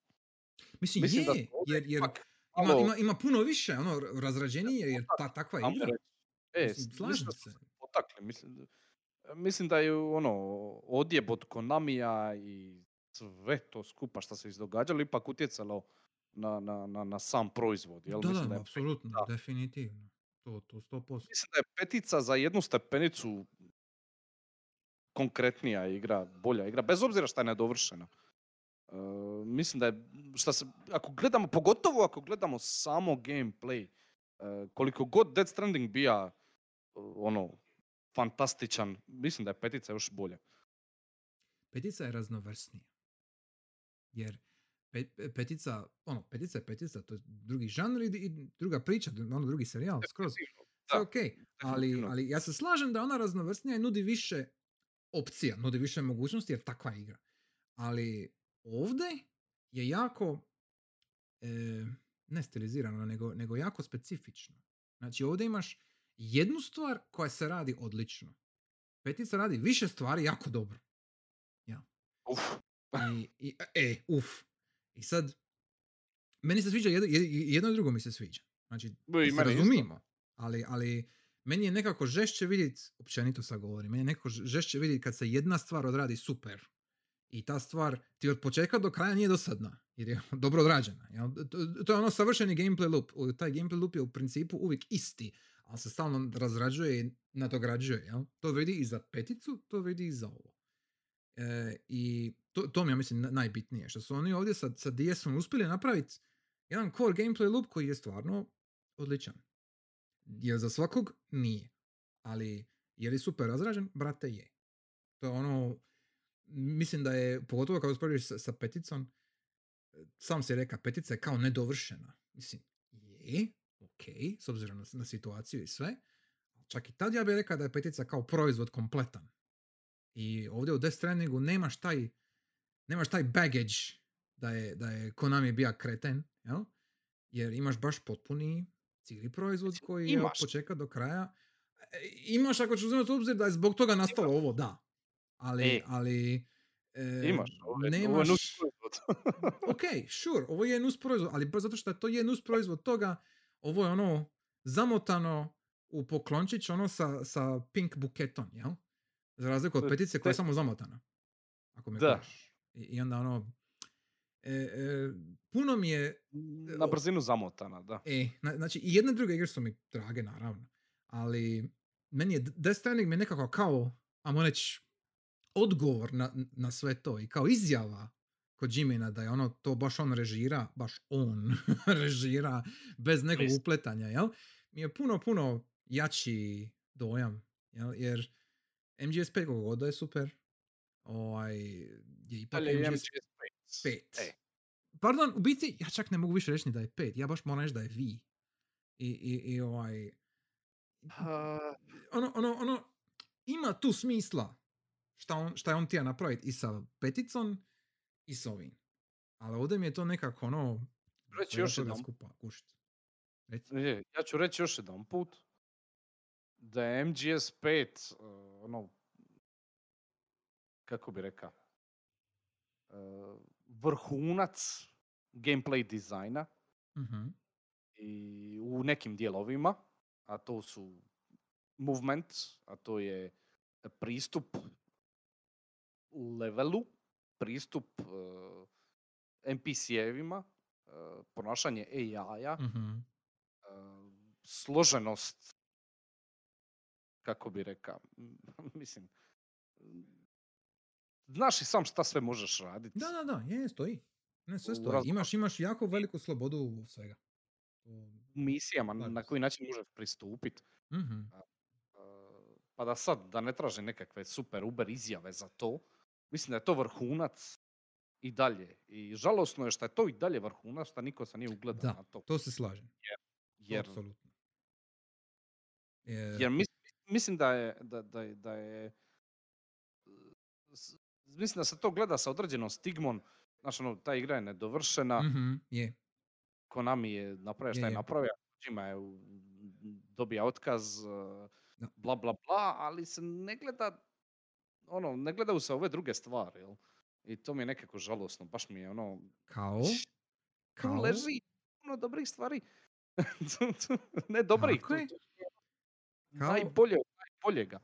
Mislim, Mislim da je, ovdje jer, jer ipak ima, ima, ima puno više, ono, razrađenije, jer ta takva igra. E, Mislim, slažem da se. potakli. Mislim, mislim da je ono, odjeb od Konamija i sve to skupa što se izdogađalo ipak utjecalo na, na, na, na sam proizvod. Jel? Da, mislim, da, je, apsolutno, da. definitivno. To, to 100%. mislim da je petica za jednu stepenicu konkretnija igra, bolja igra, bez obzira što je nedovršena. E, mislim da je, šta se, ako gledamo, pogotovo ako gledamo samo gameplay, e, koliko god Dead Stranding bija e, ono, fantastičan, mislim da je petica još bolja. Petica je raznovrsnija. Jer pe- pe- petica, ono, petica je petica, to je drugi žanr i, i druga priča, ono drugi serijal, skroz. Da, ok, ali, ali ja se slažem da ona raznovrsnija i nudi više opcija, nudi više mogućnosti jer takva je igra. Ali ovdje je jako e, ne stilizirano, nego, nego jako specifično. Znači ovdje imaš jednu stvar koja se radi odlično. Petica radi više stvari jako dobro. Uf, I, i, e, uf. I sad, meni se sviđa jedno, jedno i drugo mi se sviđa. Znači, se razumijemo. Ali, ali meni je nekako žešće vidjeti, općenito sad govorim, meni je nekako žešće vidjeti kad se jedna stvar odradi super i ta stvar ti od početka do kraja nije dosadna, jer je dobro odrađena. To, to je ono savršeni gameplay loop. Taj gameplay loop je u principu uvijek isti, ali se stalno razrađuje i nadograđuje. Jel? To vidi i za peticu, to vidi i za ovo. E, I to, to mi je, mislim, na- najbitnije. Što su oni ovdje sa, sa DS-om uspjeli napraviti jedan core gameplay loop koji je stvarno odličan. Jer za svakog nije. Ali je li super razrađen? Brate, je. To je ono, mislim da je, pogotovo kada usporediš sa, sa peticom, sam si reka, petica je kao nedovršena. Mislim, je, ok, s obzirom na, na situaciju i sve, čak i tad ja bih rekao da je petica kao proizvod kompletan. I ovdje u Death Strandingu nemaš taj, nemaš taj baggage da je, da je Konami bija kreten, jel? Jer imaš baš potpuni cijeli proizvod koji je početka do kraja. E, Imaš ako ću uzimati u obzir da je zbog toga nastalo ovo, da. Ali, E. ali e, Imaš, ovo je, ovo je nemaš... nus proizvod. ok, sure, ovo je nus proizvod, ali baš zato što je to je nus proizvod toga, ovo je ono zamotano u poklončić, ono sa, sa pink buketom, jel? Za razliku od je- petice koja je samo zamotana. Ako me Da. kužiš. I, onda ono, e, e, puno mi je, Na brzinu zamotana, da. e, na- znači i jedna i druga igre su mi drage, naravno, ali meni je Death Stranding mi je nekako kao, ajmo reći, odgovor na, na sve to i kao izjava kod Jimina da je ono to baš on režira, baš on režira bez nekog Jest. upletanja, jel? Mi je puno, puno jači dojam, jel? Jer MGS5 koliko god je super, ovaj, je ipak Dalje je MGS MGS5. 5. E, Pardon, u biti, ja čak ne mogu više reći ni da je 5, ja baš moram reći da je V. I, i, i ovaj, ono, ono, ono, ima tu smisla šta, on, šta je on tija napraviti i sa peticom i s ovim. Ali ovdje mi je to nekako ono... Reći još jednom. skupa, kušit. Reci. je, ja ću reći još jedan put da je MGS5 uh, ono kako bi rekao uh, vrhunac gameplay dizajna Mhm. i u nekim dijelovima, a to su movement, a to je pristup levelu, pristup uh, NPC-evima, uh, ponašanje AI-a, Mhm. uh, složenost, kako bi rekao, mislim, znaš i sam šta sve možeš raditi. Da, da, da, je, stoji. Ne, sve stoji. Imaš, imaš jako veliku slobodu u svega. U misijama, Slažem na koji način možeš pristupiti. Mhm. pa da sad, da ne traži nekakve super uber izjave za to, mislim da je to vrhunac i dalje. I žalosno je što je to i dalje vrhunac, što niko se nije ugledao Da, na to. to se slažem. Jer. Jer, jer mis- mislim da je, da, da, da je mislim da se to gleda sa određenom stigmom, znaš ono, ta igra je nedovršena, Mhm, je. Konami je napravio šta Je, je napravio, Kojima je dobija otkaz, Da. bla bla bla, ali se ne gleda, ono, ne gledaju se ove druge stvari, jel? I to mi je nekako žalosno, baš mi je ono, Kao? Kao? leži puno dobrih stvari. Ne dobrih, je. Kao- najbolje najboljega.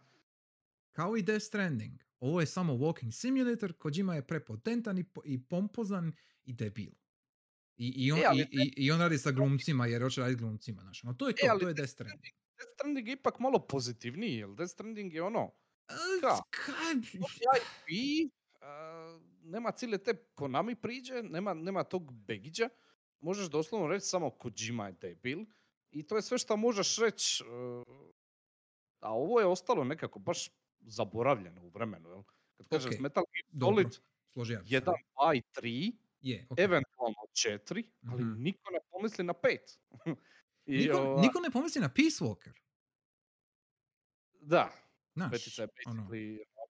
Kao i Death Stranding. Ovo je samo walking simulator, Kojima je prepotentan i, i pompozan i debil. I, i, on, E, ali i, i, on radi sa glumcima jer hoće raditi glumcima. Znaš. No, to je to, E, ali to je Death Stranding. Death Stranding je ipak malo pozitivniji, jer Death Stranding je ono, Ka? IP, a, nema cijele te Konami priđe, nema, nema tog Begića, možeš doslovno reći samo Kojima je debil i to je sve što možeš reći, e, a ovo je ostalo nekako baš zaboravljeno u vremenu, jel? Kad kažeš Ok, Metal Gear Solid. 1, 2 i 3, Je, eventualno 4, ali Mhm. niko ne pomisli na 5. I, Niko, ova, niko ne pomisli na Peace Walker. Da, Znaš, petica je ono,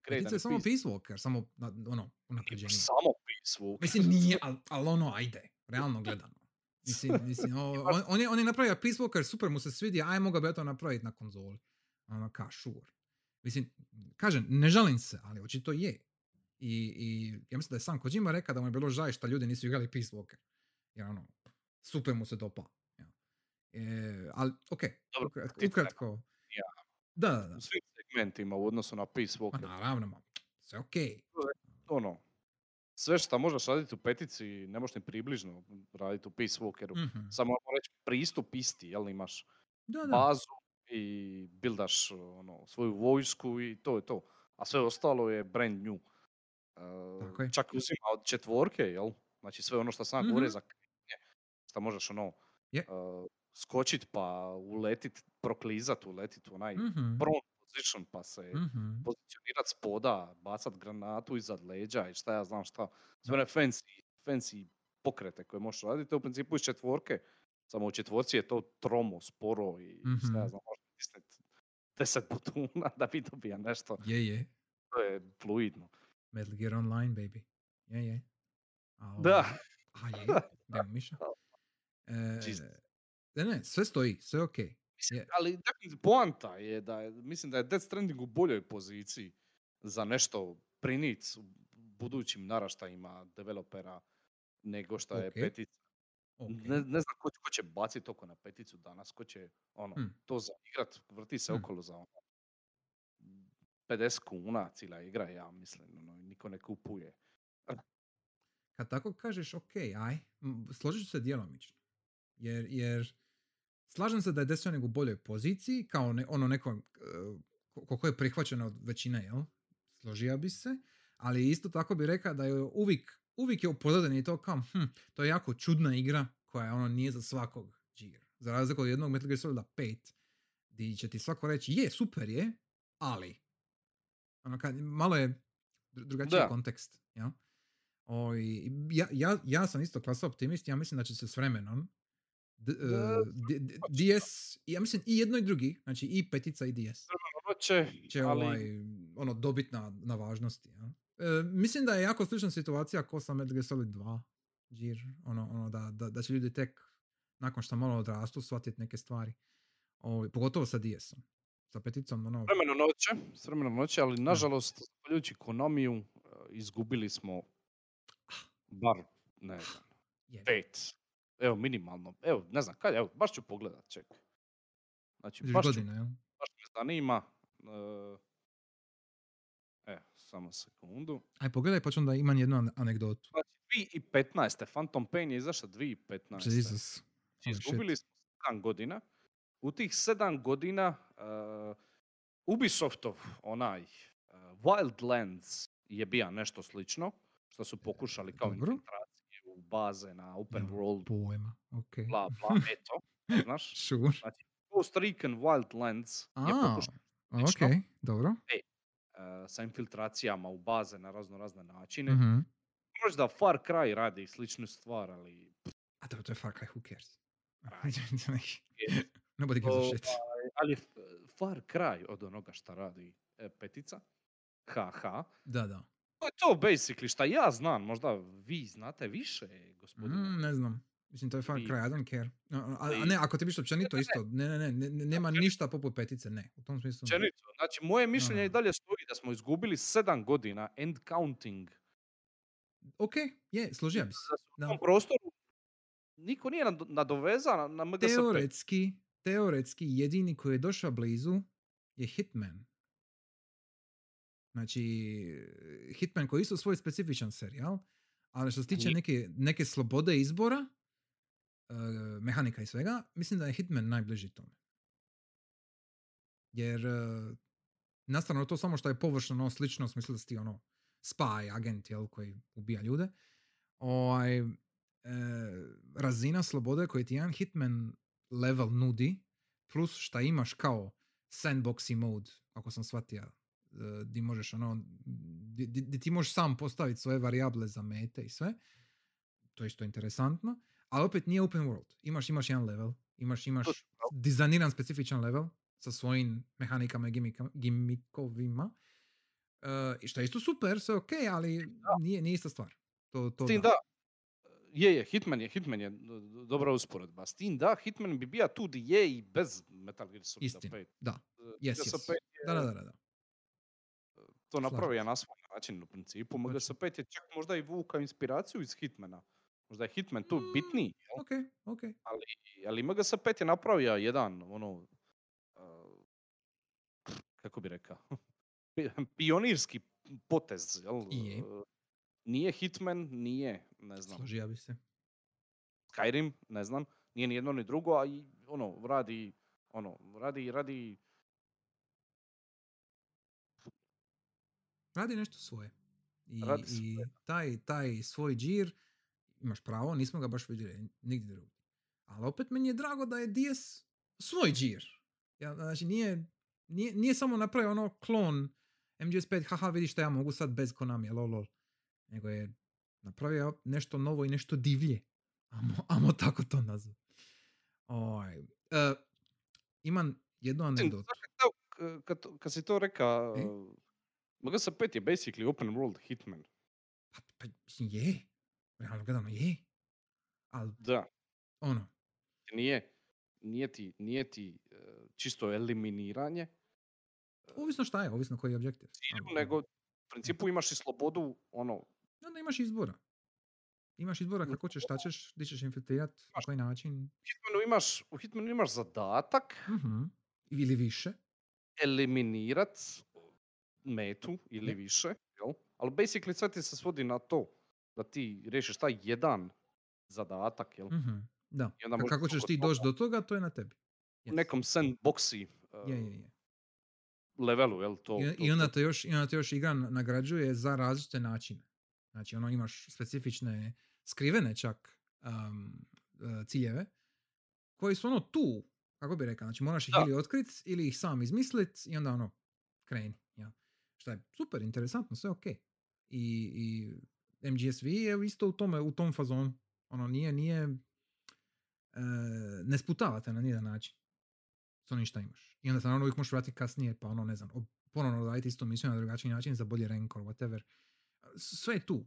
Petica je samo Peace. Walker, samo ono, unapređenje. Samo Peace Walker. Mislim, nije, ali al ono, ajde, realno gledano. Mislim, mislim o- on, on, je, on je napravio Peace Walker, super mu se svidi, aj moga bi ja to napraviti na konzoli. Ono, ka, sure. Mislim, kažem, ne žalim se, ali očito je. I, I ja mislim da je sam Kojima rekao da mu je bilo žaj što ljudi nisu igrali Peace Walker. Jer ono, super mu se dopa. Ja. E, ali, ok, Dobro, ukratko. Ja. Da, da, da. u svim segmentima u odnosu na Peace Pa Walker. naravno, ma, sve ok. Ono, sve što možeš raditi u petici, ne možeš ni približno raditi u Peace Walkeru. Mhm. Samo moramo reći pristup isti, jel imaš Da, da. bazu i bildaš ono, svoju vojsku i to je to. A sve ostalo je brand new. Uh, čak uzima od četvorke, jel? Znači sve ono što sam mm govorio Mhm. za kretanje, što možeš ono Je. uh, skočit pa uletit, proklizat, uletit u onaj Mhm. prone position pa se Mhm. pozicionirat spoda, bacat granatu iza leđa i šta ja znam šta. Sve one fancy, fancy pokrete koje možeš raditi, u principu iz četvorke. Samo u četvorci je to tromo, sporo i šta ja Mhm. znam, možeš pritisnit 10 butuna da bi dobija nešto. Je, je. To je fluidno. Metal Gear Online, baby. Je, je. A, Da. ovaj, A je, djelomično. E, Čist. ne, ne, sve stoji, sve ok. Mislim, Je. ali dakle, poanta je da je, mislim da je Death Stranding u boljoj poziciji za nešto prinic u budućim naraštajima developera nego što je Ok. petica. Ok. Ne, ne znam ko, će- ko će baciti oko na peticu danas, ko će ono, Hmm. to zaigrat, vrti se Hmm. okolo za ono, 50 kuna cijela igra, ja mislim, ono, niko ne kupuje. Kad tako kažeš, ok, aj, složit ću se djelomično. Jer, jer slažem se da je Stranding u boljoj poziciji, kao ne, ono neko, ko- koliko je prihvaćeno od većine, jel? Složio bi se, ali isto tako bi rekao da je uvijek, uvijek je u pozadini to kao, hm, to je jako čudna igra koja ono nije za svakog džir. Za razliku od jednog Metal Gear Solida 5, di će ti svako reći, je, super je, ali. Ono kad, malo je dru- drugačiji Da. kontekst, jel? O, i ja, ja, ja sam isto klasa optimist, ja mislim da će se s vremenom d, e, D- D- DS, ja mislim i jedno i drugi, znači i petica i DS Ono će, će ali ovaj, ono, dobit na, na važnosti. Ja? E, mislim da je jako slična situacija kao sa Metal Gear Solid 2. Gear, ono, ono da, da, da će ljudi tek nakon što malo odrastu shvatiti neke stvari. Ovaj, pogotovo sa DS-om. Sa peticom, ono, vremeno noće, s vremenom noće, ali nažalost, zahvaljujući Konamiju, uh, izgubili smo bar, ne znam, je. pet. Evo, minimalno. Evo, ne znam, kad, evo, baš ću pogledat, čekaj. Znači, baš, ću, godina, jel? baš me zanima. Uh, e, samo sekundu. Aj, pogledaj, pa ću onda imam jednu ane- anegdotu. Znači, 2015. Phantom Pain je izašla 2015. Jesus. Znači, shit. Izgubili smo 7 godina. U tih 7 godina uh, Ubisoftov onaj uh, Wildlands je bio nešto slično, što su pokušali kao Dobro. infiltracije u baze na open world, Pojma, ok. bla bla, eto, znaš. Sure. Ghost Recon Wildlands je A, pokušao ok, dobro. uh, sa infiltracijama u baze na razno razne načine. Mhm. Možda Far Cry radi sličnu stvar, ali A to je Far Cry, who cares? Nobody gives a shit. Ovaj, ali Far Cry od onoga šta radi e, petica, haha, Da, da. to je to basically šta ja znam, možda vi znate više, gospodine. Mm, ne znam. Mislim, to je Far Cry, I don't care. No, a, a ne, ako ti biš općenito isto, ne, ne, ne, ne, ne, nema ništa poput petice, ne. U tom smislu. Općenito, znači moje mišljenje i no. dalje stoji da smo izgubili sedam godina end counting. Ok, je, složio bi se. Da. tom prostoru niko nije nado- nadovezan na, na MGS5. Teoretski, teoretski, jedini koji je došao blizu je Hitman. Znači, Hitman koji je isto svoj specifičan serijal, ali što se tiče neke, neke slobode izbora, e, mehanika i svega, mislim da je Hitman najbliži tome. Jer, uh, nastavno to samo što je površno ono, slično, u smislu da si ti ono spy, agent, jel, koji ubija ljude, ovaj, e, razina slobode koju ti jedan Hitman level nudi, plus šta imaš kao sandboxy mode, ako sam shvatio, e, di možeš ono, di, di- di ti možeš sam postaviti svoje varijable za mete i sve, to je isto interesantno, ali opet nije open world. Imaš, imaš jedan level, imaš, imaš dizajniran specifičan level sa svojim mehanikama i gimikovima. E, i što je isto super, sve ok, ali nije, nije ista stvar. To, to S tim da, je, je, Hitman je, Hitman je dobra usporedba. S tim da, Hitman bi bija tu di je i bez Metal Gear Solid Istina, 5. da. E, Yes, MGS5 yes. je Da, da, da, da, da. to napravio na svoj način u principu. Točno. MGS5 je čak možda i vukao inspiraciju iz Hitmana. Možda je Hitman tu bitniji, jel? Ok, ok. ali, ali MGS5 je napravio jedan, ono, kako bi rekao, pi- pionirski potez, jel? Je. Uh, Nije Hitman, nije, ne znam, Složio bi se. Skyrim, ne znam, nije ni jedno ni drugo, a i ono, radi, ono, radi, radi, Radi nešto svoje. I, Radi i svoje, taj, taj svoj džir, imaš pravo, nismo ga baš vidjeli nigdje drugdje. Ali opet meni je drago da je DS svoj džir. Ja, znači nije, nije, nije samo napravio ono klon MGS5, haha vidiš šta ja mogu sad bez Konami, lol, lol. Nego je napravio nešto novo i nešto divlje. Amo, amo tako to nazvati. Oj, e, imam jednu anegdotu. znaš kak to- k- kad, kad si to reka, E? MGS5 je basically open world Hitman. Pa, pa mislim, je. Realno gledano je. Ali, Da, ono, nije, nije ti, nije ti e, čisto eliminiranje, ovisno šta je, ovisno koji je objektiv. cilju, nego u principu imaš i slobodu, ono, Onda imaš izbora. Imaš izbora kako ćeš, šta ćeš, di ćeš infiltrirat, na koji način. u Hitmanu imaš, u Hitmanu imaš zadatak Mhm. Ili više. eliminirat metu ili Je. više, jel? Ali basically sve ti se svodi na to da ti riješiš taj jedan zadatak, jel? Mhm. Da. I onda kako ćeš ti doći do toga, to je na tebi. U Yes. nekom sandboxi uh, Je, je, je. Levelu, jel? To, I, to- i onda to- te još, i onda te još igra nagrađuje za različite načine. Znači, ono, imaš specifične, skrivene čak um, ciljeve, koji su ono tu, kako bi rekao, znači moraš ih Da. ili otkrit, ili ih sam izmislit i onda ono, kreni. Ja. Šta je super, interesantno, sve ok. I, i MGSV je isto u tome, u tom fazonu. Ono, nije, nije, e, ne sputavate na nijedan način s onim šta imaš. I onda se naravno uvijek možeš vratiti kasnije, pa ono, ne znam, ponovno raditi istu misiju na drugačiji način za bolji rank or whatever. Sve je tu.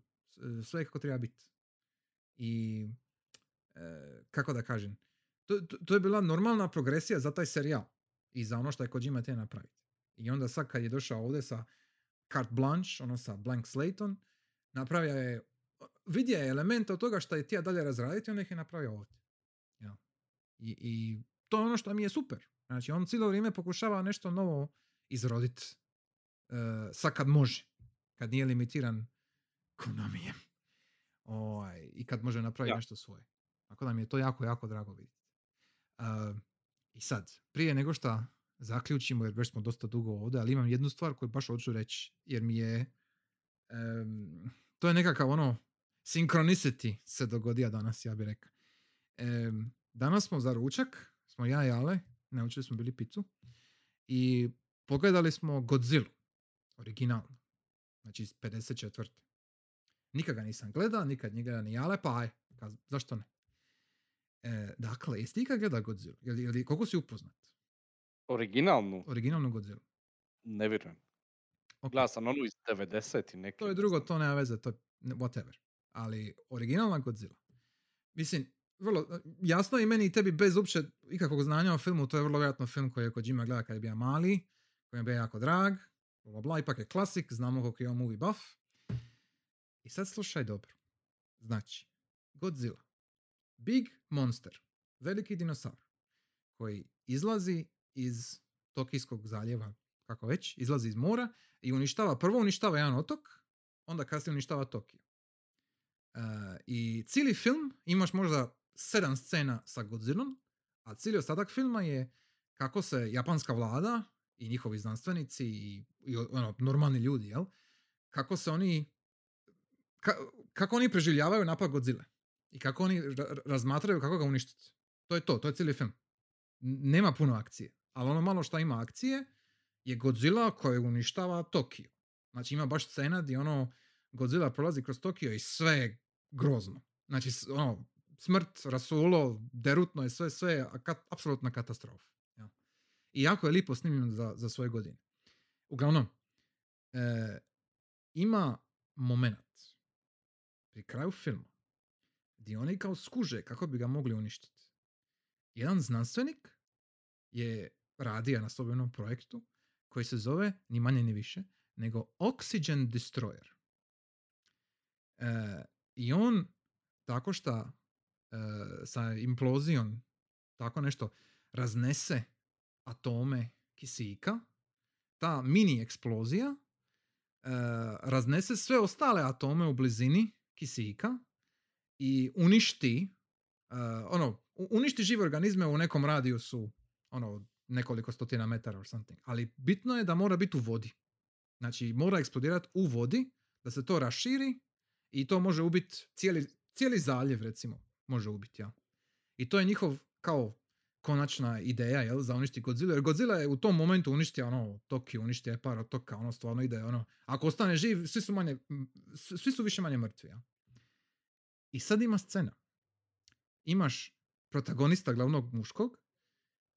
Sve je kako treba biti. I e, kako da kažem, to, to, to je bila normalna progresija za taj serijal i za ono što je Kojima te napraviti. I onda sad kad je došao ovdje sa carte blanche, ono sa blank slateom, napravio je, vidio je elemente od toga što je tija dalje razraditi, onda ih je napravio ovdje. Ja. I, I to je ono što mi je super. Znači, on cijelo vrijeme pokušava nešto novo izroditi. Uh, sad kad može. Kad nije limitiran Konamijem. Ovaj, I kad može napraviti Ja. nešto svoje. Tako da mi je to jako, jako drago vidjeti. Uh, I sad, prije nego što zaključimo, jer već smo dosta dugo ovdje, ali imam jednu stvar koju baš hoću reći, jer mi je em, to je nekakav ono synchronicity se dogodio danas, ja bih rekao. Em, danas smo za ručak, smo ja i Ale, naučili smo bili picu i pogledali smo Godzilla, originalno, znači iz 54. Nikad ga nisam gledao, nikad njega ni Ale, pa aj, kaz- zašto ne? E, dakle, jesi ti ikad gleda Godzilla? Jel, jel, koliko si upoznat? Originalnu, Originalnu Godzilla. ne vjerujem. Ok. Gledao sam onu iz 90 i neke. To je drugo, to nema veze, to je whatever. Ali originalna Godzilla. Mislim, vrlo, jasno i meni i tebi bez uopće ikakvog znanja o filmu, to je vrlo vjerojatno film koji je Kojima gleda kad je bio mali, koji je bio jako drag, bla, bla, ipak je klasik, znamo koliko je on movie buff. I sad slušaj dobro. Znači, Godzilla. Big monster. Veliki dinosaur. Koji izlazi iz Tokijskog zaljeva, kako već, izlazi iz mora i uništava, prvo uništava jedan otok, onda kasnije uništava Tokio. E, I cijeli film imaš možda sedam scena sa Godzillom, a cijeli ostatak filma je kako se japanska vlada i njihovi znanstvenici i, i ono, normalni ljudi, jel? Kako se oni ka- kako oni preživljavaju napad Godzilla i kako oni ra- ra- razmatraju kako ga uništiti. To je to, to je cijeli film. Nema puno akcije, ali ono malo što ima akcije je Godzilla koji uništava Tokio. Znači ima baš scena gdje ono Godzilla prolazi kroz Tokio i sve je grozno. Znači ono, smrt, rasulo, derutno je sve, sve je kat- apsolutna katastrofa. Ja. I jako je lipo snimljeno za, za svoje godine. Uglavnom, e, ima moment pri kraju filma gdje oni kao skuže kako bi ga mogli uništiti. Jedan znanstvenik je radio na svojom projektu koji se zove ni manje ni više nego Oxygen Destroyer. E, I on tako što sa implozijom tako nešto raznese atome kisika, ta mini eksplozija e, raznese sve ostale atome u blizini kisika i uništi e, ono, uništi žive organizme u nekom radijusu ono, nekoliko stotina metara or something. Ali bitno je da mora biti u vodi. Znači, mora eksplodirati u vodi, da se to raširi i to može ubiti cijeli, cijeli zaljev, recimo, može ubiti, ja. I to je njihov, kao, konačna ideja, jel, za uništi Godzilla. Jer Godzilla je u tom momentu uništio, ono, Tokio, uništio je par otoka, ono, stvarno ide, ono, ako ostane živ, svi su manje, svi su više manje mrtvi, ja. I sad ima scena. Imaš protagonista glavnog muškog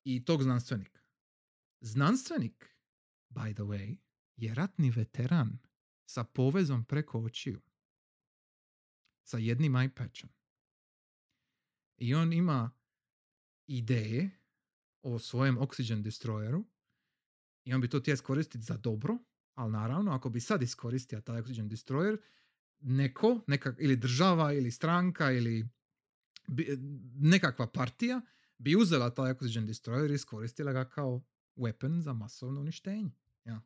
i tog znanstvenika. Znanstvenik by the way, je ratni veteran sa povezom preko očiju. Sa jednim eye patchom. I on ima ideje o svojem oxygen destroyeru i on bi to htio iskoristiti za dobro, ali naravno ako bi sad iskoristio taj oxygen destroyer, neko, neka, ili država, ili stranka, ili bi, nekakva partija bi uzela taj oxygen destroyer i iskoristila ga kao weapon za masovno uništenje. Ja.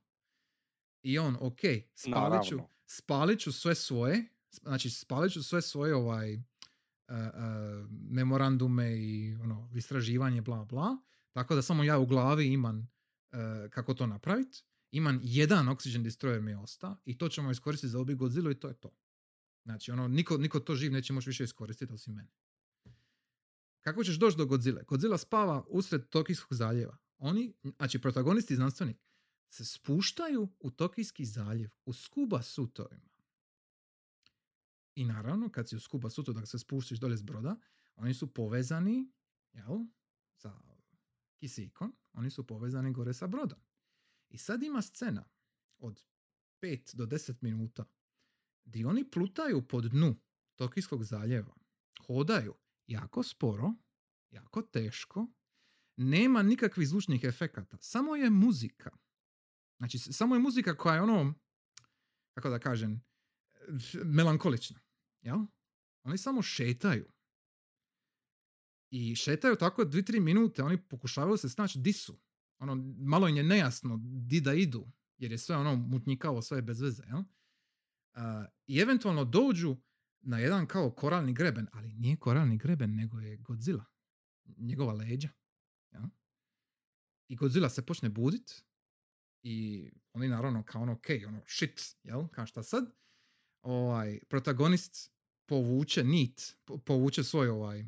I on, ok, spalit ću, spalit ću sve svoje, znači spalit ću sve svoje ovaj, memorandume i ono, istraživanje, bla, bla, tako da samo ja u glavi imam uh, kako to napraviti. Imam jedan oxygen destroyer mi je osta i to ćemo iskoristiti za ubij Godzilla i to je to. Znači, ono, niko, niko to živ neće moći više iskoristiti osim mene. Kako ćeš doći do Godzilla? Godzilla spava usred Tokijskog zaljeva. Oni, znači protagonisti i znanstvenik, se spuštaju u Tokijski zaljev u skuba sutovima. I naravno, kad si u skuba sutu, da se spuštiš dolje s broda, oni su povezani, jel, sa kisikom, oni su povezani gore sa brodom. I sad ima scena od 5 do 10 minuta gdje oni plutaju pod dnu Tokijskog zaljeva. Hodaju jako sporo, jako teško, nema nikakvih zvučnih efekata, samo je muzika. Znači, samo je muzika koja je ono, kako da kažem, melankolična. Jel? Oni samo šetaju. I šetaju tako dvi, tri minute, oni pokušavaju se snaći di su. Ono, malo im je nejasno di da idu, jer je sve ono mutnjikavo, sve je bez veze. Jel? A, I eventualno dođu na jedan kao koralni greben, ali nije koralni greben, nego je Godzilla. Njegova leđa. Jel? I Godzilla se počne budit i oni naravno kao ono, ok, ono, shit, jel, kao šta sad? Ovaj, protagonist povuče nit, po- povuče svoj ovaj,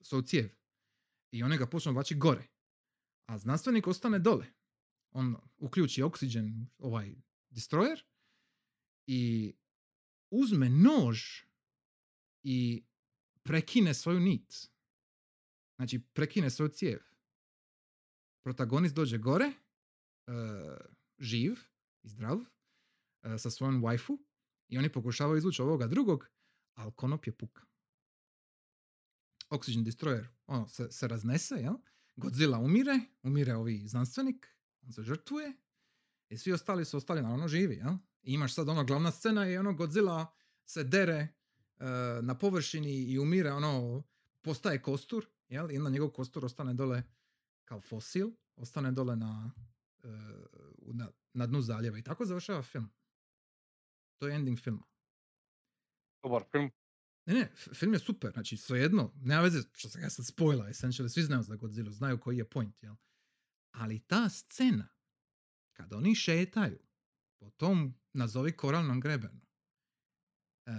svoj cijev i oni ga počnu vlači gore. A znanstvenik ostane dole. On uključi oksigen, ovaj destroyer i uzme nož i prekine svoju nit. Znači, prekine svoju cijev. Protagonist dođe gore, e, živ i zdrav, e, sa svojom waifu i oni pokušavaju izvući ovoga drugog, ali konop je puka. Oxygen destroyer ono, se, se raznese, jel? Godzilla umire, umire ovi znanstvenik, on se žrtvuje i svi ostali su ostali naravno živi, jel? I imaš sad ono glavna scena je ono Godzilla se dere e, na površini i umire, ono postaje kostur, jel? I onda njegov kostur ostane dole kao fosil, ostane dole na, e, u- na, na dnu zaljeva i tako završava film. To je ending filma. Dobar film. Ne, ne, film je super, znači svejedno, nema veze što sam ja sad spojila, essentially, svi znaju za Godzilla, znaju koji je point, jel? Ali ta scena, kada oni šetaju po tom, nazovi koralnom grebenu, e,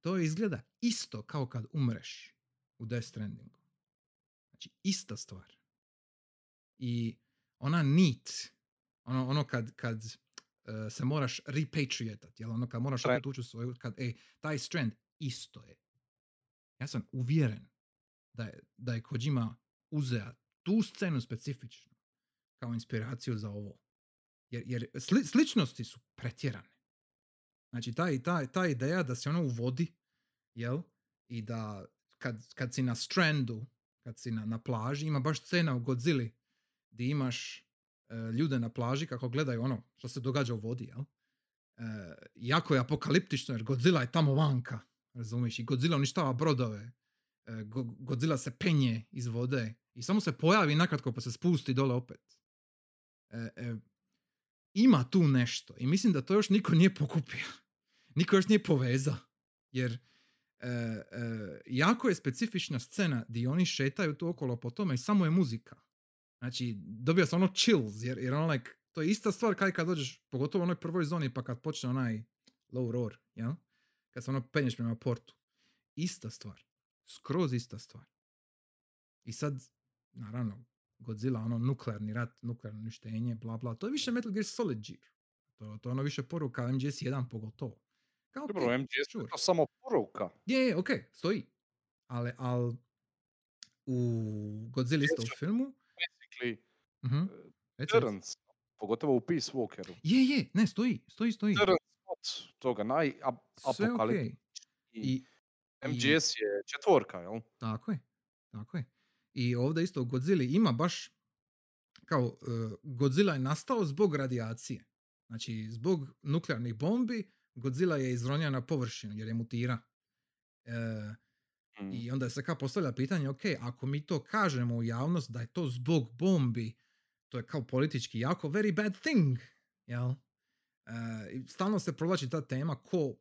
to izgleda isto kao kad umreš u Death Strandingu. Znači, ista stvar. I ona nit, ono, ono kad, kad se moraš repatriatat, jel? Ono kad moraš opet ući u svoju, kad, e, taj strand isto je. Ja sam uvjeren da je, da je Kojima uzea tu scenu specifično kao inspiraciju za ovo. Jer, jer sli- sličnosti su pretjerane. Znači, ta, ta, ta ideja da se ono u vodi, jel? I da kad, kad si na strandu, kad si na, na plaži, ima baš scena u Godzilli gdje imaš e, ljude na plaži kako gledaju ono što se događa u vodi, jel? E, jako je apokaliptično jer Godzilla je tamo vanka, razumiješ? I Godzilla uništava brodove. E, Go- Godzilla se penje iz vode i samo se pojavi nakratko pa se spusti dole opet. E, e, ima tu nešto i mislim da to još niko nije pokupio. Niko još nije povezao. Jer e, e, jako je specifična scena gdje oni šetaju tu okolo po tome i samo je muzika. Znači, dobio sam ono chills, jer, jer ono like, to je ista stvar kao i kad dođeš, pogotovo u onoj prvoj zoni, pa kad počne onaj low roar, jel? Kad se ono penješ prema portu. Ista stvar. Skroz ista stvar. I sad, naravno, Godzilla, ono nuklearni rat, nuklearno uništenje, bla bla, to je više Metal Gear Solid Gear. To, to je ono više poruka MGS1 pogotovo. Kao, Dobro, okej, MGS je sure. to samo poruka. Je, je, ok, stoji. Ali, al u Godzilla isto u filmu, Uh, reci, reci. deterrence. pogotovo u Peace Walkeru. Je, je, ne, stoji, stoji, stoji. Crn spot toga, naj okej. i I, i- MGS je četvorka, jel? Tako je, tako je. I ovdje isto u Godzilla ima baš, kao, uh, Godzilla je nastao zbog radijacije. Znači, zbog nuklearnih bombi, Godzilla je izronjen na površinu jer je mutira. E, Mm. I onda se kao postavlja pitanje, ok, ako mi to kažemo u javnost da je to zbog bombi, to je kao politički jako very bad thing, jel? E, i stalno se provlači ta tema ko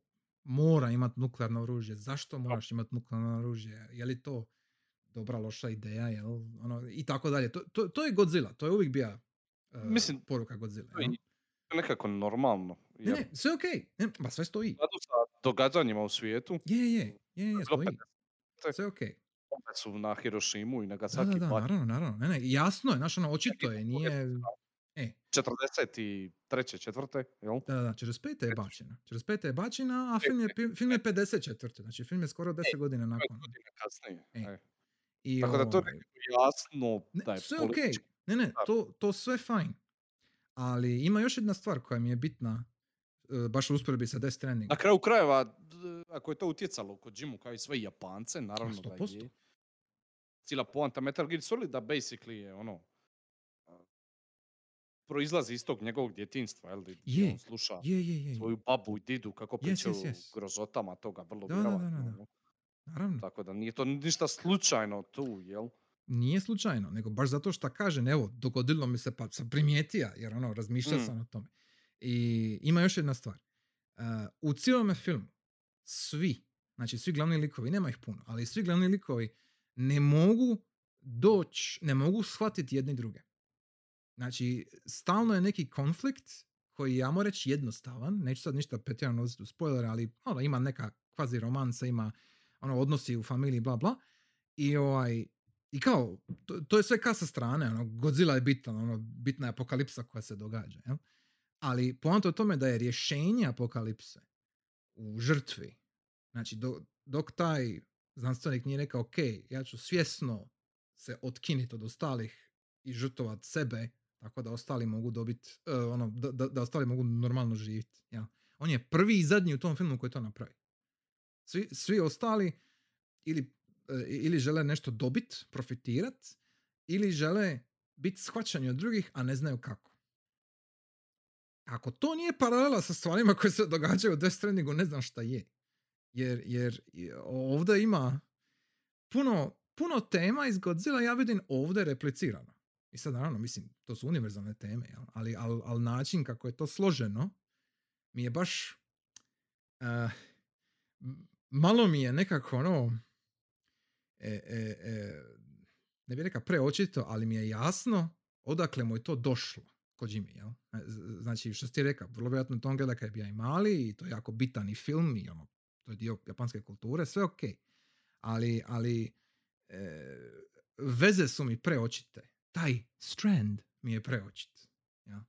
mora imati nuklearno oružje, zašto moraš imati nuklearno oružje, je li to dobra, loša ideja, jel? Ono, I tako dalje. To, to, to je Godzilla, to je uvijek bija e, Mislim, poruka Godzilla. To je jel? nekako normalno. Ne, Jer ne, sve ok, ne, pa sve stoji. skladu sa događanjima u svijetu, Je, je, je, je, je, stoji. Sve ok. opet su na Hirošimu i Da, Nagasaki da, da, bacili naravno, naravno. Ne, ne, jasno je, znaš, ono, očito je, nije... E, 43. četvrte, jel? da, da, da, 45. je bačena. 45. je bačena, a film je, film je 54. Znači, film je skoro 10 godina Pet nakon. godina kasnije. E, e. I, Tako da to je ovaj, jasno ne, da je sve ok. politički. Ne, ne, to, to sve fajn. Ali ima još jedna stvar koja mi je bitna, e, baš u usporedbi sa Death Stranding. Na kraju krajeva, ako je to utjecalo kod Jimu kao i sve Japance, naravno da 100%. je. Cijela poanta Metal Gear Solida basically je ono, proizlazi iz tog njegovog djetinstva, jel? Gdje Je, on sluša Je, je, svoju babu i didu kako pričaju yes, yes. grozotama toga, vrlo Da, da, da, da, da. jel? Naravno. Tako da nije to ništa slučajno tu, jel? Nije slučajno, nego baš zato što kažem, evo, dogodilo mi se pa sam primijetio, jer ono, razmišljao Mm. sam o tome. I ima još jedna stvar. Uh, u cijelome filmu, svi, znači svi glavni likovi, nema ih puno, ali svi glavni likovi ne mogu doći, ne mogu shvatiti jedni druge. Znači, stalno je neki konflikt koji ja moram reći jednostavan, neću sad ništa pretjerano ulaziti u spoilere, ali ono, ima neka kvazi romansa, ima ono, odnosi u familiji, bla, bla. I ovaj, i kao, to, to je sve ka sa strane, ono, Godzilla je bitan, ono, bitna je apokalipsa koja se događa, jel? Ali poanta u tome da je rješenje apokalipse u žrtvi. Znači, do- dok taj znanstvenik nije rekao, ok, ja ću svjesno se otkiniti od ostalih i žrtovat sebe, tako da ostali mogu dobiti, ono, da, da, da ostali mogu normalno živjeti. Jel? On je prvi i zadnji u tom filmu koji to napravi. Svi, svi ostali ili, e, ili žele nešto dobit, profitirat, ili žele biti shvaćani od drugih, a ne znaju kako. Ako to nije paralela sa stvarima koje se događaju u Death Strandingu, ne znam šta je. Jer, jer ovdje ima puno, puno tema iz Godzilla, ja vidim ovdje replicirano. I sad naravno, mislim, to su univerzalne teme, jel? ali, ali, ali način kako je to složeno mi je baš m- malo mi je nekako ono e, e, e, ne bih rekao preočito, ali mi je jasno odakle mu je to došlo kod Jimmy, jel? Znači, što si ti rekao, vrlo vjerojatno to gleda kad je bio i mali i to je jako bitan i film i ono, to je dio japanske kulture, sve ok. Ali, ali e, veze su mi preočite. Taj strand mi je preočit. Ja?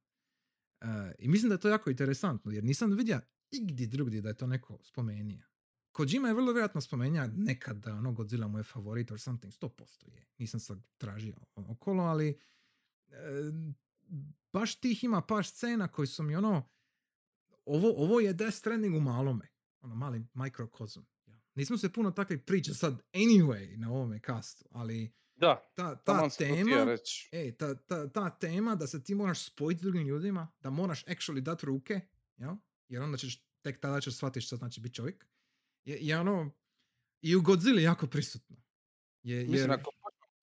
E, I mislim da je to jako interesantno, jer nisam vidio igdje drugdje da je to neko spomenio. Kojima je vrlo vjerojatno spomenja nekad da ono Godzilla mu je favorit or something, 100% je. Nisam sad tražio okolo, ali e, baš tih ima par scena koji su mi ono ovo, ovo je Death Stranding u malome. Ono mali mikrokozm. Ja. Nismo se puno takve priče sad anyway na ovome kastu, ali Da, ta, ta tema, reći. e, ta, ta, ta tema da se ti moraš spojiti s drugim ljudima, da moraš actually dati ruke, jel? jer onda ćeš, tek tada ćeš shvatiti što znači biti čovjek, je, je ono, i u Godzilla jako prisutno. Je, Mislim, jer, ako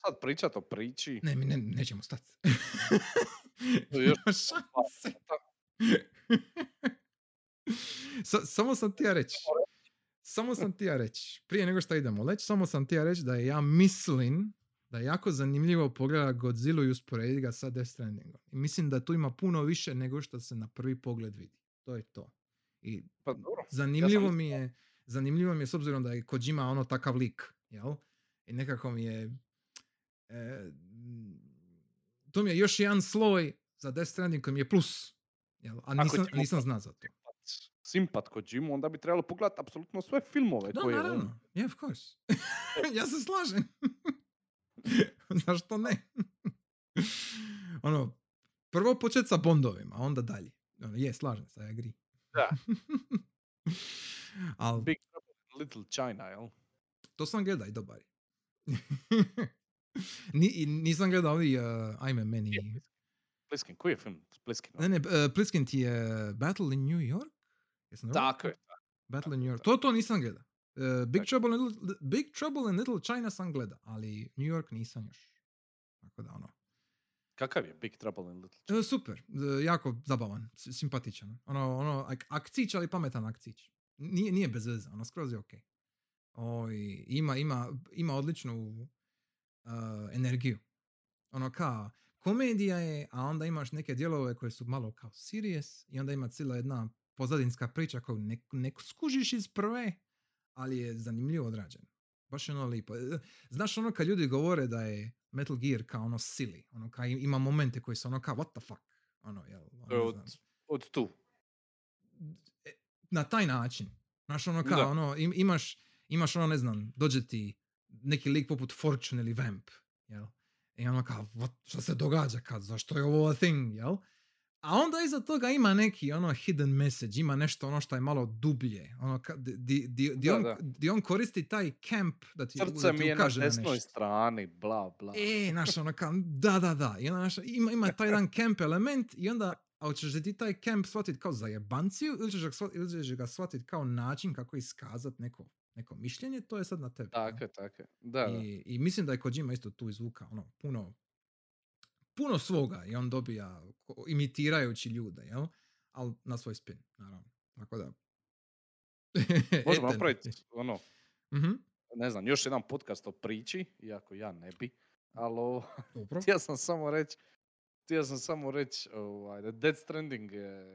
sad pričat o priči, ne, mi ne, nećemo stati. To još. Sa- samo sam ti ja reći. Samo sam ti ja reći. Prije nego što idemo leći, samo sam ti ja reći da ja mislim da je jako zanimljivo pogledati Godzilla i usporediti ga sa Death Strandingom. I mislim da tu ima puno više nego što se na prvi pogled vidi. To je to. I pa dobro. zanimljivo mi je zanimljivo mi je s obzirom da je Kojima ono takav lik, jel? I nekako mi je e, to mi je još jedan sloj za Death Stranding koji mi je plus. Jel? A nisam, ćemo nisam znao za to. simpat kod Jimu, onda bi trebalo pogledati apsolutno sve filmove Da, koje je naravno. Yeah, of course. ja se slažem. Zašto ne? ono, Prvo počet sa Bondovima, a onda dalje. Ono, je, slažem se, I agree. Da. Al, Big Little China, jel? to sam gledao i dobar. Ni, nisam gledao ovi, uh, ajme meni... Pliskin, koji je film? s Pliskinom? Ne, ne, uh, Pliskin ti je Battle in New York? Jesam Tako je. rekao? Battle in tako, New York. tako. To, to nisam gleda. Uh, Big, Tako. Trouble in Little, Big Trouble in Little China sam gleda, ali New York nisam još. Tako da, ono. Kakav je Big Trouble in Little China? E, super, e, jako zabavan, simpatičan. Ono, ono, ak- akcić, ali pametan akcić. Nije, nije bez veze, ono, skroz je okej. Oj, ima, ima, ima odličnu uh, energiju. Ono kao, komedija je, a onda imaš neke dijelove koje su malo kao serious i onda ima cijela jedna pozadinska priča koju ne, ne skužiš iz prve, ali je zanimljivo odrađena. Baš je ono lipo. E, Znaš ono kad ljudi govore da je Metal Gear kao ono silly, ono kao ima momente koji su ono kao what the fuck, ono, jel, ono, od, od tu. E, na taj način. Znaš, ono kao, Da. ono, im- imaš, imaš ono, ne znam, dođe ti neki lik poput Fortune ili Vamp, jel? I ono kao, what, šta se događa kad, zašto je ovo a thing, jel? A onda iza toga ima neki ono hidden message, ima nešto ono što je malo dublje, ono ka, di, di, di, Da, on, da. di on koristi taj camp da ti, Srce da mi ti je na ukaže na desnoj nešto. strani, bla, bla. E, znaš, ono kao, da, da, da. I onda, znaš, ima, ima taj jedan camp element i onda, a hoćeš da ti taj camp shvatit kao zajebanciju ili ćeš ga, shvat- ili ćeš ga shvatit kao način kako iskazat neko, neko mišljenje, to je sad na tebi. Tako je, tako je. Da, da. I, I mislim da je Kojima isto tu izvuka ono, puno, puno svoga i on dobija imitirajući ljude, jel? Ali na svoj spin, naravno. Tako da... Možemo napraviti, ono, Mhm, ne znam, još jedan podcast o priči, iako ja ne bi, ali htio sam samo reći, htio sam samo reći, ovaj, da Dead Stranding je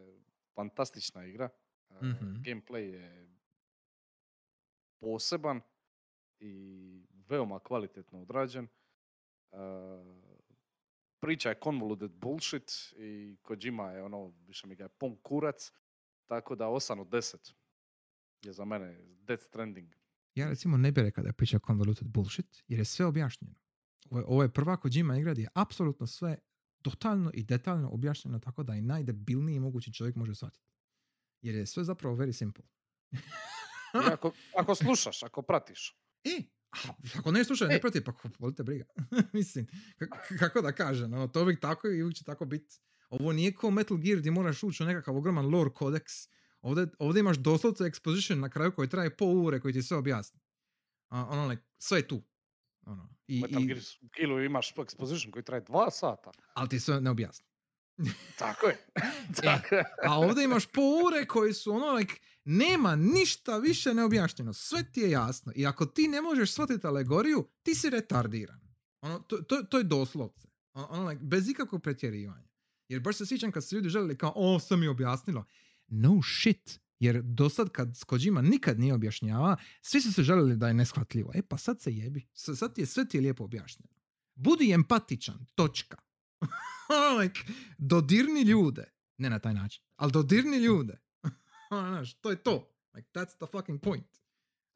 fantastična igra. Mhm. Gameplay je poseban i veoma kvalitetno odrađen. Eh, priča je convoluted bullshit i Kojima je ono, više mi ga je pun kurac, tako da 8 od 10 je za mene Dead Stranding. Ja recimo ne bih rekao da je priča convoluted bullshit, jer je sve objašnjeno. Ovo je, ovo je prva Kojima igra gdje je apsolutno sve totalno i detaljno objašnjeno tako da i najdebilniji mogući čovjek može shvatiti. Jer je sve zapravo very simple. I ako, ako slušaš, ako pratiš. E, a, ako ne slušaj, ne E. prati, pa volite briga. Mislim, k- kako da kažem, ono, to uvijek tako i uvijek će tako biti. Ovo nije kao Metal Gear gdje moraš ući u nekakav ogroman lore kodeks. Ovdje, ovdje imaš doslovce exposition na kraju koji traje pol ure koji ti sve objasni. A, ono, like, sve je tu. Ono, i, Metal i, Gear Killu imaš exposition koji traje dva sata. ali ti sve ne objasni. Tako je. Tako je. A ovdje imaš po ure koji su ono, like, nema ništa više neobjašnjeno. Sve ti je jasno. I ako ti ne možeš shvatiti alegoriju, ti si retardiran. Ono, to, to, to je doslovce. Ono, ono, like, bez ikakvog pretjerivanja. Jer baš se sjećam kad su ljudi željeli kao, o, sve mi objasnilo. No shit. Jer do sad kad s Kojima nikad nije objašnjava, svi su se željeli da je neshvatljivo. E pa sad se jebi. Sad ti je sve ti je lijepo objašnjeno. Budi empatičan. Točka. Ono, like, dodirni ljude. Ne na taj način. Ali dodirni ljude. Ono, Znaš, to je to. Like, that's the fucking point.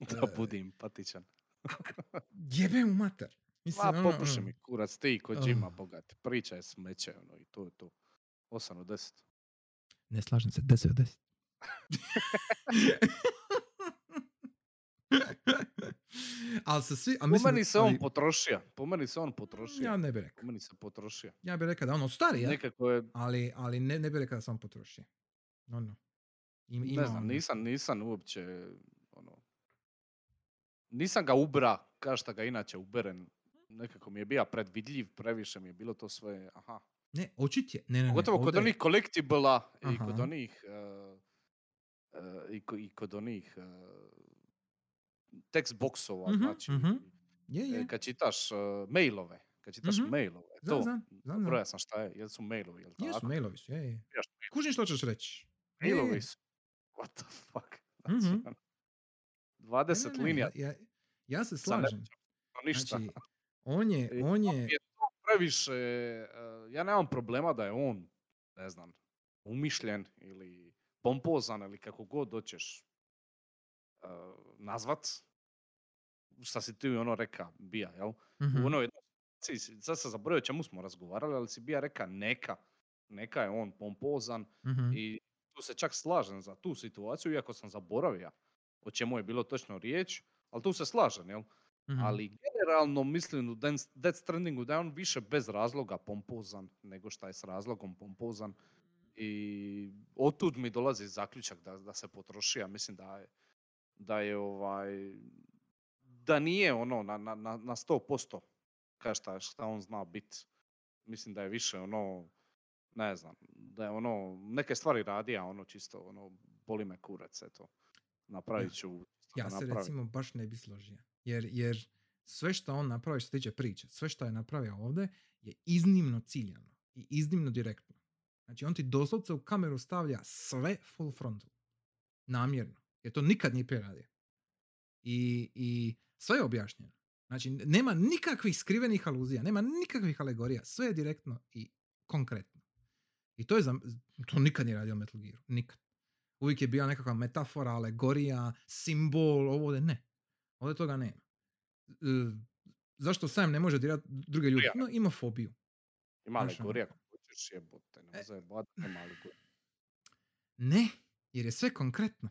Da budi empatičan. Jebe mu mater. Mislim, Ma, ono, popuši ono, mi kurac, ti i Kojima, Ah. bogat. Priča je smeće, ono, i to je to. 8 od 10. Ne slažem se, 10 od 10. ali se svi... A Po mislim, meni se on ali- potrošio. Po meni se on potrošio. Ja ne bih rekao. Po meni se potrošio. Ja bih rekao da ono stari, ja? Nekako je, Ali, ali ne, ne bih rekao da sam potrošio. No, no. Im, ima ne znam, nisam, nisam uopće, ono, nisam ga ubra, kao što ga inače uberem. Nekako mi je bio predvidljiv, previše mi je bilo to sve, aha. Ne, očit je. Ne, ne, ne. Pogotovo kod ovdje je- onih kolektibla i kod onih uh, uh, i, ko- i kod onih uh, text boxova, Mhm, znači mhm. Je, e, je. kad čitaš uh, mailove, kad čitaš Mhm. mailove, to, znam, znam, znam. sam šta je, jel su mailovi, jel Jesu, tako? mailovi su, je, je. Kužim što ćeš reći. Mailovi su, what the fuck, znači, Mhm. ono, Ne, 20 ne, ne, linija, Ja, ja, se slažem. ništa. Znači, on je, on je, je to previše, uh, ja nemam problema da je on, ne znam, umišljen ili pompozan ili kako god hoćeš uh, nazvat, šta si ti ono reka, bija, jel? mhm, U onoj jednoj situaciji, sad sam zaboravio o čemu smo razgovarali, ali si bija reka neka. neka je on pompozan Mhm. i tu se čak slažem za tu situaciju, iako sam zaboravio o čemu je bilo točno riječ, ali tu se slažem, jel? Mhm. Ali generalno mislim u Death Strandingu da je on više bez razloga pompozan nego šta je s razlogom pompozan. I otud mi dolazi zaključak da, da se potroši, a mislim da je, da je ovaj, da nije ono na, na, na, na 100% ka šta, šta on zna bit. Mislim da je više ono, ne znam, da je ono, neke stvari radi, a ono čisto, ono, boli me kurac, eto. Napravit ću, da Ja se napravim. recimo baš ne bi složio. Jer, jer sve što on napravi što se tiče priče, sve što je napravio ovdje je iznimno ciljano i iznimno direktno. Znači on ti doslovce u kameru stavlja sve full frontal. Namjerno. Jer to nikad nije prije radio. I, I sve je objašnjeno. Znači nema nikakvih skrivenih aluzija, nema nikakvih alegorija. Sve je direktno i konkretno. I to je za, to nikad nije radio Metal Gear. Nikad. Uvijek je bila nekakva metafora, alegorija, simbol, ovo ovdje ne. Ovdje toga nema. E, zašto Sam ne može dirati druge ljude? No, ima fobiju. Ima ono. alegorija ako hoćeš jebote, ne E. zajebati, nema alegorija. Ne, jer je sve konkretno.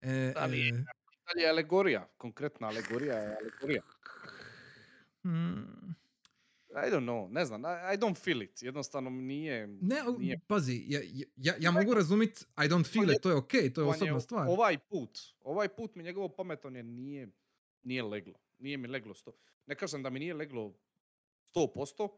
E, Da, e, Dalje je alegorija, konkretna alegorija je alegorija. mm, I don't know, ne znam, I, I don't feel it, jednostavno mi nije... ne, nije pazi, ja, ja, ja mogu razumit I don't feel it, to je ok, to je osobna stvar. Ovaj put, ovaj put mi njegovo pametovanje nije, nije leglo. Nije mi leglo sto. Ne kažem da mi nije leglo 100%,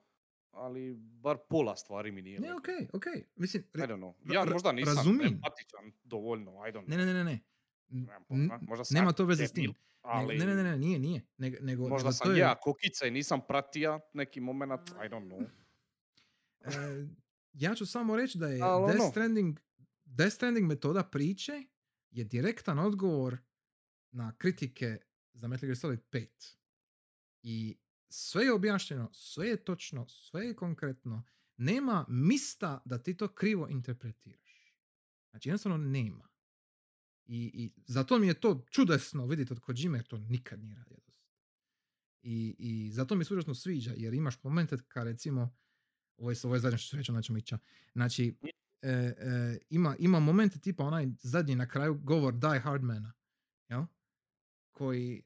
ali bar pola stvari mi nije Ne, leglo. ok, ok. Mislim, I re- don't know. Ja ra- možda nisam razumijem. empatičan dovoljno, I don't know. ne, ne, ne, ne, ne. Nemam N- pojma, možda sam nema to veze s tim. ali Ne, ne, ne, ne, nije, nije. Nego, nego, možda nego sam to je, ja kokica i nisam pratija neki moment, I don't know. e, ja ću samo reći da je Al Death ono. Stranding, Death Stranding metoda priče je direktan odgovor na kritike za Metal Gear Solid 5. I sve je objašnjeno, sve je točno, sve je konkretno. Nema mista da ti to krivo interpretiraš. Znači jednostavno nema. I, I zato mi je to čudesno vidjeti od Kojime jer to nikad nije radio. I, I zato mi se užasno sviđa jer imaš momente kad recimo ovo je, ovo je zadnje što ću reći, onda ćemo ići. Znači, e, e, ima, ima momente tipa onaj zadnji na kraju govor Die Hardmana, jel? Koji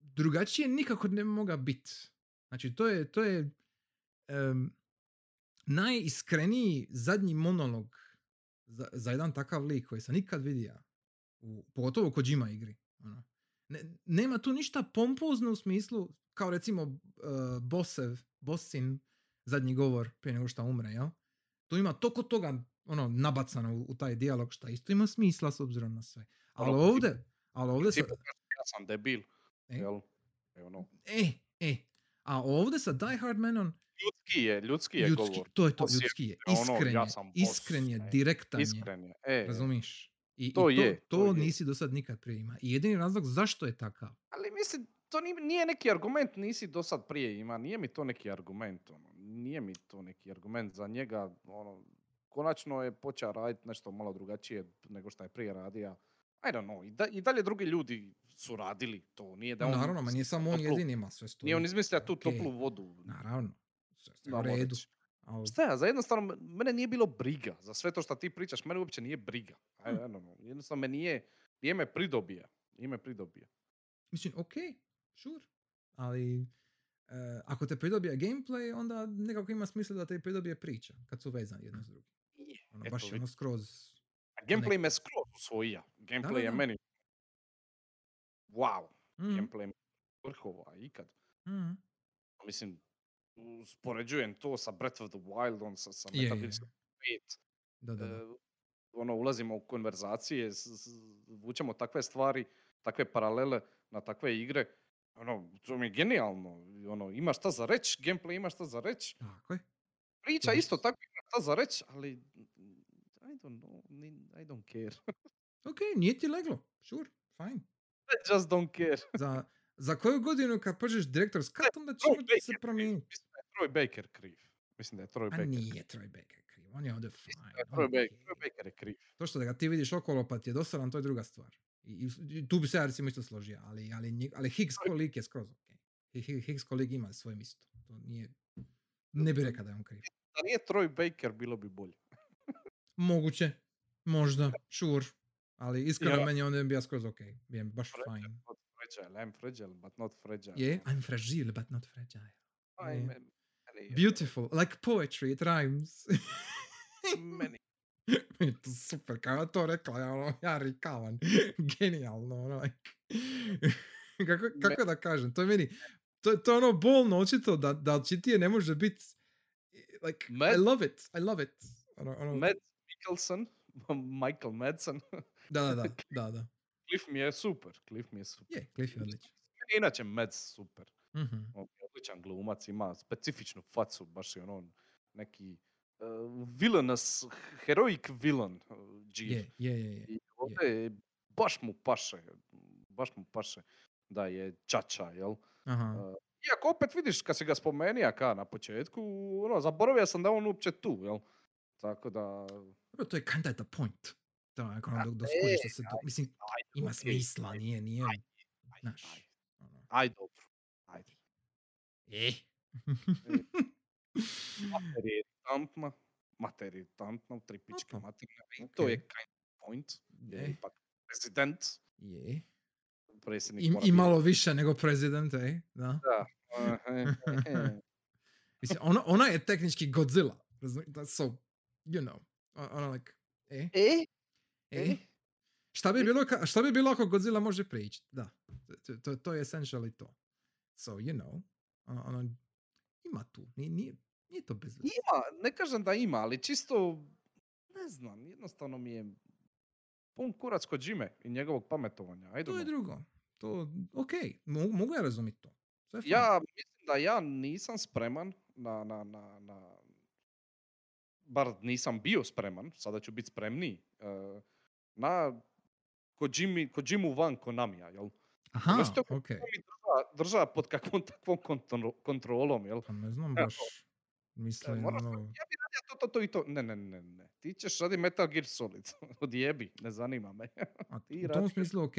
drugačije nikako ne bi mogao biti. Znači, to je, to je em, najiskreniji zadnji monolog za, za jedan takav lik koji sam nikad vidio. U, pogotovo u Kojima igri. Ono. Ne, nema tu ništa pompozno u smislu, kao recimo uh, Bossev, Bossin zadnji govor prije nego što umre, jel? Tu ima toliko toga ono, nabacano u, u taj dijalog šta isto ima smisla s obzirom na sve. Ali Ono, ovdje, ali ovdje sa, ja sam debil, E? jel? E, ono, e, e, a ovdje sa Die Hard Manom, ljudski je, ljudski je ljudski, govor. to je to, je ljudski je, ono, iskren ja je, sam boss, iskren je, e, direktan je, Iskren je. E, razumiješ? I, To i to, je, to, to je. nisi do sad nikad prije ima. I jedini razlog zašto je takav. Ali mislim, to ni- nije neki argument, nisi do sad prije ima, nije mi to neki argument, ono, nije mi to neki argument za njega, ono, konačno je počeo raditi nešto malo drugačije nego što je prije radio. I don't know, i, da, i dalje drugi ljudi su radili to, nije da on... Naravno, ma nije samo on toplu- jedini ima sve stoji. Nije on izmislio tu toplu vodu. Naravno, sve u redu. reći. Ali- Šta ja, za jednostavno, mene nije bilo briga, za sve to što ti pričaš, mene uopće nije briga. I don't know, jednostavno me nije, nije me pridobije, nije me pridobije. Mislim, ok, sure, ali e, ako te pridobije gameplay, onda nekako ima smisla da te pridobije priča, kad su vezani jedno s drugim. Ono, Eto, baš je ono skroz... A gameplay me skroz usvojija. Gameplay je da. meni wow. Mhm, Gameplay me vrhova ikad. mhm. Mislim, uspoređujem to sa Breath of the Wild, on sa, sa Metal Gear je. Solid 5. Da, da, da. e, ono, ulazimo u konverzacije, s- s- vučemo takve stvari, takve paralele na takve igre. Ono, to mi je genijalno. Ono, ima šta za reći, gameplay ima šta za reći. Tako je. Priča Yes. isto tako ima šta za reći, ali I don't know, I don't care. Ok, nije ti leglo. Sure, fine. I just don't care. Za, za koju godinu kad pođeš Director's Cut, onda će Troy se promijeniti. Mislim da je Troy Baker kriv. Mislim da je Troy A Baker nije kriv. Troy Baker kriv, on je ovdje fine. Mislim da je on Troy, Baker. Troy Baker je kriv. To što da ga ti vidiš okolo pa ti je dosadan, to je druga stvar. I, tu bi se ja recimo isto složio, ali, ali, ali Higgs ko lik je skroz ok. Hi- Hi- Higgs ko lik ima svoje mjesto. To nije ne bi rekao da je on kriv. Da nije Troy Baker, bilo bi bolje. Moguće, možda, sure. Ali iskreno Ja. meni on je bio skroz ok. Bio je baš fine. Fragile. I'm fragile, but not fragile. Je, I'm fragile but not fragile. Meni- meni je- Beautiful, like poetry, it rhymes. To super, kao je to rekla, ja, ono, ja rikavan. Genijalno, ono, like. kako, kako da kažem, to je meni, to, to je ono bolno očito da, da čitije ne može biti, like, I Mad- love it, I love it. Ono, ono, Mads Mikkelsen, Michael Madsen, da, da, da, da, da. Cliff mi je super, Cliff mi je super. Je, Cliff je odličan. Inače Mads super. Mhm. On je odličan glumac, ima specifičnu facu, baš je ono neki uh, villainous, heroic villain uh. Je, je, je, je. I ovdje je- baš mu paše, baš mu paše da je čača, jel? Aha. Uh, iako opet vidiš kad si ga spomenija ka na početku, ono, zaboravio sam da on uopće tu, jel? Tako da... Dobro, to je kinda the point. To je ono, dok, dok e, skužiš da se to, mislim, Ajde, ima okej, smisla, ajde, nije, nije, ajde, znaš, ono, Ajde, dobro. Ajde. e. Mater je iritantna, mater je iritantna, tri pičke Opa, materina. I to je kind of point. Je Je, ipak prezident, je. predsjednik I, I biti- malo više nego prezident, ej, da. Da. Mislim, ona, ona je tehnički Godzilla, that's so, you know, ona like, e, E? E. E? Šta bi bilo, ka- šta bi bilo ako Godzilla može prići? Da, to, to, to je essentially to. So, you know, ona, ona ima tu, nije, nije, nije to bez. Ima, ne kažem da ima, ali čisto, ne znam, jednostavno mi je pun kurac kod Jime i njegovog pametovanja. Ajde, To je drugo. To, ok, mogu, mogu ja razumjeti to. Ja mislim da ja nisam spreman na, na, na, na bar nisam bio spreman, sada ću biti spremniji, eh, na Kojimi, Kojimu van Konamija, jel? Aha, Zašto ok. To mi drža, drža pod kakvom takvom kontro- kontrolom, jel? Pa ne znam baš, mislim, moraš ono, Ja bi radio to, to, to i to. Ne, ne, ne, ne. Ti ćeš radi Metal Gear Solid. Odjebi, ne zanima me. a, ti u tom radi- smislu ok,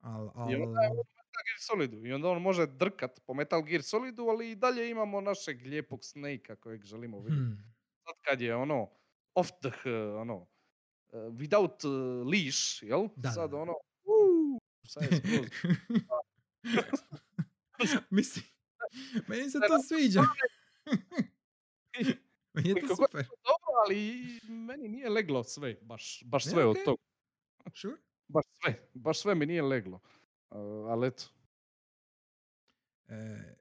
al, al, I onda je Metal Gear Solidu. I onda on može drkat po Metal Gear Solidu, ali i dalje imamo našeg lijepog Snake-a kojeg želimo vidjeti. hmm, Sad kad je ono, off the, ono, without uh, leash, jel? Da, Sad ono, uuu, sad je mislim, meni se to sviđa. meni je to Kako- super. Dobro, ali meni nije leglo sve, baš, baš Ne, sve od toga. Sure. Baš sve, baš sve mi nije leglo. Uh, ali eto, E,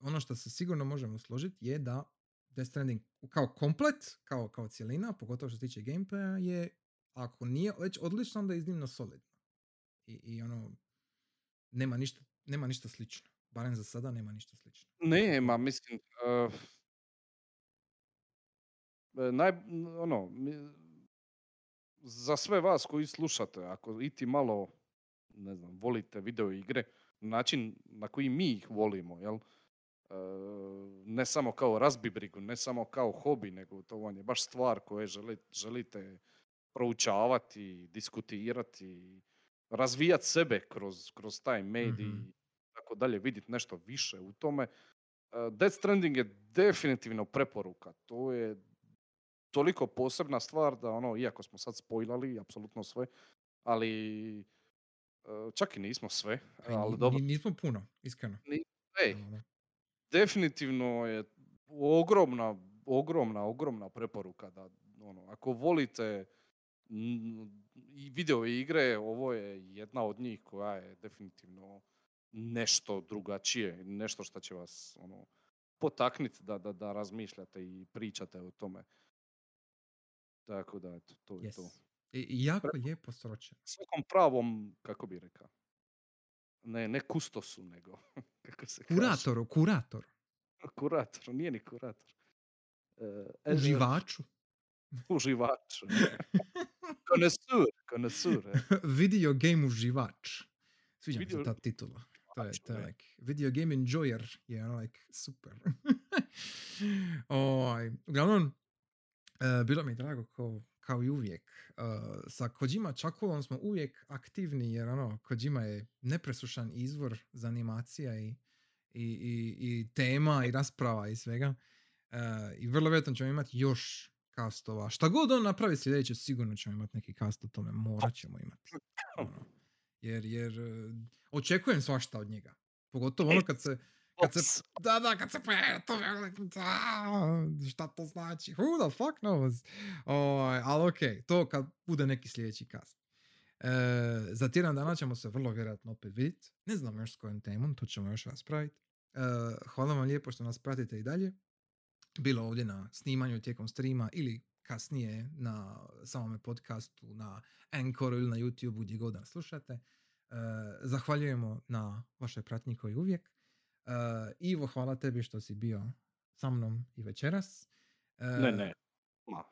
ono što se sigurno možemo složiti je da Death Stranding kao komplet, kao, kao cijelina, pogotovo što se tiče gameplaya, je ako nije već odlično, onda je iznimno solidno. I, i ono, nema ništa, nema ništa slično. Barem za sada nema ništa slično. nema, mislim, uh, naj, ono, za sve vas koji slušate, ako iti malo, ne znam, volite video igre, način na koji mi ih volimo, jel? E, ne samo kao razbibrigu, ne samo kao hobi, nego to vam je baš stvar koje želi- želite proučavati, diskutirati, razvijati sebe kroz, kroz taj medij Mhm. i tako dalje, vidjeti nešto više u tome. Uh, Death Stranding je definitivno preporuka. To je toliko posebna stvar da ono, iako smo sad spojlali apsolutno sve, ali uh, čak i nismo sve, Pa ali ni- dobro. ni- nismo puno, iskreno. Ej, Ono, definitivno je ogromna, ogromna, ogromna preporuka da ono, ako volite i video igre, ovo je jedna od njih koja je definitivno nešto drugačije, nešto što će vas ono, potakniti da, da, da razmišljate i pričate o tome. Tako da, eto, to je to. yes. I, i jako lijepo sročeno. Svakom pravom, kako bi rekao, ne, ne kustosu, nego, kako se kaže? Kuratoru, kuratoru, Kurator, nije ni kurator. E, uživaču. Uživač. Konesur, konesur. e. Video game uživač. Sviđa mi Video- se ta titula. To je, to je like, video game enjoyer je ono like super. Oj, uglavnom, e, bilo mi je drago kao, kao i uvijek. E, sa Kojima Čakulom smo uvijek aktivni jer ono, Kojima je nepresušan izvor za animacija i, i, i, i tema i rasprava i svega. E, I vrlo vjerojatno ćemo imati još kastova. Šta god on napravi sljedeće, sigurno ćemo imati neki kast o tome. Morat ćemo imati. Ono. Jer, jer e, očekujem svašta od njega. Pogotovo ono kad se, kad se, da, da, kad se to, da, šta to znači? Who the fuck knows? Ovaj, ali okej, to kad bude neki sljedeći kast. E, za tjedan dana ćemo se vrlo vjerojatno opet vidjeti. Ne znam još s kojom temom, to ćemo još raspraviti. E, hvala vam lijepo što nas pratite i dalje. Bilo ovdje na snimanju tijekom streama ili kasnije na samome podcastu, na Anchoru ili na YouTubeu gdje god nas slušate. E, zahvaljujemo na vašoj pratnji koji uvijek. E, Ivo, hvala tebi što si bio sa mnom i večeras. E, Ne, ne. Ma.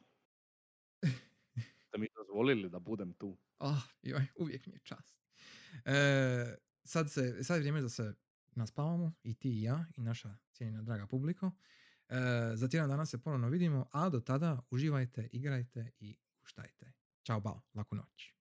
Ste mi dozvolili da budem tu. Ah, joj, uvijek mi je čast. E, sad, se, sad je vrijeme da se naspavamo, i ti i ja, i naša cijenjena draga publiko. E, za tjedan dana se ponovno vidimo, a do tada uživajte, igrajte i guštajte. Ćao, bao, laku noć.